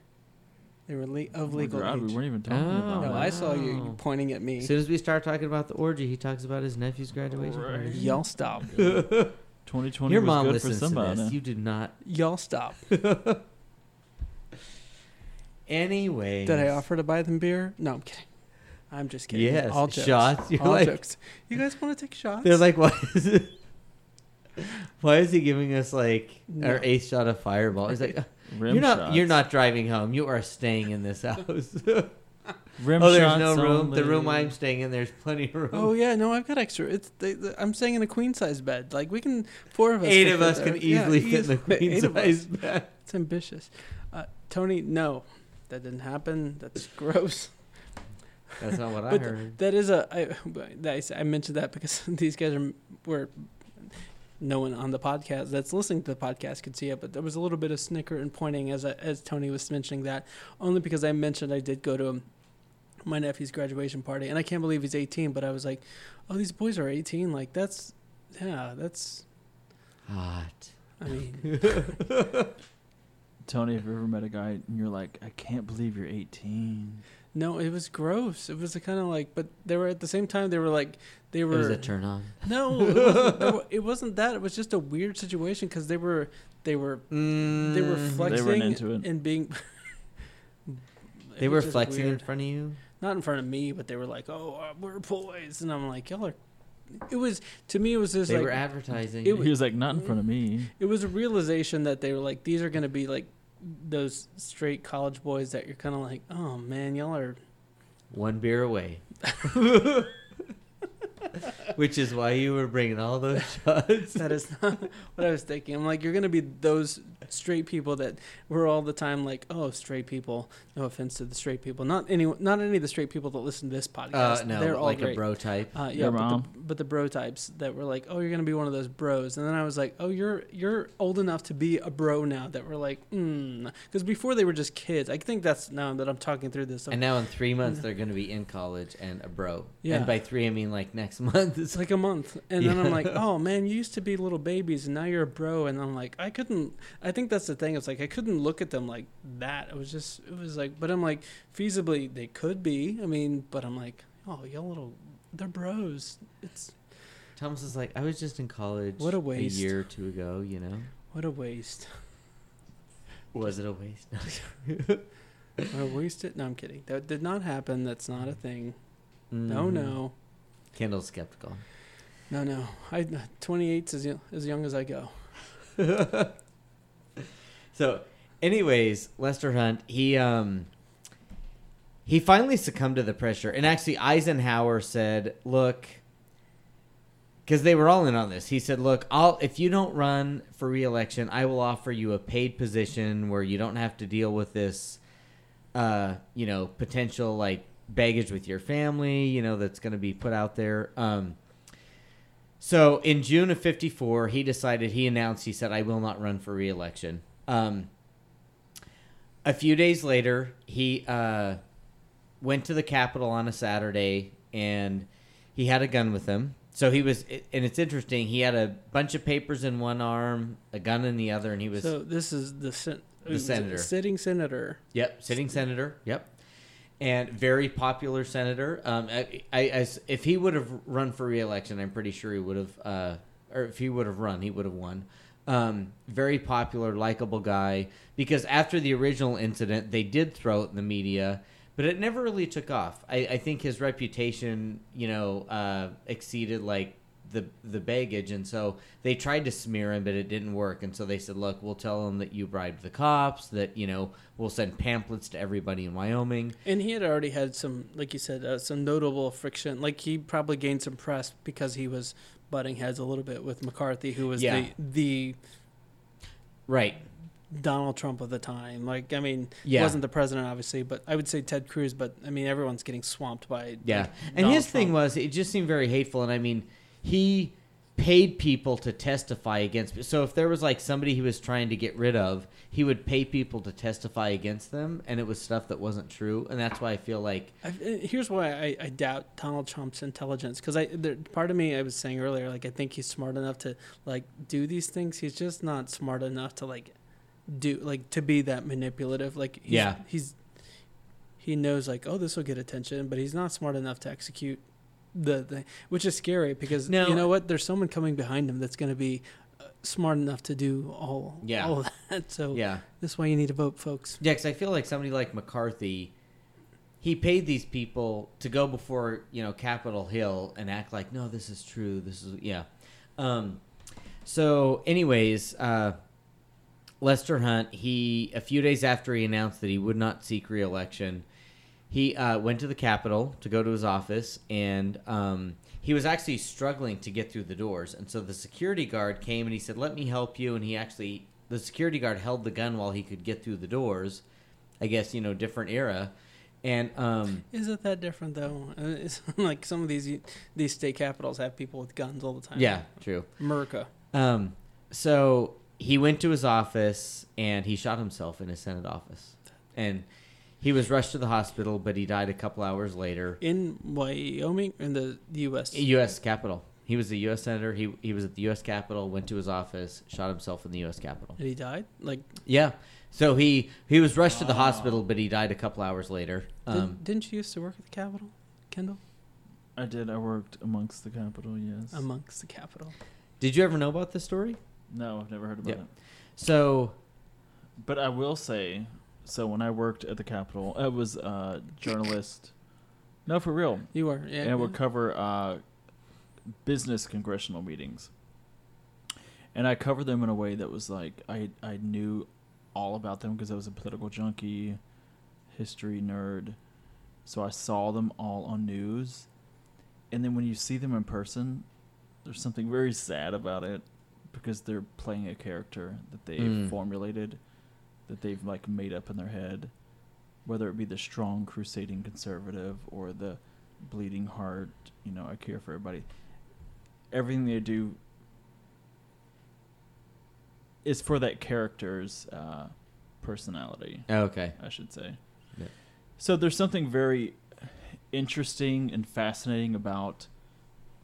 They were le- of legal God, age. we weren't even talking Oh, about no, that. I saw you Wow. Oh. pointing at me. As soon as we start talking about the orgy, he talks about his nephew's graduation Right. party. Y'all stop. 2020 Your was mom good listens for to somebody. this. You did not. Y'all stop. Anyway. Did I offer to buy them beer? No, I'm kidding. I'm just kidding. Yes, all jokes. shots. You're all like- jokes. You guys want to take shots? They're like, why is it? Why is he giving us like No. our eighth shot of Fireball? He's like, Rim you're not. shots. You're not driving home. You are staying in this house. Rim oh, there's shots no room. The room I'm staying in, there's plenty of room. Oh yeah, no, I've got extra. It's they, the, I'm staying in a queen size bed. Like we can, four of us. Eight can of fit us there. can Yeah, easily fit in the queen Eight of us. size bed. It's ambitious. Uh, Tony, no, that didn't happen. That's gross. That's not what I But heard. That is a. I, but I s- I mentioned that because these guys are were. No one on the podcast that's listening to the podcast could see it, but there was a little bit of snicker and pointing as I, as Tony was mentioning that, only because I mentioned I did go to my nephew's graduation party, and I can't believe he's 18. But I was like, oh, these boys are 18. Like that's, yeah, that's. Hot. I mean, Tony, have you ever met a guy and you're like, I can't believe you're 18? No, it was gross. It was kind of like, but they were at the same time they were like they were. It were. was a turn on. No, it wasn't, there it wasn't that. It was just a weird situation because they were they were they were Mm, flexing into it. and being. They were was just flexing in front of you. not in front of me, but they were like, "Oh, uh, we're boys," and I'm like, "Y'all are." It was to me. It was just They like were advertising. it he was like, not in front of me. it was a realization that they were like, these are gonna be like those straight college boys that you're kind of like, oh man, y'all are. One beer away. Which is why you were bringing all those shots. That is not what I was thinking. I'm like, you're gonna be those straight people that we're all the time like, oh, straight people. No offense to the straight people. Not any, not any of the straight people that listen to this podcast. Uh, no, They're all like great. a bro type. Uh, yeah, Your but mom. the, but the bro types that were like, "Oh, you're gonna be one of those bros," and then I was like, "Oh, you're you're old enough to be a bro now." That were like, "Hmm," because before they were just kids. I think that's now that I'm talking through this. And now in three months they're going to be in college and a bro. Yeah. And by three I mean like next month. It's like a month, and then I'm like, "Oh man, you used to be little babies, and now you're a bro." And I'm like, I couldn't. I think that's the thing. It's like I couldn't look at them like that. It was just, it was like, but I'm like, feasibly they could be. I mean, but I'm like, oh, y'all little, they're bros. It's Thomas is like, I was just in college What a waste. A year or two ago, you know? what a waste. Was it a waste? We used to, no, I'm kidding. That did not happen. That's not a thing. No, Mhm. no, Kendall's skeptical. no, no. I 28's as young, as young as I go. So, anyways, Lester Hunt, he um he finally succumbed to the pressure. And actually Eisenhower said, "Look, cuz they were all in on this. He said, "Look, I'll if you don't run for re-election, I will offer you a paid position where you don't have to deal with this uh, you know, potential like baggage with your family, you know, that's going to be put out there." Um so in June of 54, he decided, he announced, he said, I will not run for re-election. Um, a few days later, he uh, went to the Capitol on a Saturday and he had a gun with him. So he was, and it's interesting, he had a bunch of papers in one arm, a gun in the other, and he was, so this is the sen- The senator. sitting senator. yep, sitting senator, yep. And very popular senator. Um, I, I, if he would have run for re-election, I'm pretty sure he would have, uh, or if he would have run, he would have won. Um, very popular, likable guy. Because after the original incident, they did throw it in the media, but it never really took off. I, I think his reputation, you know, uh, exceeded like the the baggage, and so they tried to smear him, but it didn't work. And so they said, "Look, we'll tell him that you bribed the cops. That you know, we'll send pamphlets to everybody in Wyoming." And he had already had some, like you said, uh, some notable friction. Like he probably gained some press because he was butting heads a little bit with McCarthy, who was Yeah. the the Right. Donald Trump of the time. Like, I mean, Yeah. wasn't the president obviously, but I would say Ted Cruz. But I mean, everyone's getting swamped by Yeah. like, And Donald his thing was it just seemed very hateful and I mean, he paid people to testify against so if there was like somebody he was trying to get rid of, he would pay people to testify against them and it was stuff that wasn't true and that's why I feel like I, uh, here's why I, I doubt Donald Trump's intelligence because I there, part of me I was saying earlier like I think he's smart enough to like do these things he's just not smart enough to like do like to be that manipulative like he's, Yeah. he's he knows like oh this will get attention but he's not smart enough to execute the thing which is scary because No. you know what there's someone coming behind him that's going to be uh, smart enough to do all Yeah. all of that so yeah. that's why you need to vote folks Yeah, cuz I feel like somebody like McCarthy he paid these people to go before, you know, Capitol Hill and act like, "No, this is true. This is yeah." Um so anyways, uh Lester Hunt, he a few days after he announced that he would not seek re-election, he uh, went to the Capitol to go to his office, and um, he was actually struggling to get through the doors. And so the security guard came and he said, "Let me help you." And he actually, the security guard held the gun while he could get through the doors. I guess you know, different era, and um, Is it that different though? Uh, It's like some of these these state capitals have people with guns all the time. yeah, true. America. Um, so he went to his office and he shot himself in his Senate office, and he was rushed to the hospital, but he died a couple hours later. in Wyoming in the U.S. U.S. Capitol. He was a U.S. senator. He he was at the U.S. Capitol. Went to his office, shot himself in the U.S. Capitol. and he died. Like, Yeah. So he he was rushed to the hospital, but he died a couple hours later. Um, didn't, didn't you used to work at the Capitol, Kendall? I did. I worked amongst the Capitol. Yes. Amongst the Capitol. did you ever know about this story? no, I've never heard about Yeah. it. So But I will say, so when I worked at the Capitol, I was a journalist. No, for real. You were, yeah. and I would cover uh, business congressional meetings. And I covered them in a way that was like I I knew all about them because I was a political junkie, history nerd. So I saw them all on news. And then when you see them in person, there's something very sad about it because they're playing a character that they've Mm. formulated, that they've like made up in their head, whether it be the strong crusading conservative or the bleeding heart, you know, I care for everybody. Everything they do is for that character's uh, personality. oh, okay. I should say. Yeah. So there's something very interesting and fascinating about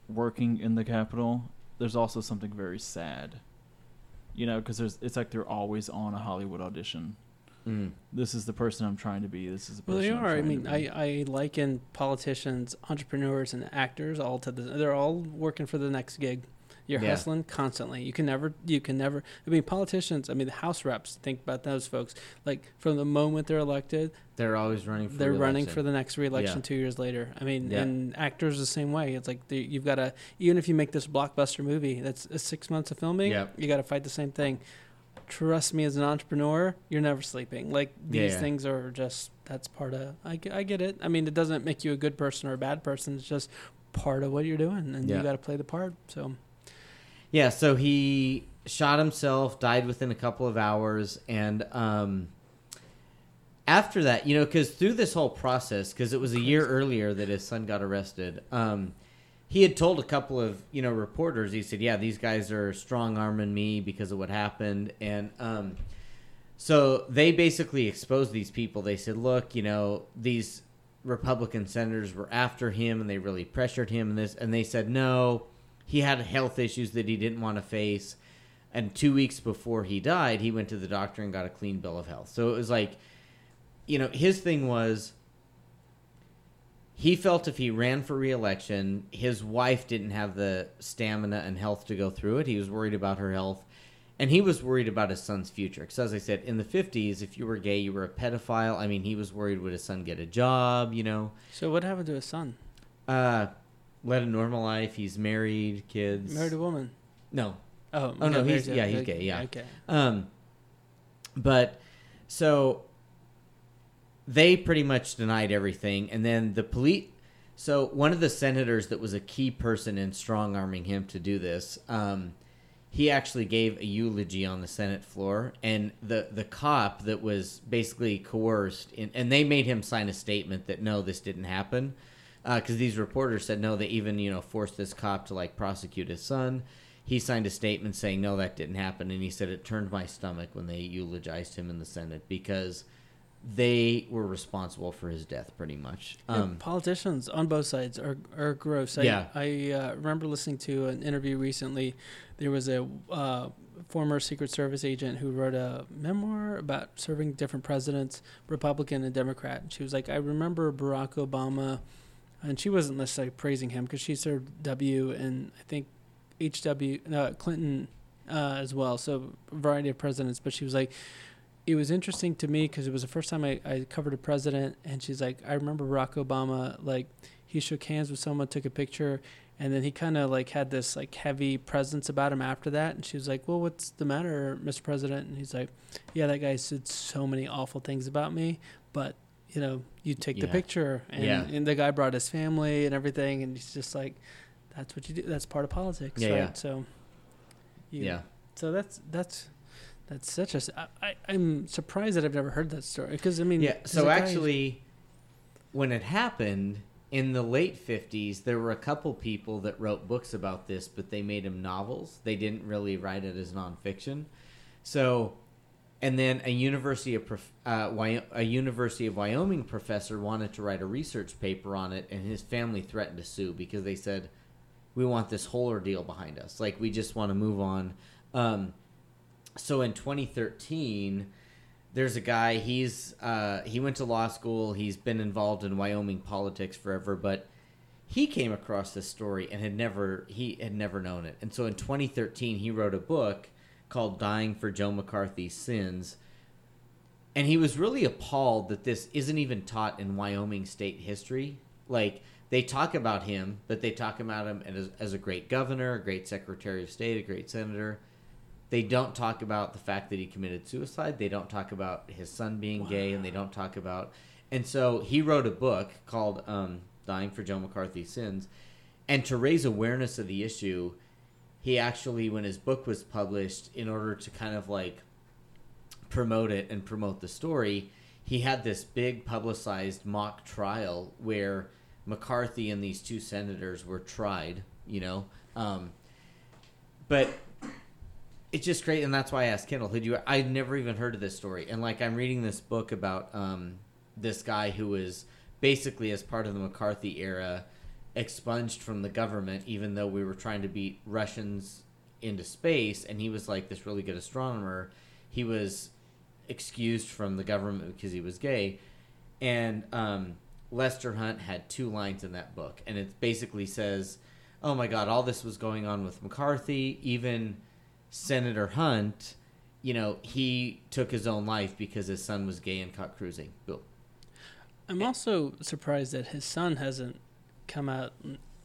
working in the Capitol. There's also something very sad, you know, because there's it's like they're always on a Hollywood audition. Mm. This is the person I'm trying to be. This is the Well, they I'm are. I mean, I. I liken politicians, entrepreneurs, and actors all to the. They're all working for the next gig, You're Yeah. hustling constantly. You can never. You can never. I mean, politicians. I mean, the House reps. Think about those folks. Like from the moment they're elected, They're always running for they're running re-election. for the next reelection Yeah. two years later. I mean, Yeah. and actors the same way. It's like you've got to even if you make this blockbuster movie that's uh, six months of filming, Yep. you got to fight the same thing. Trust me, as an entrepreneur, you're never sleeping. Like these things are just that's part of. I, get- I get it. I mean, it doesn't make you a good person or a bad person. It's just part of what you're doing, and you got to play the part. So Yeah, so he shot himself, died within a couple of hours, and um, after that, you know, because through this whole process, because it was a year earlier that his son got arrested, um, he had told a couple of you know reporters. He said, "Yeah, these guys are strong arming me because of what happened," and um, so they basically exposed these people. They said, "Look, you know, these." Republican senators were after him and they really pressured him and this and they said no he had health issues that he didn't want to face. And two weeks before he died he went to the doctor and got a clean bill of health. So it was like you know his thing was he felt if he ran for reelection his wife didn't have the stamina and health to go through it. He was worried about her health. And he was worried about his son's future. Because as i said in the 50s if you were gay you were a pedophile. I mean he was worried would his son get a job you know? So what happened to his son? uh led a normal life he's married kids Married a woman. no Oh, Oh, no, okay, he's- yeah, he's gay, yeah. Okay. Um, but so they pretty much denied everything, and then the police. So one of the senators that was a key person in strong arming him to do this, um, he actually gave a eulogy on the Senate floor, and the the cop that was basically coerced, in, and they made him sign a statement that no, this didn't happen, because these reporters said no, they even you know forced this cop to like prosecute his son. He signed a statement saying no, that didn't happen, and he said it turned my stomach when they eulogized him in the Senate because they were responsible for his death, pretty much. Um, politicians on both sides are are gross. I, Yeah. I uh, remember listening to an interview recently. There was a uh, former Secret Service agent who wrote a memoir about serving different presidents, Republican and Democrat. And she was like, I remember Barack Obama, and she wasn't necessarily praising him because she served W and I think H.W. Uh, Clinton uh, as well. So a variety of presidents. But she was like, it was interesting to me because it was the first time I, I covered a president, and she's like, I remember Barack Obama, like he shook hands with someone, took a picture, and then he kind of like had this like heavy presence about him after that. And she was like, Well, what's the matter, Mr. President? And he's like, Yeah, that guy said so many awful things about me, but you know, you take the picture, and, Yeah. and the guy brought his family and everything, and he's just like, That's what you do. That's part of politics, Yeah, right? yeah. So, you- yeah. so that's that's that's such a. I, I'm surprised that I've never heard that story because I mean. Yeah. So guy- actually, when it happened in the late fifties, there were a couple people that wrote books about this, but they made them novels. They didn't really write it as nonfiction. So, and then a University of uh, a University of Wyoming professor wanted to write a research paper on it, and his family threatened to sue because they said, "We want this whole ordeal behind us. Like we just want to move on." Um, so in 2013 there's a guy he's uh, he went to law school he's been involved in wyoming politics forever but he came across this story and had never he had never known it and so in 2013 he wrote a book called dying for joe mccarthy's sins and he was really appalled that this isn't even taught in wyoming state history like they talk about him but they talk about him as, as a great governor a great secretary of state a great senator they don't talk about the fact that he committed suicide. They don't talk about his son being gay, and they don't talk about. And so he wrote a book called um, "Dying for Joe McCarthy's Sins," and to raise awareness of the issue, he actually, when his book was published, in order to kind of like promote it and promote the story, he had this big publicized mock trial where McCarthy and these two senators were tried. You know, um, but it's just great, and that's why I asked Kendall. Who you? I'd never even heard of this story, and like I'm reading this book about um, this guy who was basically as part of the McCarthy era expunged from the government, even though we were trying to beat Russians into space, and he was like this really good astronomer. He was excused from the government because he was gay, and um, Lester Hunt had two lines in that book, and it basically says oh my God, all this was going on with McCarthy, even Senator Hunt, you know, he took his own life because his son was gay and caught cruising. Boom. I'm also surprised that his son hasn't come out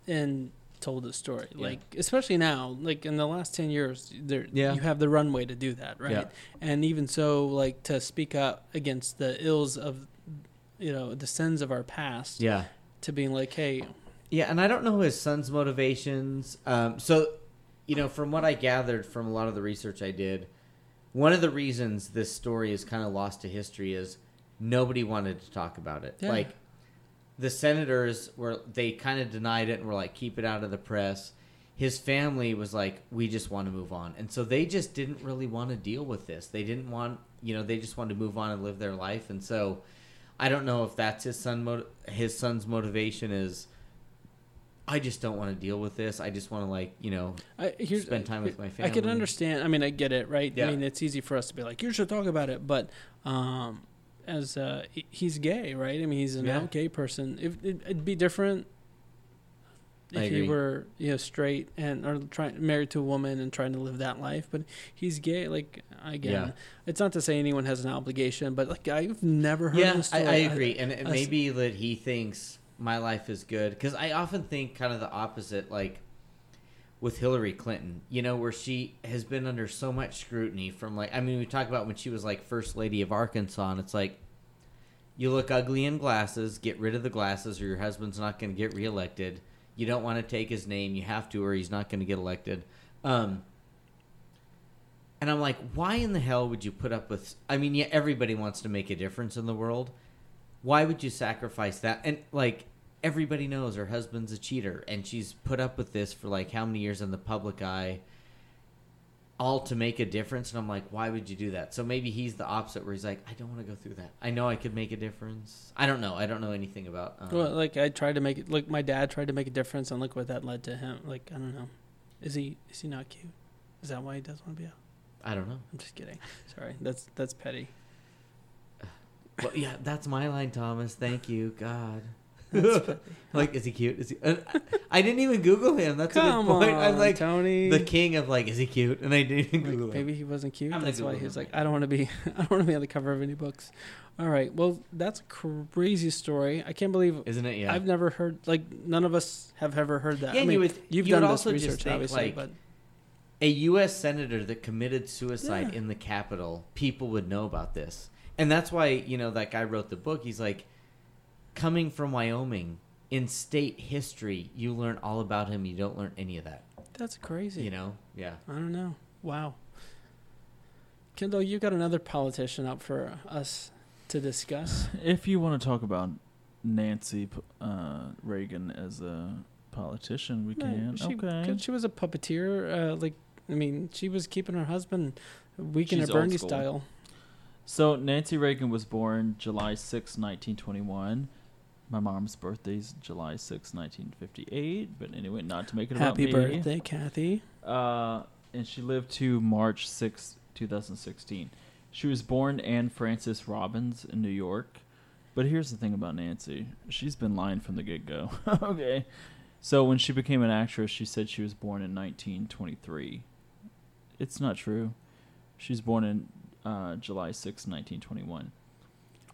and told the story. Yeah. Like, especially now, like in the last 10 years, there Yeah. you have the runway to do that, right? Yeah. And even so, like to speak up against the ills of, you know, the sins of our past, Yeah. to being like, hey, Yeah, and I don't know his son's motivations. Um, so, you know, from what I gathered from a lot of the research I did, one of the reasons this story is kind of lost to history is nobody wanted to talk about it. Yeah. Like, the senators were, they kind of denied it and were like, keep it out of the press. His family was like, we just want to move on. And so they just didn't really want to deal with this. They didn't want, you know, they just wanted to move on and live their life. And so I don't know if that's his son his son's motivation is, I just don't want to deal with this. I just want to like you know I, here's, spend time with my family I can understand. I mean, I get it, right? Yeah. I mean, it's easy for us to be like, you should talk about it, but um, as uh, he's gay, right? I mean, he's an Yeah. out gay person. If it, it'd be different I if he were, you know, straight and or trying married to a woman and trying to live that life, but he's gay. Like again, Yeah. it's not to say anyone has an obligation, but like I've never heard. Yeah, this I. I agree, and it I- may be that he thinks my life is good because I often think kind of the opposite, like with Hillary Clinton, you know, where she has been under so much scrutiny from like I mean, we talk about when she was like first lady of Arkansas, and it's like you look ugly in glasses, get rid of the glasses, or your husband's not going to get reelected. You don't want to take his name, you have to, or he's not going to get elected. Um, and I'm like, why in the hell would you put up with? I mean, yeah, everybody wants to make a difference in the world. Why would you sacrifice that? And like, everybody knows her husband's a cheater, and she's put up with this for like how many years in the public eye, all to make a difference. And I'm like, why would you do that? So maybe he's the opposite, where he's like, I don't want to go through that. I know I could make a difference. I don't know. I don't know anything about. Um, Well, like I tried to make it. Like my dad tried to make a difference, and look what that led to him. Like I don't know, is he is he not cute? Is that why he doesn't want to be out? I don't know. I'm just kidding. Sorry, that's that's petty. Well, yeah, that's my line, Thomas. Thank you, God. That's petty. like, is he cute? Is he? uh, I didn't even Google him. That's a good point. on, I'm like Tony. the king of like, is he cute? And I didn't even Like, Google him. maybe he wasn't cute. I'm gonna That's why Google he's him like, I don't want to be, I don't want to be on the cover of any books. All right. Well, that's a crazy story. I can't believe Isn't it? Yeah. I've never heard. Like none of us have ever heard that. Yeah, I and mean, you would- you've you would done also this just research, think, obviously, like, but a U.S. senator that committed suicide Yeah. in the Capitol, people would know about this, and that's why you know that guy wrote the book. He's like, coming from Wyoming in state history, you learn all about him. You don't learn any of that. that's crazy. You know? Yeah. I don't know. Wow. Kendall, you got another politician up for us to discuss. If you want to talk about Nancy uh, Reagan as a politician, we No, can. She, okay. 'cause she was a puppeteer. Uh, like, I mean, she was keeping her husband weekend She's at old Bernie school. style. So Nancy Reagan was born July 6, 1921. My mom's birthday's July 6, 1958. But anyway, not to make it about Happy me. birthday, Kathy. Uh, and she lived to March 6, 2016. She was born Anne Frances Robbins in New York. But here's the thing about Nancy. She's been lying from the get go. okay. So when she became an actress, she said she was born in 1923. It's not true. She's born in uh, July 6, 1921.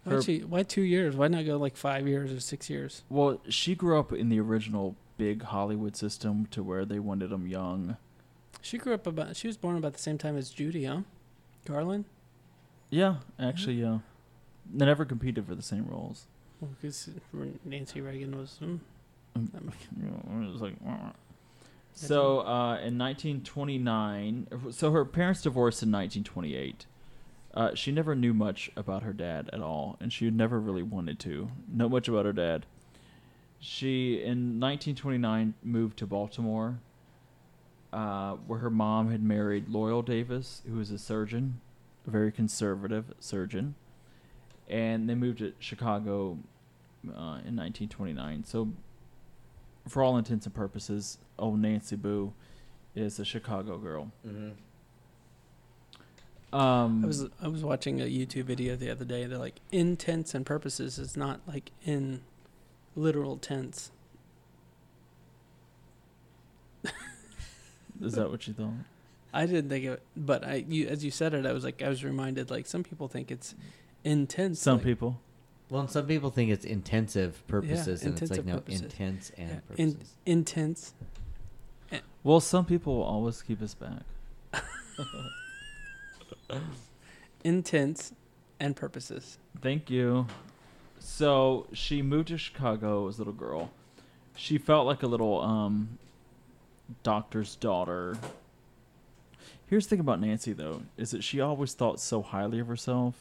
Why, she, why two years? Why not go like five years or six years? Well, she grew up in the original big Hollywood system to where they wanted them young. She grew up about. She was born about the same time as Judy, huh? Garland. Yeah, actually, yeah. They never competed for the same roles. Well, because Nancy Reagan was. Mm, you know, it was like, so uh, in 1929, so her parents divorced in 1928. Uh, she never knew much about her dad at all, and she never really wanted to know much about her dad. She, in 1929, moved to Baltimore, uh, where her mom had married Loyal Davis, who was a surgeon, a very conservative surgeon, and they moved to Chicago uh, in 1929. So, for all intents and purposes, old Nancy Boo is a Chicago girl. Mm-hmm. Um, I was I was watching a YouTube video the other day. They're like intents and purposes is not like in literal tense. Is that what you thought? I didn't think of it, but I, you, as you said it, I was like, I was reminded. Like some people think it's intense. Some like, people. Well, and some people think it's intensive purposes, and it's like no purposes. intense and Yeah, purposes. in- intense. Well, some people will always keep us back. intense and purposes. Thank you. So she moved to Chicago as a little girl. She felt like a little um, doctor's daughter. Here's the thing about Nancy, though, is that she always thought so highly of herself.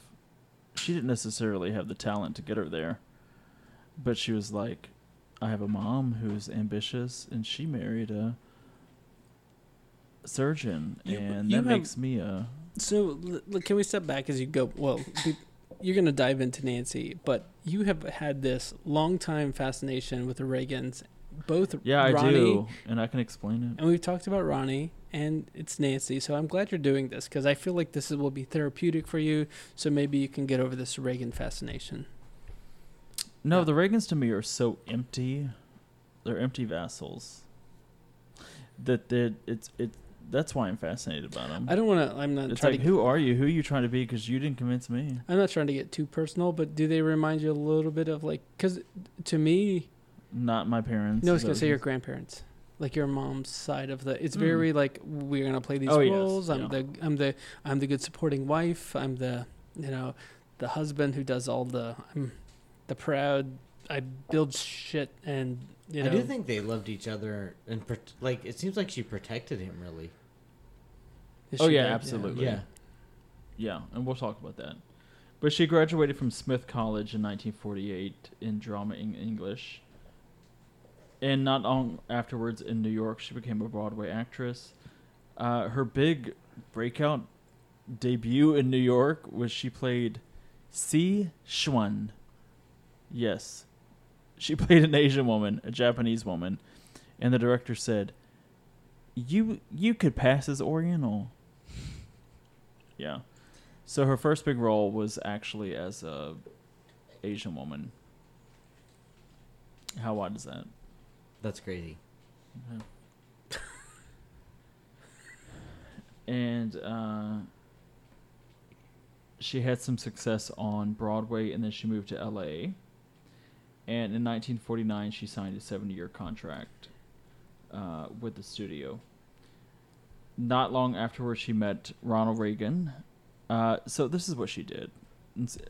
She didn't necessarily have the talent to get her there, but she was like, "I have a mom who's ambitious, and she married a surgeon, You- and you that have- makes me a." So, can we step back as you go? Well, you're going to dive into Nancy, but you have had this long time fascination with the Reagans, both Yeah, I Ronnie, do, and I can explain it. and we've talked about Ronnie, and it's Nancy. So I'm glad you're doing this because I feel like this is, will be therapeutic for you. So maybe you can get over this Reagan fascination. No, Yeah. the Reagans to me are so empty. They're empty vessels. That that it's it. That's why I'm fascinated about them. I don't want to. I'm not It's trying like, to. who are you? Who are you trying to be? Because you didn't convince me. I'm not trying to get too personal, but do they remind you a little bit of like? Because to me, Not my parents. no, I was gonna say your grandparents, like your mom's side of the. It's Mm. very like we're gonna play these Oh, yes, roles. I'm yeah. the I'm the I'm the good supporting wife. I'm the you know the husband who does all the. I'm the proud. I build shit and you know. I do think they loved each other, and pro- like it seems like she protected him really. Oh, yeah, did, absolutely. Yeah. Yeah, and we'll talk about that. But she graduated from Smith College in 1948 in drama in English. And not long afterwards in New York, she became a Broadway actress. Uh, her big breakout debut in New York was she played Si Xuan. Yes. She played an Asian woman, a Japanese woman, and the director said, "You you could pass as Oriental." Yeah. So her first big role was actually as a Asian woman. How odd is that? That's crazy. Okay. and uh, she had some success on Broadway, and then she moved to L.A. And in 1949, she signed a 70-year contract uh, with the studio. Not long afterwards, she met Ronald Reagan. Uh, so this is what she did.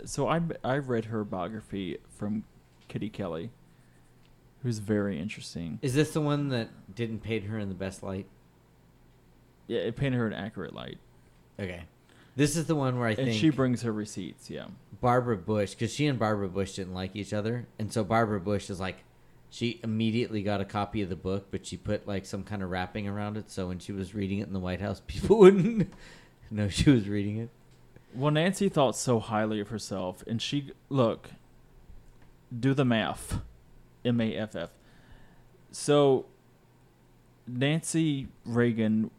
So I I read her biography from Kitty Kelley, who's very interesting. Is this the one that didn't paint her in the best light? Yeah, it painted her in accurate light. Okay. This is the one where I and think she brings her receipts, yeah. Barbara Bush, because she and Barbara Bush didn't like each other, and so Barbara Bush is like, she immediately got a copy of the book, but she put like some kind of wrapping around it, so when she was reading it in the White House, people wouldn't know she was reading it. Well, Nancy thought so highly of herself, and she look. Do the math, M A F F. So, Nancy Reagan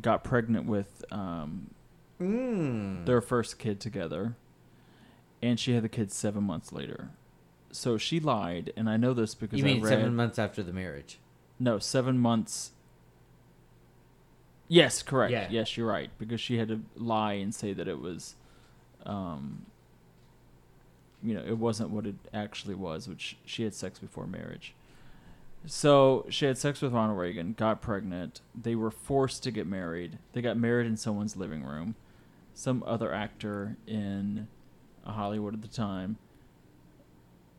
got pregnant with um, Mm. their first kid together, and she had the kid seven months later. So she lied, and I know this because You I mean read seven months after the marriage? no seven months. Yes, correct. Yeah. Yes, you're right because she had to lie and say that it was, um, you know, it wasn't what it actually was, which she had sex before marriage. So she had sex with Ronald Reagan, got pregnant. They were forced to get married. They got married in someone's living room. Some other actor in Hollywood at the time.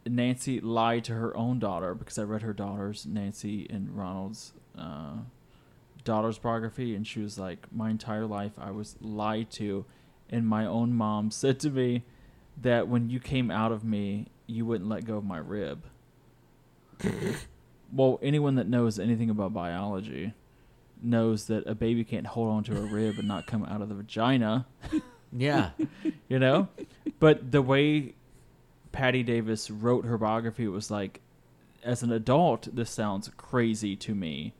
Nancy lied to her own daughter because I read her daughter's, Nancy and Ronald's uh, daughter's biography, and she was like, My entire life I was lied to, and my own mom said to me that when you came out of me, you wouldn't let go of my rib. well, anyone that knows anything about biology knows that a baby can't hold on to a rib and not come out of the vagina, Yeah. you know? But the way Patti Davis wrote her biography was like, as an adult, this sounds crazy to me.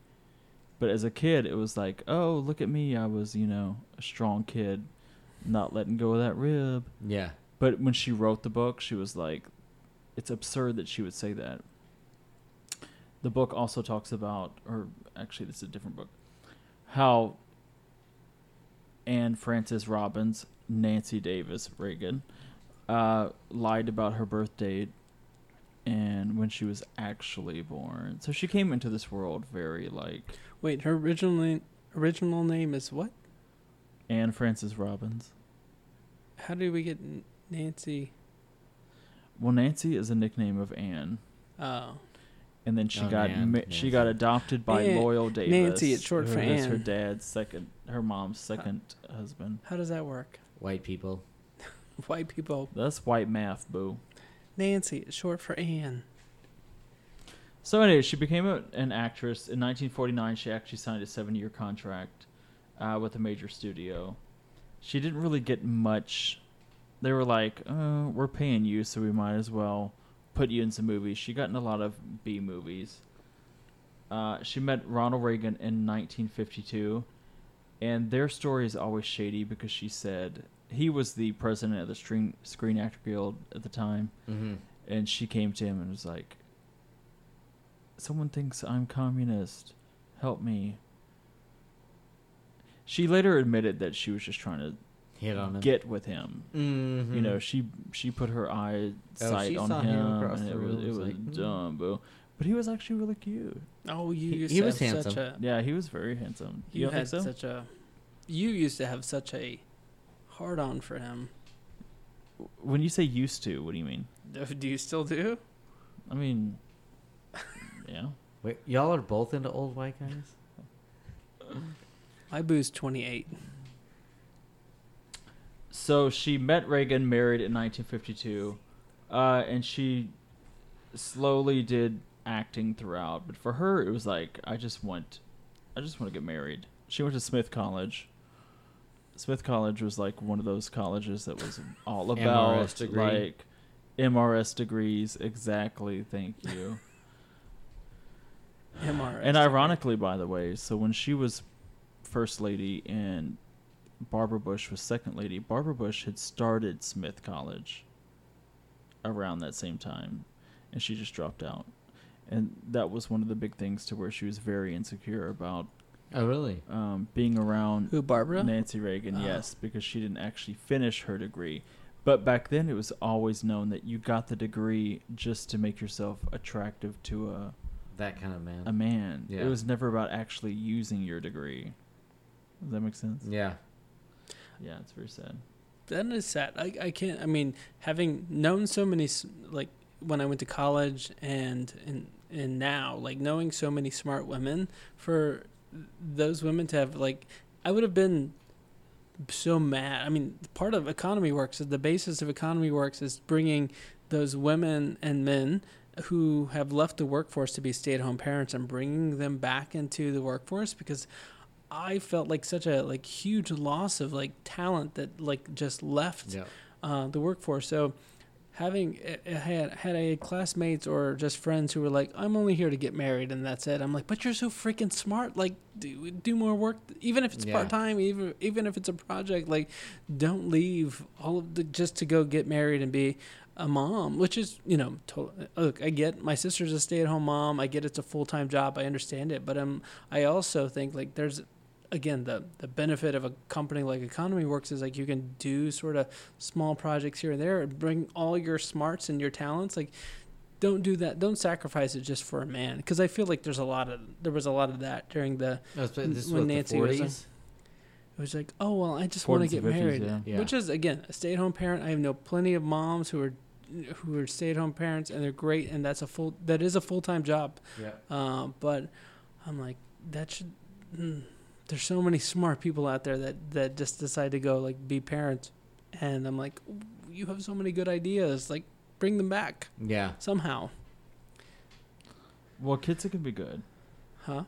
But as a kid, it was like, oh, look at me. I was, you know, a strong kid, not letting go of that rib. yeah. But when she wrote the book, she was like, it's absurd that she would say that. the book also talks about, or actually, this is a different book, how Anne Frances Robbins, Nancy Davis Reagan, uh, lied about her birth date and when she was actually born. So she came into this world very like Wait, her original name, original name is what? Anne Frances Robbins. How did we get Nancy? Well, Nancy is a nickname of Anne, Oh, and then she Oh, got Nan- ma- she got adopted by Nan- Loyal Davis. Nancy, it's short who for is her dad's second, her mom's second husband. how does that work? White people. White people. That's white math, boo. Nancy is short for Anne. So anyway, she became a, an actress in 1949. She actually signed a seven-year contract uh, with a major studio. She didn't really get much. They were like, uh, "We're paying you, so we might as well put you in some movies." She got in a lot of B movies. Uh, she met Ronald Reagan in 1952, and their story is always shady because she said he was the president of the Screen Screen Actor Guild at the time Mm-hmm. and she came to him and was like someone thinks i'm communist help me she later admitted that she was just trying Hit on him. get with him Mm-hmm. you know she she put her eye Oh, sight she on him, him across and the it was room, it was was like, hmm. dumb boo but he was actually really cute Oh, you He- used he to was have such handsome. a. yeah he was very handsome you, You had so such a. You used to have such a hard on for him. when you say used to what do you mean Do you still do? i mean yeah Wait, y'all are both into old white guys? My boo's 28. So she met Reagan, married in 1952, uh, and she slowly did acting throughout. But for her, it was like I just want, I just want to get married. She went to Smith College. Smith College was like one of those colleges that was all about MRS degree. like MRS degrees. Exactly. Thank you. MRS. And ironically, by the way, so when she was first lady and Barbara Bush was second lady, Barbara Bush had started Smith College around that same time, and she just dropped out. And that was one of the big things to where she was very insecure about Oh, really? um, being around Who, Barbara? Nancy Reagan, Oh. yes, because she didn't actually finish her degree. But back then, it was always known that you got the degree just to make yourself attractive to a That kind of man. a man. Yeah. It was never about actually using your degree. Does that make sense? yeah. Yeah, it's very sad. That is sad. I, I can't. I mean, having known so many, like when I went to college and and and now, like knowing so many smart women, for those women to have like, I would have been so mad. I mean, part of economy works. The basis of economy works is bringing those women and men who have left the workforce to be stay-at-home parents and bringing them back into the workforce because I felt like such a like huge loss of like talent that like just left Yeah. uh, the workforce. So having uh, had had had classmates or just friends who were like, "I'm only here to get married and that's it." I'm like, "But you're so freaking smart! Like, do do more work, even if it's Yeah. part time, even even if it's a project. Like, don't leave all of the just to go get married and be." A mom, which is, you know, look, I get my sister's a stay at home mom. I get it's a full time job. I understand it. But um, I also think like there's again the the benefit of a company like economy works is like you can do sort of small projects here and there and bring all your smarts and your talents like don't do that don't sacrifice it just for a man because i feel like there's a lot of there was a lot of that during the No, it's- this When what, Nancy the was 40s? it was like oh well i just want to get 50s, married yeah. Yeah. which is again a stay-at-home parent i have know plenty of moms who are who are stay-at-home parents and they're great and that's a full that is a full-time job Yeah. uh, but I'm like, that should. Mm, there's so many smart people out there that that just decide to go like be parents, and I'm like, you have so many good ideas. Like, bring them back Yeah. somehow, Well, kids it can be good. huh?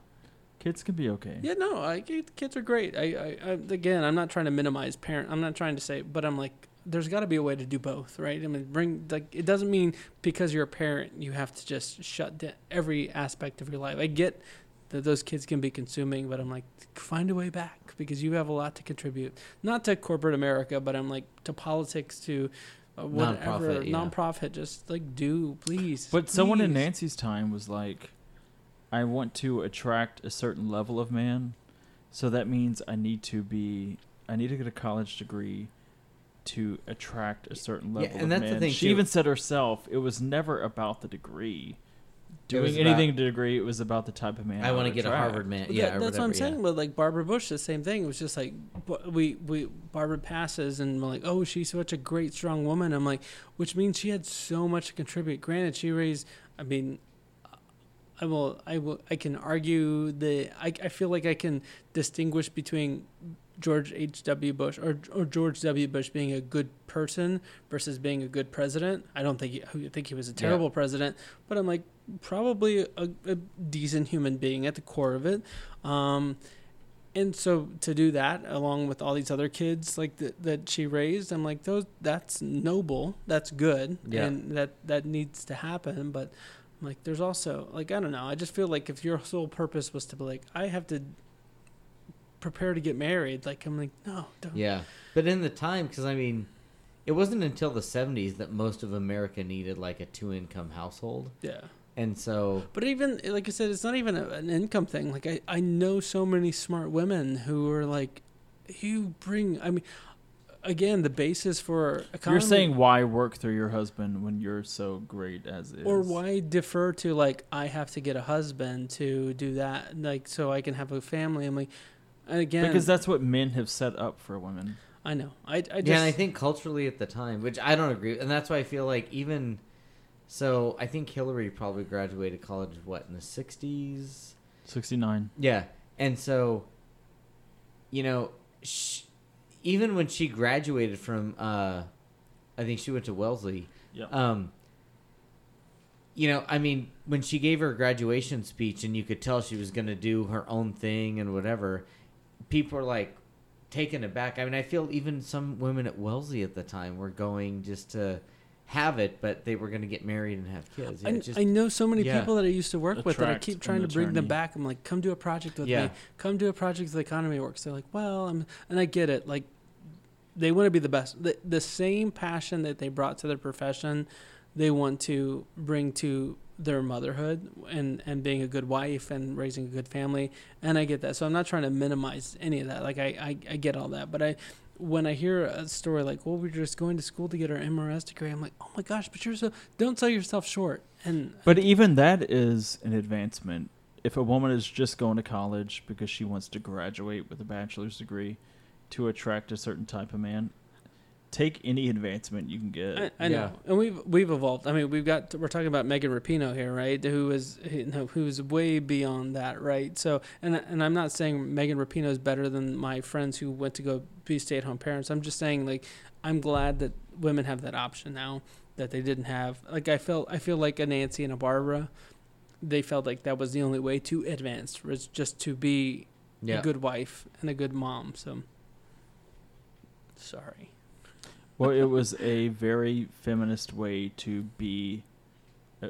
Kids can be okay. Yeah, no, I kids are great. I, I, I again, I'm not trying to minimize parent. I'm not trying to say, but I'm like, there's got to be a way to do both, right? I mean, bring like it doesn't mean because you're a parent you have to just shut down every aspect of your life. I get that those kids can be consuming, but I'm like, find a way back because you have a lot to contribute, not to corporate America, but I'm like to politics, to uh, whatever Nonprofit, yeah. nonprofit. Just like do, please. But someone in. Nancy's time was like, I want to attract a certain level of man, so that means I need to be I need to get a college degree to attract a certain level Yeah, level and of that's the thing, she too. even said herself it was never about the degree. It was Doing anything about- to degree, it was about the type of man I want to would get a. Harvard man. Well, Yeah, that- or that's what I'm whatever, yeah. saying. But like Barbara Bush, the same thing. It was just like we we Barbara passes and we're like, oh, she's such a great, strong woman. I'm like, which means she had so much to contribute. Granted, she raised. I mean, I will. I will. I can argue the. I I feel like I can distinguish between George H. W. Bush or or George W. Bush being a good person versus being a good president. I don't think he, I think he was a terrible president, but I'm like probably a, a decent human being at the core of it. Um, and so to do that along with all these other kids like that that she raised, I'm like those that's noble, that's good, Yeah. and that that needs to happen. But I'm like there's also like I don't know. I just feel like if your sole purpose was to be like I have to prepare to get married, like I'm like no, don't. Yeah, but in the time, because I mean, it wasn't until the '70s that most of America needed like a two-income household, yeah. And so But even like I said, it's not even a, an income thing. Like I, I know so many smart women who are like, you bring. I mean, again, the basis for economy. You're saying why work through your husband when you're so great as is? or why defer to like I have to get a husband to do that, like so I can have a family. I'm like, and again, Because that's what men have set up for women. I know. I, I just yeah, and I think culturally at the time, which I don't agree, and that's why I feel like even so, I think Hillary probably graduated college what in the '60s. 69. Yeah, and so, you know, sh- even when she graduated from, uh, I think she went to Wellesley. Yeah. Um, you know, I mean, when she gave her graduation speech, and you could tell she was going to do her own thing and whatever, people are like taken aback. I mean, I feel even some women at Wellesley at the time were going just to have it, but they were going to get married and have kids. Yeah, I, just- I know so many yeah. people that I used to work with that I keep trying to bring them back. I'm like, come do a project with Yeah. me. Come do a project with the economy works. They're like, well, I'm, and I get it. Like, they want to be the best. The, the same passion that they brought to their profession, they want to bring to their motherhood and and being a good wife and raising a good family. And I get that. So I'm not trying to minimize any of that. Like I I, I get all that, but I. When I hear a story like, "Well, we're just going to school to get our MRS degree," I'm like, "Oh my gosh!" But you're so don't sell yourself short. And But even that is an advancement. If a woman is just going to college because she wants to graduate with a bachelor's degree to attract a certain type of man, take any advancement you can get. I, I Yeah. know, and we've we've evolved. I mean, we've got we're talking about Megan Rapinoe here, right? Who is you know, who's way beyond that, right? So, and and I'm not saying Megan Rapinoe is better than my friends who went to go be stay-at-home parents. I'm just saying like I'm glad that women have that option now that they didn't have. Like I felt I feel like a Nancy and a Barbara, they felt like that was the only way to advance was just to be yeah. a good wife and a good mom. So, sorry. Well, it was a very feminist way to be uh,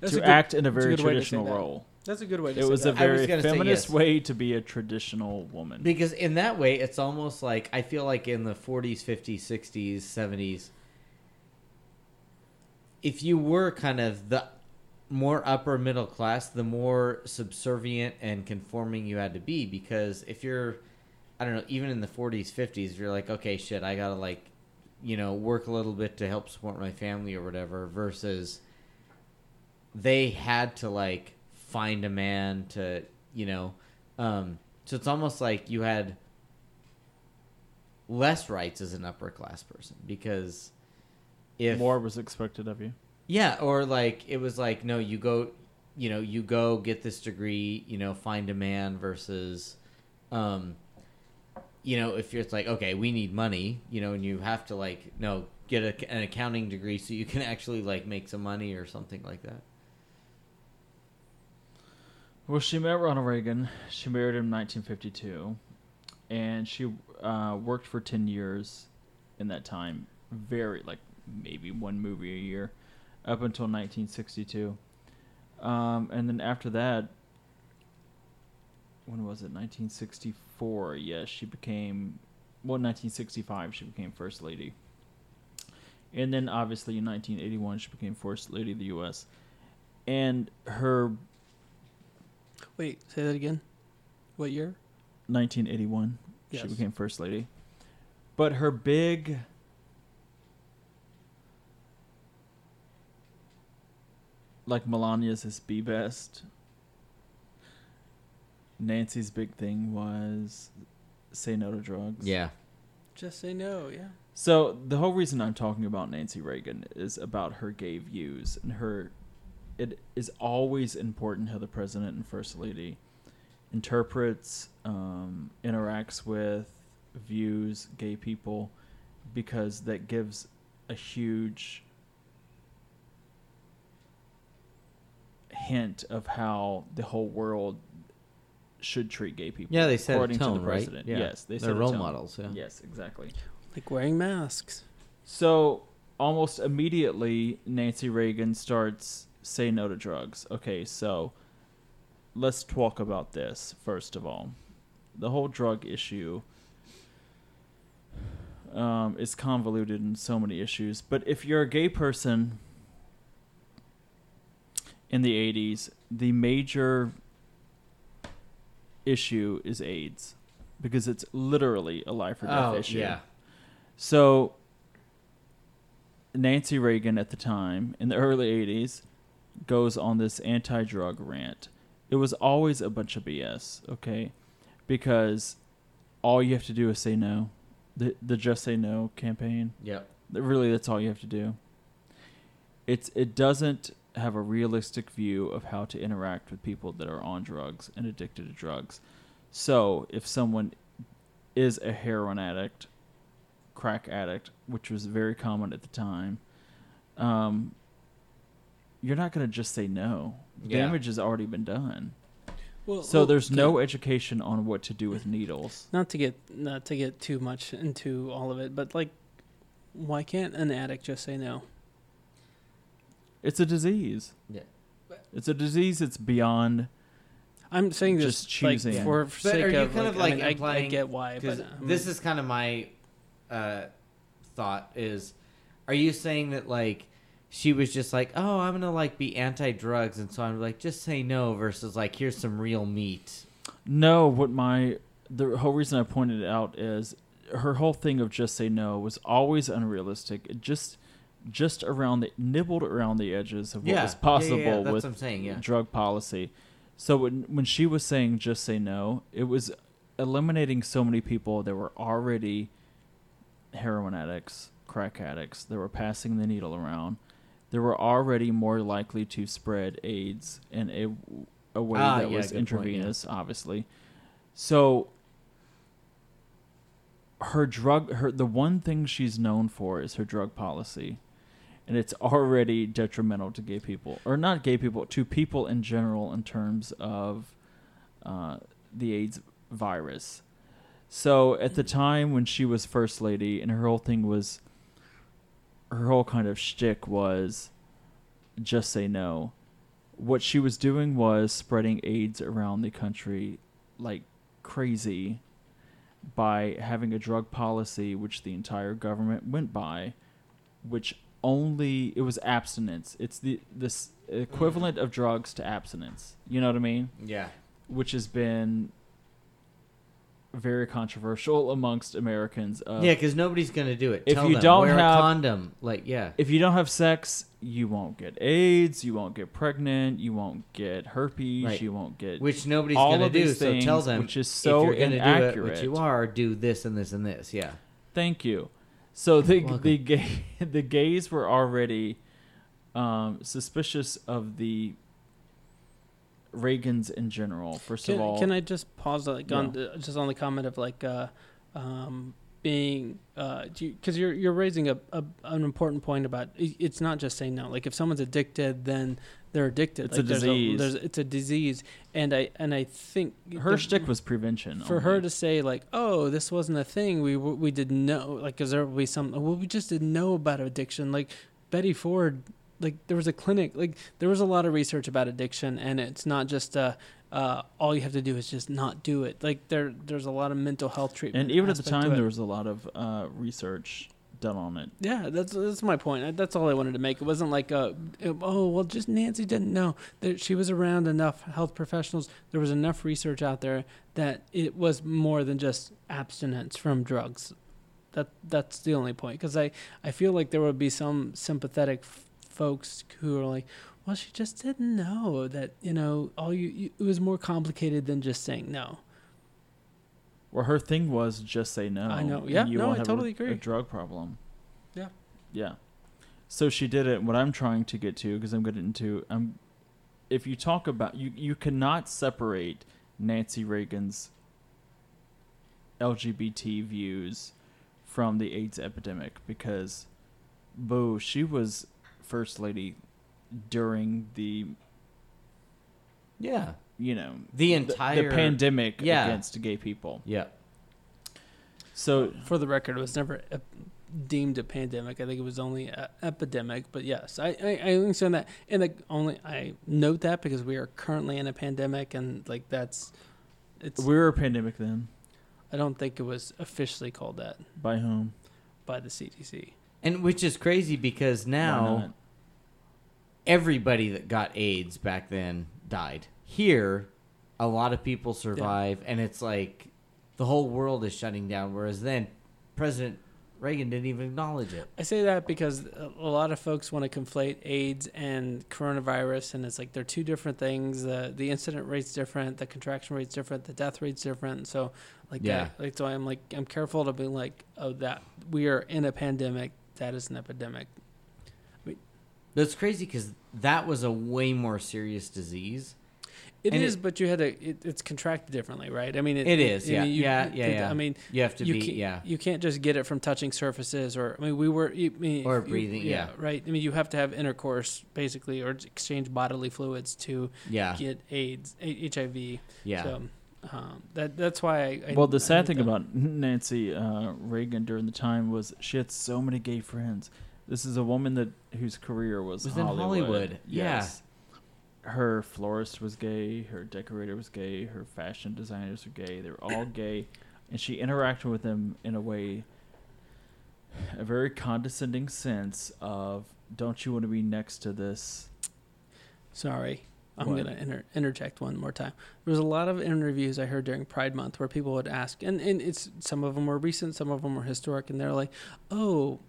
That's a to good- act in a that's a very good way to say traditional role. That's a good way to It say was that. was a very gonna feminist yes. way to be a traditional woman. Because in that way, it's almost like I feel like in the 40s, 50s, 60s, 70s, if you were kind of the more upper middle class, the more subservient and conforming you had to be. Because if you're, I don't know, even in the 40s, 50s, you're like, okay, shit, I gotta like, you know, work a little bit to help support my family or whatever, versus they had to like find a man to, you know, um, so it's almost like you had less rights as an upper class person because if More was expected of you. yeah, or like it was like no, you go, you know, you go get this degree, you know, find a man versus, um, you know, if you're it's like okay, we need money, you know, and you have to like no get a, an accounting degree so you can actually like make some money or something like that. Well, she met Ronald Reagan. She married him in 1952, and she uh, worked for 10 years in that time. Very like maybe one movie a year, up until 1962. Um, and then after that, when was it? 1964. Yes, she became. Well, 1965 she became first lady. And then obviously in 1981 she became first lady of the U.S. And her Wait, say that again. What year? 1981. She became first lady. But her big like Melania's is be best. Nancy's big thing was say no to drugs. Yeah. Just say no. Yeah. So the whole reason I'm talking about Nancy Reagan is about her gay views and her. It is always important how the president and first lady interprets, um, interacts with, views gay people, because that gives a huge hint of how the whole world should treat gay people. Yeah, they set a according to tone, the right? president. Yeah. Yes, they They're set a role tone. models, yeah. Yes, exactly. Like wearing masks. So almost immediately, Nancy Reagan starts say no to drugs. Okay, so let's talk about this first of all. The whole drug issue um, is convoluted in so many issues. But if you're a gay person in the 80s, the major issue is AIDS because it's literally a life or death Oh, issue. yeah. So Nancy Reagan at the time in the early 80s goes on this anti-drug rant. It was always a bunch of BS, okay? Because all you have to do is say no. The the just say no campaign. Yeah. Really that's all you have to do. It's it doesn't have a realistic view of how to interact with people that are on drugs and addicted to drugs. So, if someone is a heroin addict crack addict, which was very common at the time, um, you're not going to just say no. Yeah. Damage has already been done. Well, So well, there's okay. no education on what to do with needles. Not to get not to get too much into all of it, but like, why can't an addict just say no? It's a disease. Yeah. It's a disease that's beyond. I'm saying this Just choosing. like for But sake are you of kind like, of, like, I, mean, I, I implying- get why, but Because this is kind of my uh, thought is, are you saying that like she was just like, oh, I'm gonna like be anti-drugs, and so I'm like, just say no versus like, here's some real meat. No, what my the whole reason I pointed it out is her whole thing of just say no was always unrealistic. It just just around the nibbled around the edges of what yeah, was possible yeah, yeah, with saying. Drug policy. So when when she was saying just say no, it was eliminating so many people that were already heroin addicts, crack addicts that were passing the needle around. They were already more likely to spread AIDS in a a way Ah, that was good point, intravenous, obviously. So her drug her the one thing she's known for is her drug policy and it's already detrimental to gay people or not gay people to people in general in terms of uh, the AIDS virus. So at the time when she was first lady, and her whole thing was, her whole kind of shtick was, just say no. What she was doing was spreading AIDS around the country like crazy by having a drug policy which the entire government went by, which only it was abstinence. It's the this equivalent of drugs to abstinence. You know what I mean? Yeah. Which has been very controversial amongst Americans. Of, yeah, because nobody's gonna do it. if Tell you them, don't wear have- a condom, like yeah, If you don't have sex, you won't get AIDS. You won't get pregnant. You won't get herpes. Right. You won't get which nobody's gonna do. these So tell them, which is so if you're gonna inaccurate. do it, which you are, do this and this and this. Yeah. Thank you. So the Welcome. the gay the gays were already um, suspicious of the Reagans in general. First Can, of all, can I just pause like on the, just on the comment of like uh, um, being because you, are you're raising a, a an important point about it's not just saying no. Like if someone's addicted, then they're addicted. It's like a there's disease. there's, it's a disease, and I and I think her the- shtick was prevention. for her to say like, "Oh, this wasn't a thing. We we didn't know." Like, because there be some. Well, we just didn't know about addiction. Like Betty Ford, like there was a clinic. Like there was a lot of research about addiction, and it's not just uh, uh, all you have to do is just not do it. Like there there's a lot of mental health treatment. and even at the time, there was a lot of uh, research done on it. Yeah, that's that's my point. That's all I wanted to make. It wasn't like, uh, oh, well, just Nancy didn't know that she was around enough health professionals. There was enough research out there that it was more than just abstinence from drugs. That that's the only point. Because I I feel like there would be some sympathetic f- folks who are like, well, she just didn't know that you know all you, you it was more complicated than just saying no. Well, her thing was just say no. I know. Yeah, you no, won't I have totally a, agree. A drug problem. Yeah. Yeah. So she did it. What I'm trying to get to, because I'm getting into, um, if you talk about you, you cannot separate Nancy Reagan's LGBT views from the AIDS epidemic because, boo, she was first lady during the Yeah. You know The the- entire the pandemic Yeah. against gay people. Yeah. So For the record, it was never a, deemed a pandemic. I think it was only an epidemic. But yes, I, I, I understand that. And the only I note that because we are currently in a pandemic, and like that's it's. we were a pandemic then. I don't think it was officially called that By whom? by the CDC. And which is crazy because now everybody that got AIDS back then died. Here, a lot of people survive, and it's like the whole world is shutting down. Whereas then, President Reagan didn't even acknowledge it. I say that because a lot of folks want to conflate AIDS and coronavirus, and it's like they're two different things. The the incident rate's different, the contraction rate's different, the death rate's different. So, like, Yeah. I, like so, I'm like I'm careful to be like, oh, that we are in a pandemic. That is an epidemic. That's crazy because that was a way more serious disease. It And is, it- but you had to. It, it's contracted differently, right? I mean, it, It is, I yeah. you- Yeah, yeah, could- yeah. I mean, You have to you be, can't, yeah. You can't just get it from touching surfaces, or I mean, we were. You, I mean, Or if you- breathing, yeah. right. I mean, you have to have intercourse, basically, or exchange bodily fluids to Yeah. get AIDS, HIV. Yeah. So, um, that that's why I. I Well, the I sad thing that. about Nancy uh, Reagan during the time was she had so many gay friends. This is a woman that whose career was, Was in Hollywood. Hollywood, yeah. Her florist was gay. Her decorator was gay. Her fashion designers were gay. They were all gay, and she interacted with them in a way, a very condescending sense of, "Don't you want to be next to this?" Sorry. I'm going to inter- interject one more time. There was a lot of interviews I heard during Pride Month where people would ask, and, and it's some of them were recent, some of them were historic, and they're like, "Oh,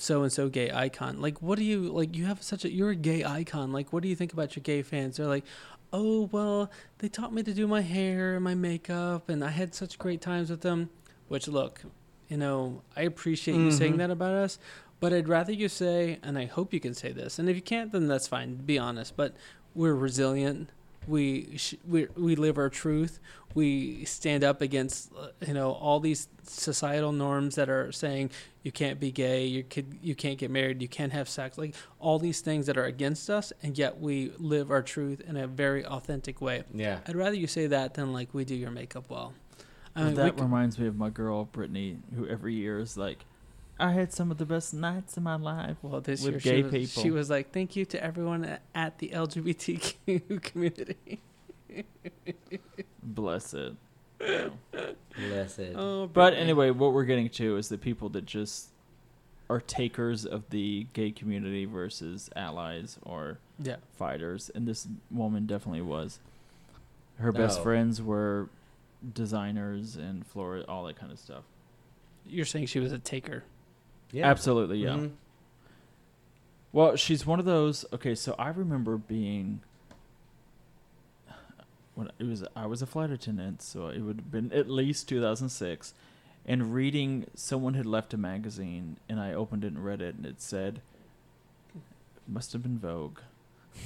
so and so gay icon. Like, what do you like? You have such a you're a gay icon. Like, what do you think about your gay fans?" They're like, "Oh, well, they taught me to do my hair and my makeup, and I had such great times with them." Which, look, you know, I appreciate you saying Mhm. that about us, but I'd rather you say, and I hope you can say this, and if you can't, then that's fine. Be honest, but we're resilient. We sh- we we live our truth. We stand up against you know all these societal norms that are saying you can't be gay, you could you can't get married, you can't have sex, like all these things that are against us, and yet we live our truth in a very authentic way. Yeah. I'd rather you say that than like we do your makeup well. I mean, that c- reminds me of my girl Brittany, who every year is like, "I had some of the best nights of my life." well, this with year gay she was, people. she was like, "Thank you to everyone at- at the LGBTQ community." Bless it. Bless it. Oh, But anyway, what we're getting to is the people that just are takers of the gay community versus allies or yeah. fighters, and this woman definitely was. Her best Oh. friends were designers and flora, all that kind of stuff. You're saying she was a taker. yeah. Absolutely, yeah. Mhm. Well, she's one of those. Okay, so I remember being when it was I was a flight attendant, so it would have been at least 2006, and reading someone had left a magazine, and I opened it and read it, and it said, it must have been Vogue.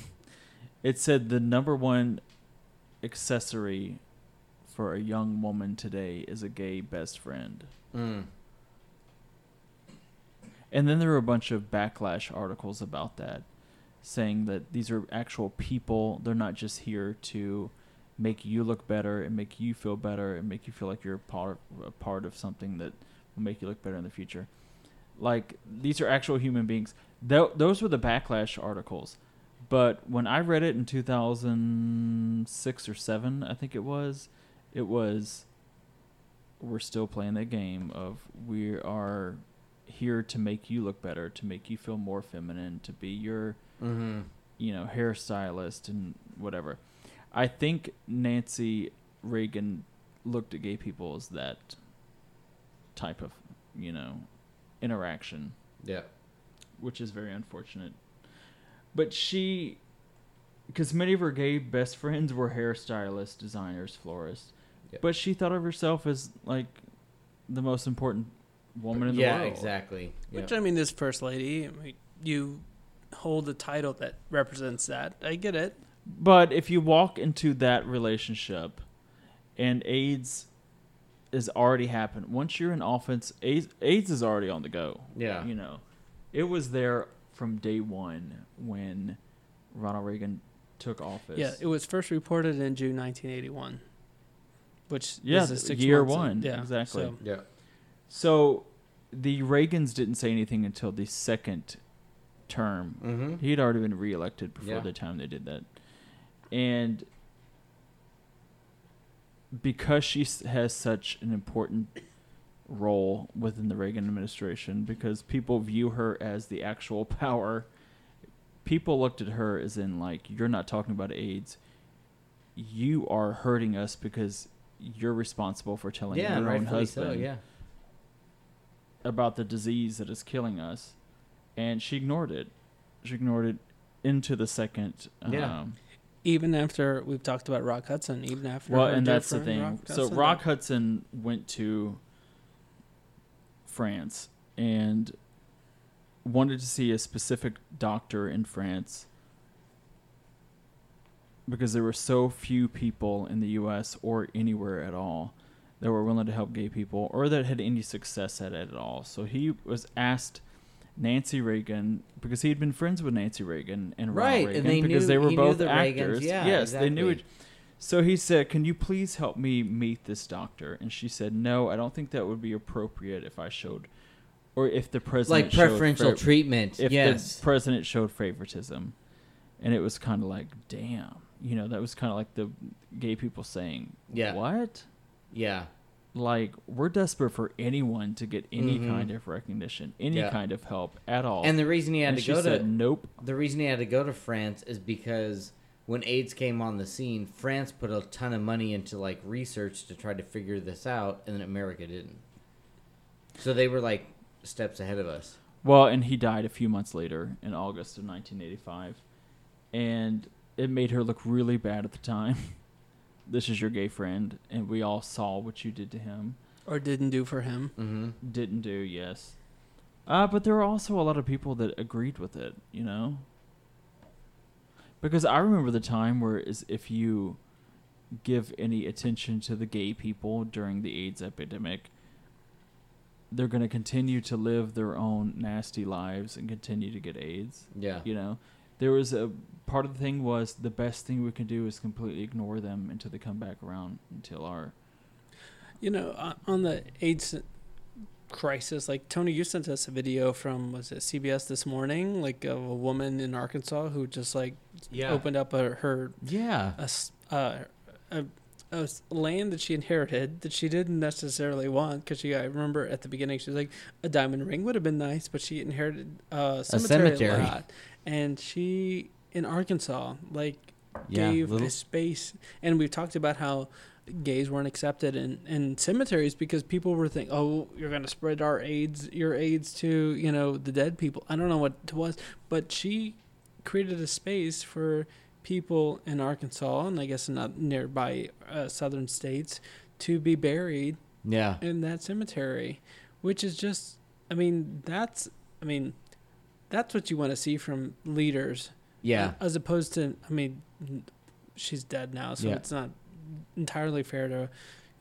It said the number one accessory for a young woman today is a gay best friend. Mm. And then there were a bunch of backlash articles about that, saying that these are actual people. They're not just here to make you look better and make you feel better and make you feel like you're a part, a part of something that will make you look better in the future. Like these are actual human beings. Th- those were the backlash articles. But when I read it in 2006 or 7, I think it was, it was we're still playing that game of we are here to make you look better, to make you feel more feminine, to be your Mm-hmm. you know, hairstylist and whatever. I think Nancy Reagan looked at gay people as that type of, you know, interaction, Yeah. which is very unfortunate. But she, because many of her gay best friends were hairstylists, designers, florists, Yeah. but she thought of herself as like the most important woman in the world. yeah, world. exactly. Which I mean, this first lady, I mean, you hold a title that represents that. I get it. But if you walk into that relationship and AIDS is already happened, once you're in offense, AIDS, AIDS is already on the go. Yeah. You know, it was there from day one when Ronald Reagan took office. Yeah, it was first reported in June 1981, which Yeah, is the six year months in- one, yeah, exactly. so- Yeah. So the Reagans didn't say anything until the second term. Mm-hmm. He had already been reelected before Yeah. the time they did that. And because she has such an important role within the Reagan administration, because people view her as the actual power, people looked at her as in, like, you're not talking about AIDS. You are hurting us because you're responsible for telling Yeah, your own husband so. Yeah. about the disease that is killing us, and she ignored it. She ignored it into the second. Yeah. Um, Even after we've talked about Rock Hudson, even after well, and that's the thing. so Hudson, Rock Hudson went to France and wanted to see a specific doctor in France because there were so few people in the U.S. or anywhere at all that were willing to help gay people or that had any success at it at all. So he was asked Nancy Reagan because he had been friends with Nancy Reagan and Right, Ronald and Reagan they because knew- they were both the Reagans, actors. yeah, yes, they knew exactly. it. So he said, "Can you please help me meet this doctor?" And she said, "No, I don't think that would be appropriate if I showed, or if the president Like preferential treatment. if yes. the president showed favoritism." And it was kind of like, "Damn," you know, that was kind of like the gay people saying, Yeah. what?" yeah. Like we're desperate for anyone to get any Mhm. kind of recognition, any Yeah. kind of help at all. And the reason he had And to go said, to "Nope." the reason he had to go to France is because when AIDS came on the scene, France put a ton of money into like research to try to figure this out, and then America didn't. So they were like steps ahead of us. Well, and he died a few months later in August of 1985. And it made her look really bad at the time. this is your gay friend, and we all saw what you did to him. or didn't do for him. Mm-hmm. Didn't do, yes. Uh, but there were also a lot of people that agreed with it, you know? Because I remember the time where is if you give any attention to the gay people during the AIDS epidemic, they're going to continue to live their own nasty lives and continue to get AIDS. Yeah. You know, there was a part of the thing was the best thing we can do is completely ignore them until they come back around until our You know, on- on the AIDS crisis, like Tony, you sent us a video from was it CBS this morning, like of a woman in Arkansas who just like Yeah. opened up a, her Yeah. a, s- uh, a, a s- land that she inherited that she didn't necessarily want because she I remember at the beginning she was like a diamond ring would have been nice but she inherited uh, a cemetery, cemetery. lot and she in Arkansas like Yeah, gave little- the space and we've talked about how gays weren't accepted in, in cemeteries because people were thinking oh you're going to spread our aids your aids to you know the dead people I don't know what it was but she created a space for people in Arkansas and I guess in nearby uh, southern states to be buried Yeah. in that cemetery, which is just, I mean, that's, I mean, that's what you want to see from leaders. Yeah. As opposed to, I mean, she's dead now, so Yeah. it's not entirely fair to,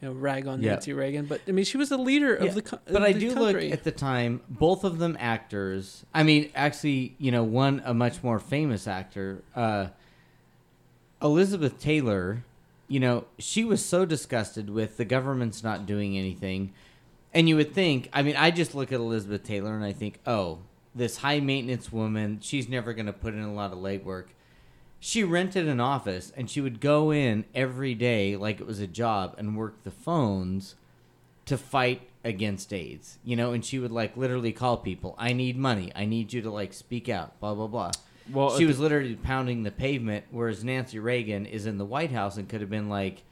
you know, rag on Yeah. Nancy Reagan. But I mean, she was the leader Yeah, of the. co- But of I the do country. look at the time, both of them actors. I mean, actually, you know, one a much more famous actor, uh, Elizabeth Taylor. You know, she was so disgusted with the government's not doing anything, and you would think. I mean, I just look at Elizabeth Taylor and I think, oh, this high maintenance woman. She's never going to put in a lot of legwork. She rented an office and she would go in every day like it was a job and work the phones to fight against AIDS, you know, and she would like literally call people, "I need money. I need you to like speak out." Blah blah blah. Well, she was literally pounding the pavement, whereas Nancy Reagan is in the White House and could have been like,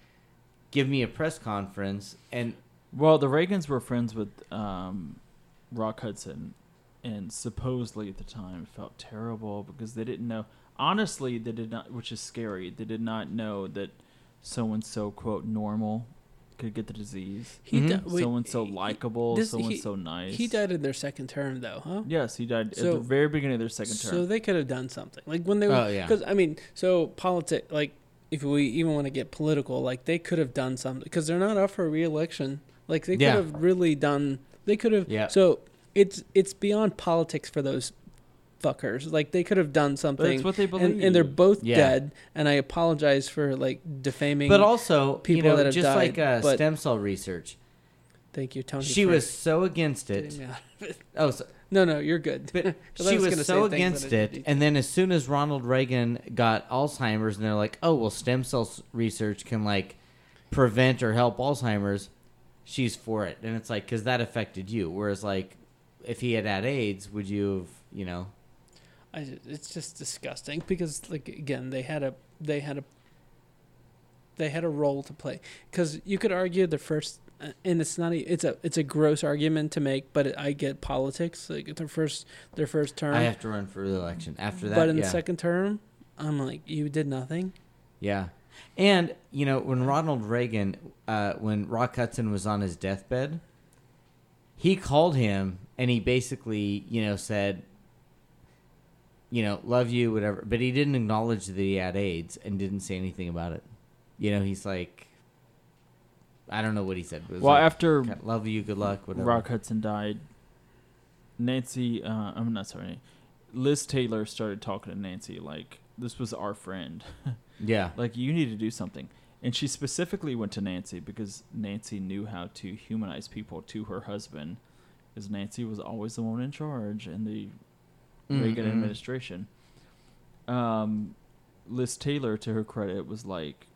"Give me a press conference." And Well, the Reagans were friends with um, Rock Hudson, and supposedly at the time felt terrible because they didn't know. Honestly, they did not, which is scary. They did not know that so and so quote normal could get the disease. He Mhm. di- so and so likable, this- so and he- so nice. He died in their second term, though, huh? Yes, he died at the very beginning of their second term. So they could have done something, like when they were. Oh, yeah. Because I mean, so politics, like if we even want to get political, like they could have done something because they're not up for re-election. Like they could Yeah. have really done. They could have. Yeah. So it's it's beyond politics for those fuckers. Like they could have done but something. it's what they believe. and, and they're both Yeah. dead. And I apologize for like defaming. but also, people you know, that have just died, like uh, but- stem cell research, thank you, Tony. she was so against it. me out of it. Oh, so, No, no, you're good. But 'Cause I she was was, so against that it, and then as soon as Ronald Reagan got Alzheimer's, and they're like, "Oh, well, stem cell research can like prevent or help Alzheimer's," she's for it, and it's like because that affected you. Whereas like, if he had had AIDS, would you have, you know? I it's just disgusting because like again they had a they had a they had a role to play because you could argue the first uh, and it's not a, it's a it's a gross argument to make but I get politics like their first their first term I have to run for the election after that. but in yeah. the second term I'm like you did nothing Yeah. And, you know, when Ronald Reagan, uh, when Rock Hudson was on his deathbed, he called him and he basically, you know, said, you know, love you, whatever. But he didn't acknowledge that he had AIDS and didn't say anything about it. You know, he's like, I don't know what he said. But it was well, like, after love you, good luck, whatever. Rock Hudson died, Nancy, uh, I'm not sorry, Liz Taylor started talking to Nancy like this was our friend. Yeah. like you need to do something. And she specifically went to Nancy because Nancy knew how to humanize people to her husband, because Nancy was always the one in charge in the Reagan Mhm. administration. Um, Liz Taylor, to her credit, was like,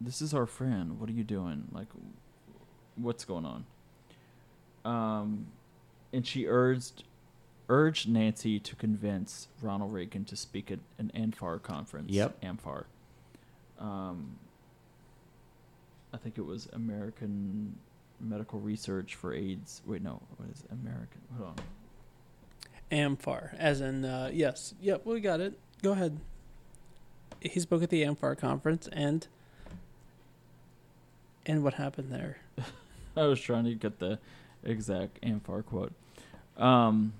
"This is our friend. What are you doing? Like, what's going on?" Um, and she urged urged Nancy to convince Ronald Reagan to speak at an AMFAR conference. Yep. AMFAR. Um, I think it was American Medical Research for AIDS. Wait, no, what is it? American? Hold on. AMFAR as in uh, yes yep we got it go ahead he spoke at the AMFAR conference and and what happened there I was trying to get the exact AMFAR quote. Um,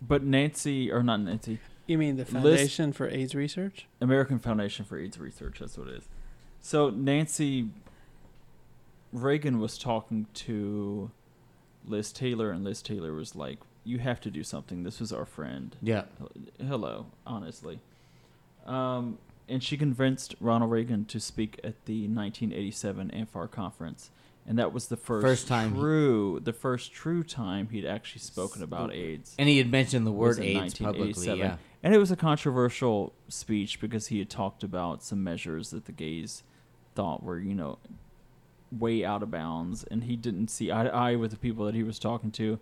but Nancy, or not Nancy, you mean the Foundation for AIDS Research American Foundation for AIDS Research, that's what it is. So Nancy Reagan was talking to Liz Taylor, and Liz Taylor was like, You have to do something. This was our friend. Yeah. Hello, honestly. Um, and she convinced Ronald Reagan to speak at the 1987 AMFAR conference, and that was the first, First time he- true, the first true time he'd actually spoken about AIDS. And he had mentioned the word AIDS publicly. Yeah. And it was a controversial speech because he had talked about some measures that the gays thought were, you know, way out of bounds, and he didn't see eye to eye with the people that he was talking to.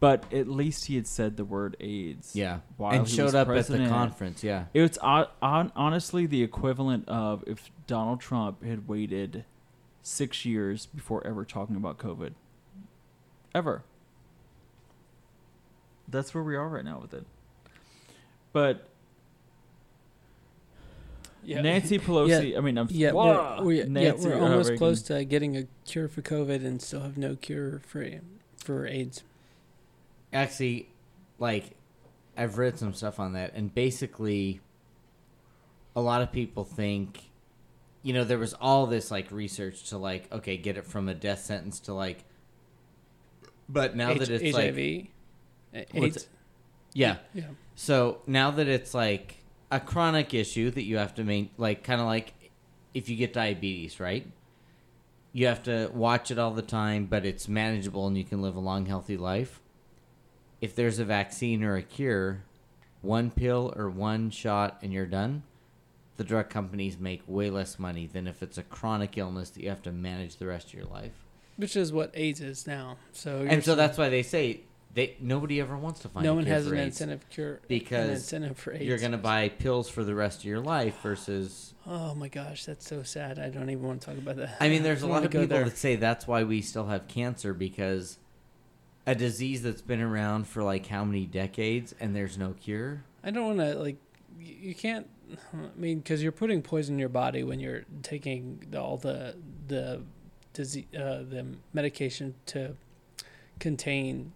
But at least he had said the word AIDS. Yeah. while and he showed up at the conference. Yeah. It was on, on, honestly the equivalent of if Donald Trump had waited six years before ever talking about COVID. Ever. That's where we are right now with it. But Nancy Pelosi, I mean, I'm Yeah, Whoa! we're, we're, yeah, we're almost Reagan. close to getting a cure for COVID and still have no cure for for AIDS. actually like i've read some stuff on that and basically a lot of people think you know there was all this like research to like okay get it from a death sentence to like but now H- that it's HIV, like AIDS. yeah Yeah. so now that it's like a chronic issue that you have to main like kind of like if you get diabetes right you have to watch it all the time but it's manageable and you can live a long healthy life if there's a vaccine or a cure one pill or one shot and you're done the drug companies make way less money than if it's a chronic illness that you have to manage the rest of your life. which is what AIDS is now. So And so that's why they say they nobody ever wants to find no a one cure has an AIDS incentive cure an because incentive for AIDS. you're going to buy pills for the rest of your life versus Oh my gosh, that's so sad. I don't even want to talk about that. I mean there's a lot of people there. that say that's why we still have cancer because a disease that's been around for like how many decades and there's no cure. I don't want to like. You can't. I mean, because you're putting poison in your body when you're taking the, all the the disease, uh, the medication to contain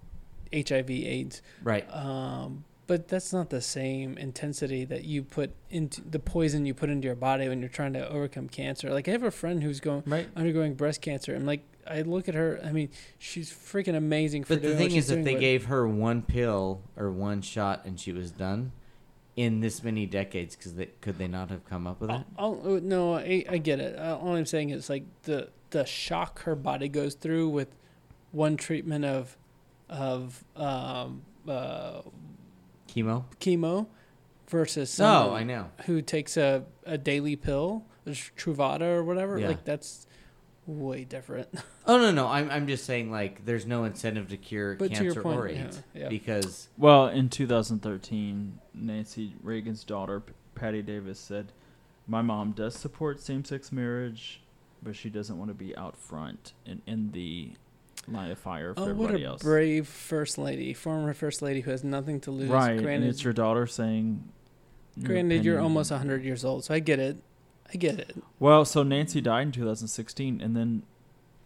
HIV/AIDS. Right. Um, but that's not the same intensity that you put into the poison you put into your body when you're trying to overcome cancer. Like I have a friend who's going Right. undergoing breast cancer, and like I look at her. I mean, she's freaking amazing for But the thing is, if doing, they gave her one pill or one shot and she was done in this many decades, because they, could they not have come up with it? I'll, I'll, no, I, I get it. Uh, All I'm saying is like the the shock her body goes through with one treatment of of um, uh, Chemo? chemo versus someone Oh, I know. who takes a, a daily pill, a Truvada or whatever. Yeah. Like that's way different. Oh no, no. I'm I'm just saying like there's no incentive to cure But to cancer your point, or AIDS yeah. because Well, in 2013, Nancy Reagan's daughter, Patti Davis, said, My mom does support same sex marriage, but she doesn't want to be out front and in the line of fire for Oh, what everybody a else. brave first lady, former first lady who has nothing to lose. right. Granted, and it's your daughter saying. your granted, you're opinion. almost hundred years old, so I get it. I get it. Well, so Nancy died in 2016, and then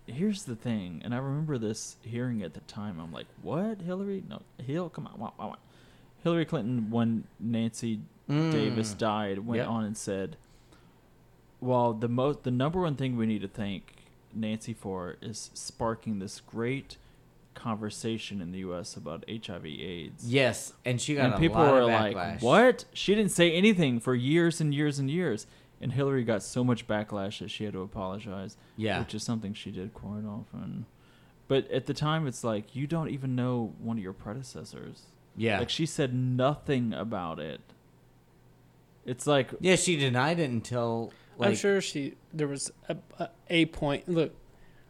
here's the thing, and I remember this hearing at the time. I'm like, "What, Hillary? No, Hill, come on, wow, wow, wow." Hillary Clinton, when Nancy Davis Mm. died, went Yep. on and said, "Well, the most, the number one thing we need to thank Nancy for is sparking this great conversation in the U.S. about HIV/AIDS." Yes, and she got and people were like, "What? She didn't say anything for years and years and years." And Hillary got so much backlash that she had to apologize, Yeah, which is something she did quite often. But at the time, it's like you don't even know one of your predecessors. yeah, Like she said nothing about it. It's like yeah. She denied it until like I'm sure she there was a, a, a point. Look,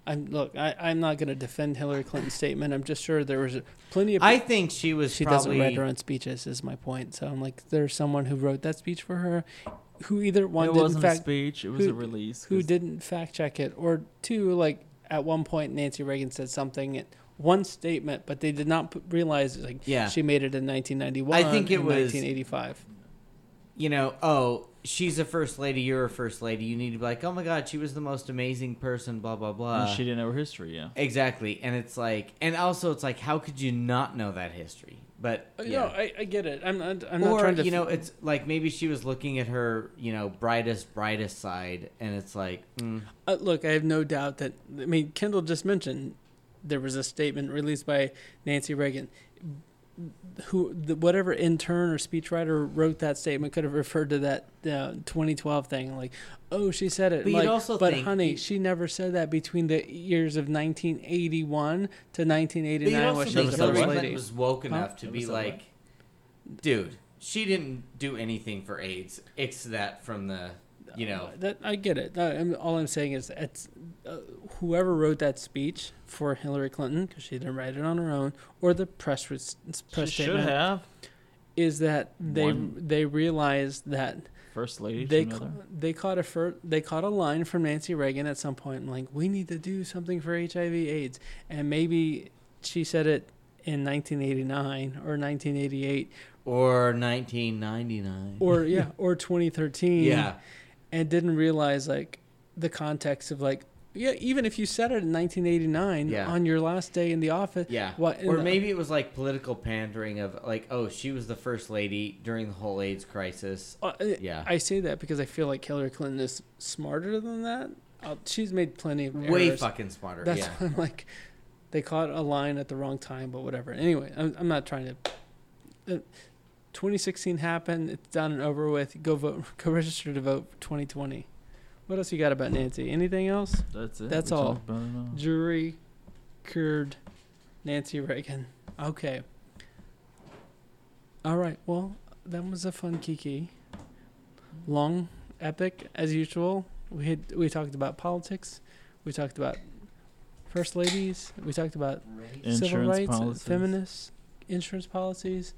I'm look. I, I'm not going to defend Hillary Clinton's statement. I'm just sure there was plenty of. I think she was she probably doesn't write her own speeches. Is my point. So I'm like, there's someone who wrote that speech for her, who either one it didn't a fact speech; it was a who- release. who didn't fact check it, or two like at one point Nancy Reagan said something. One statement, but they did not realize like Yeah. she made it in 1991. I think it was- 1985. You know, oh, she's a first lady, you're a first lady. You need to be like, oh my god, she was the most amazing person, blah blah blah. and she didn't know her history. Yeah. exactly, and it's like, and also it's like, how could you not know that history? But Uh, yeah. No, I, I get it. I'm not. I'm not or trying to. you know, f- it's like maybe she was looking at her, you know, brightest, brightest side, and it's like, mm, Uh, look, I have no doubt that I mean Kendall just mentioned there was a statement released by Nancy Reagan. Who, the, whatever intern or speechwriter wrote that statement could have referred to that uh, 2012 thing, like, oh, she said it. But like, also but think- honey, she never said that between the years of 1981 to 1989 you when she was Never the said Hillary? Clinton lady. was woke Huh? enough to be said like, dude, she didn't do anything for AIDS. It's that from the, you know, that I get it. Uh, I'm- all I'm saying is it's uh, whoever wrote that speech for Hillary Clinton because she didn't write it on her own, or the press res- press She should statement have. is that they One- they realized that first lady. they ca- they caught a fir- they caught a line from Nancy Reagan at some point, like we need to do something for HIV/AIDS, and maybe she said it in 1989 or 1988 or 1999. or yeah or 2013 yeah, and didn't realize like the context of like yeah even if you said it in 1989 Yeah. on your last day in the office yeah. what Or the- maybe it was like political pandering of like, oh, she was the first lady during the whole AIDS crisis. uh, Yeah. I say that because I feel like Hillary Clinton is smarter than that. Uh, she's made plenty of Way errors. fucking smarter. That's yeah. like, they caught a line at the wrong time, but whatever. Anyway, I'm, I'm not trying to. Uh, 2016 happened. It's done and over with. Go vote. Go register to vote for 2020. What else you got about Nancy? Anything else? That's it. That's We all. talked about it all. Jury, cured, Nancy Reagan. Okay. All right. Well, that was a fun kiki. Long epic as usual. We had, we talked about politics, we talked about first ladies, we talked about civil rights, policies. feminists, insurance policies,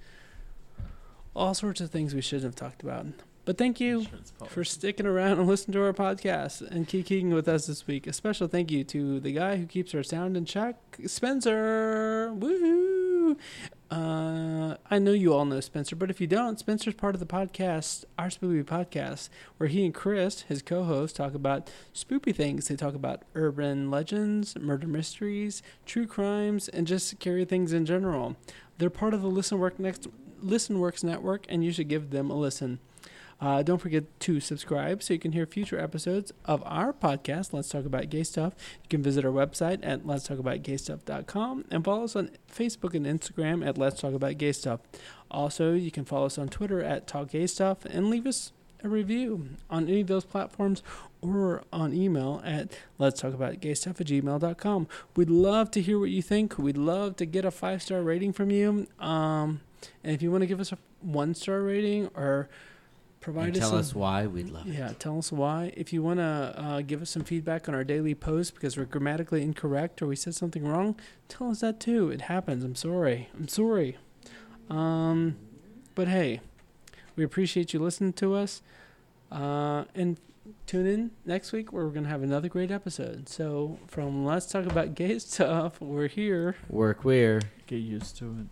all sorts of things we shouldn't have talked about. But thank you for sticking around and listening to our podcast and kicking with us this week. A special thank you to the guy who keeps our sound in check, Spencer. Woohoo! Uh, I know you all know Spencer, but if you don't, Spencer's part of the podcast, our Spoopy podcast, where he and Chris, his co-host, talk about spoopy things. They talk about urban legends, murder mysteries, true crimes, and just scary things in general. They're part of the Listen Work Next Listen Works network, and you should give them a listen. Uh, don't forget to subscribe so you can hear future episodes of our podcast, Let's Talk About Gay Stuff. You can visit our website at let's talk about gay stuff.com and follow us on Facebook and Instagram at Let's Talk About Gay Stuff. Also, you can follow us on Twitter at Talk Gay Stuff and leave us a review on any of those platforms or on email at let's talk about gay stuff at gmail.com. We'd love to hear what you think. We'd love to get a five star rating from you. Um, and if you want to give us a one star rating or provide And us tell some, us why we'd love yeah, it. Yeah, tell us why. If you want to uh, give us some feedback on our daily post because we're grammatically incorrect or we said something wrong, tell us that too. It happens. I'm sorry. I'm sorry. Um, but hey, we appreciate you listening to us. Uh, and tune in next week where we're going to have another great episode. So, from Let's Talk About Gay Stuff, we're here. Work weird. Get used to it.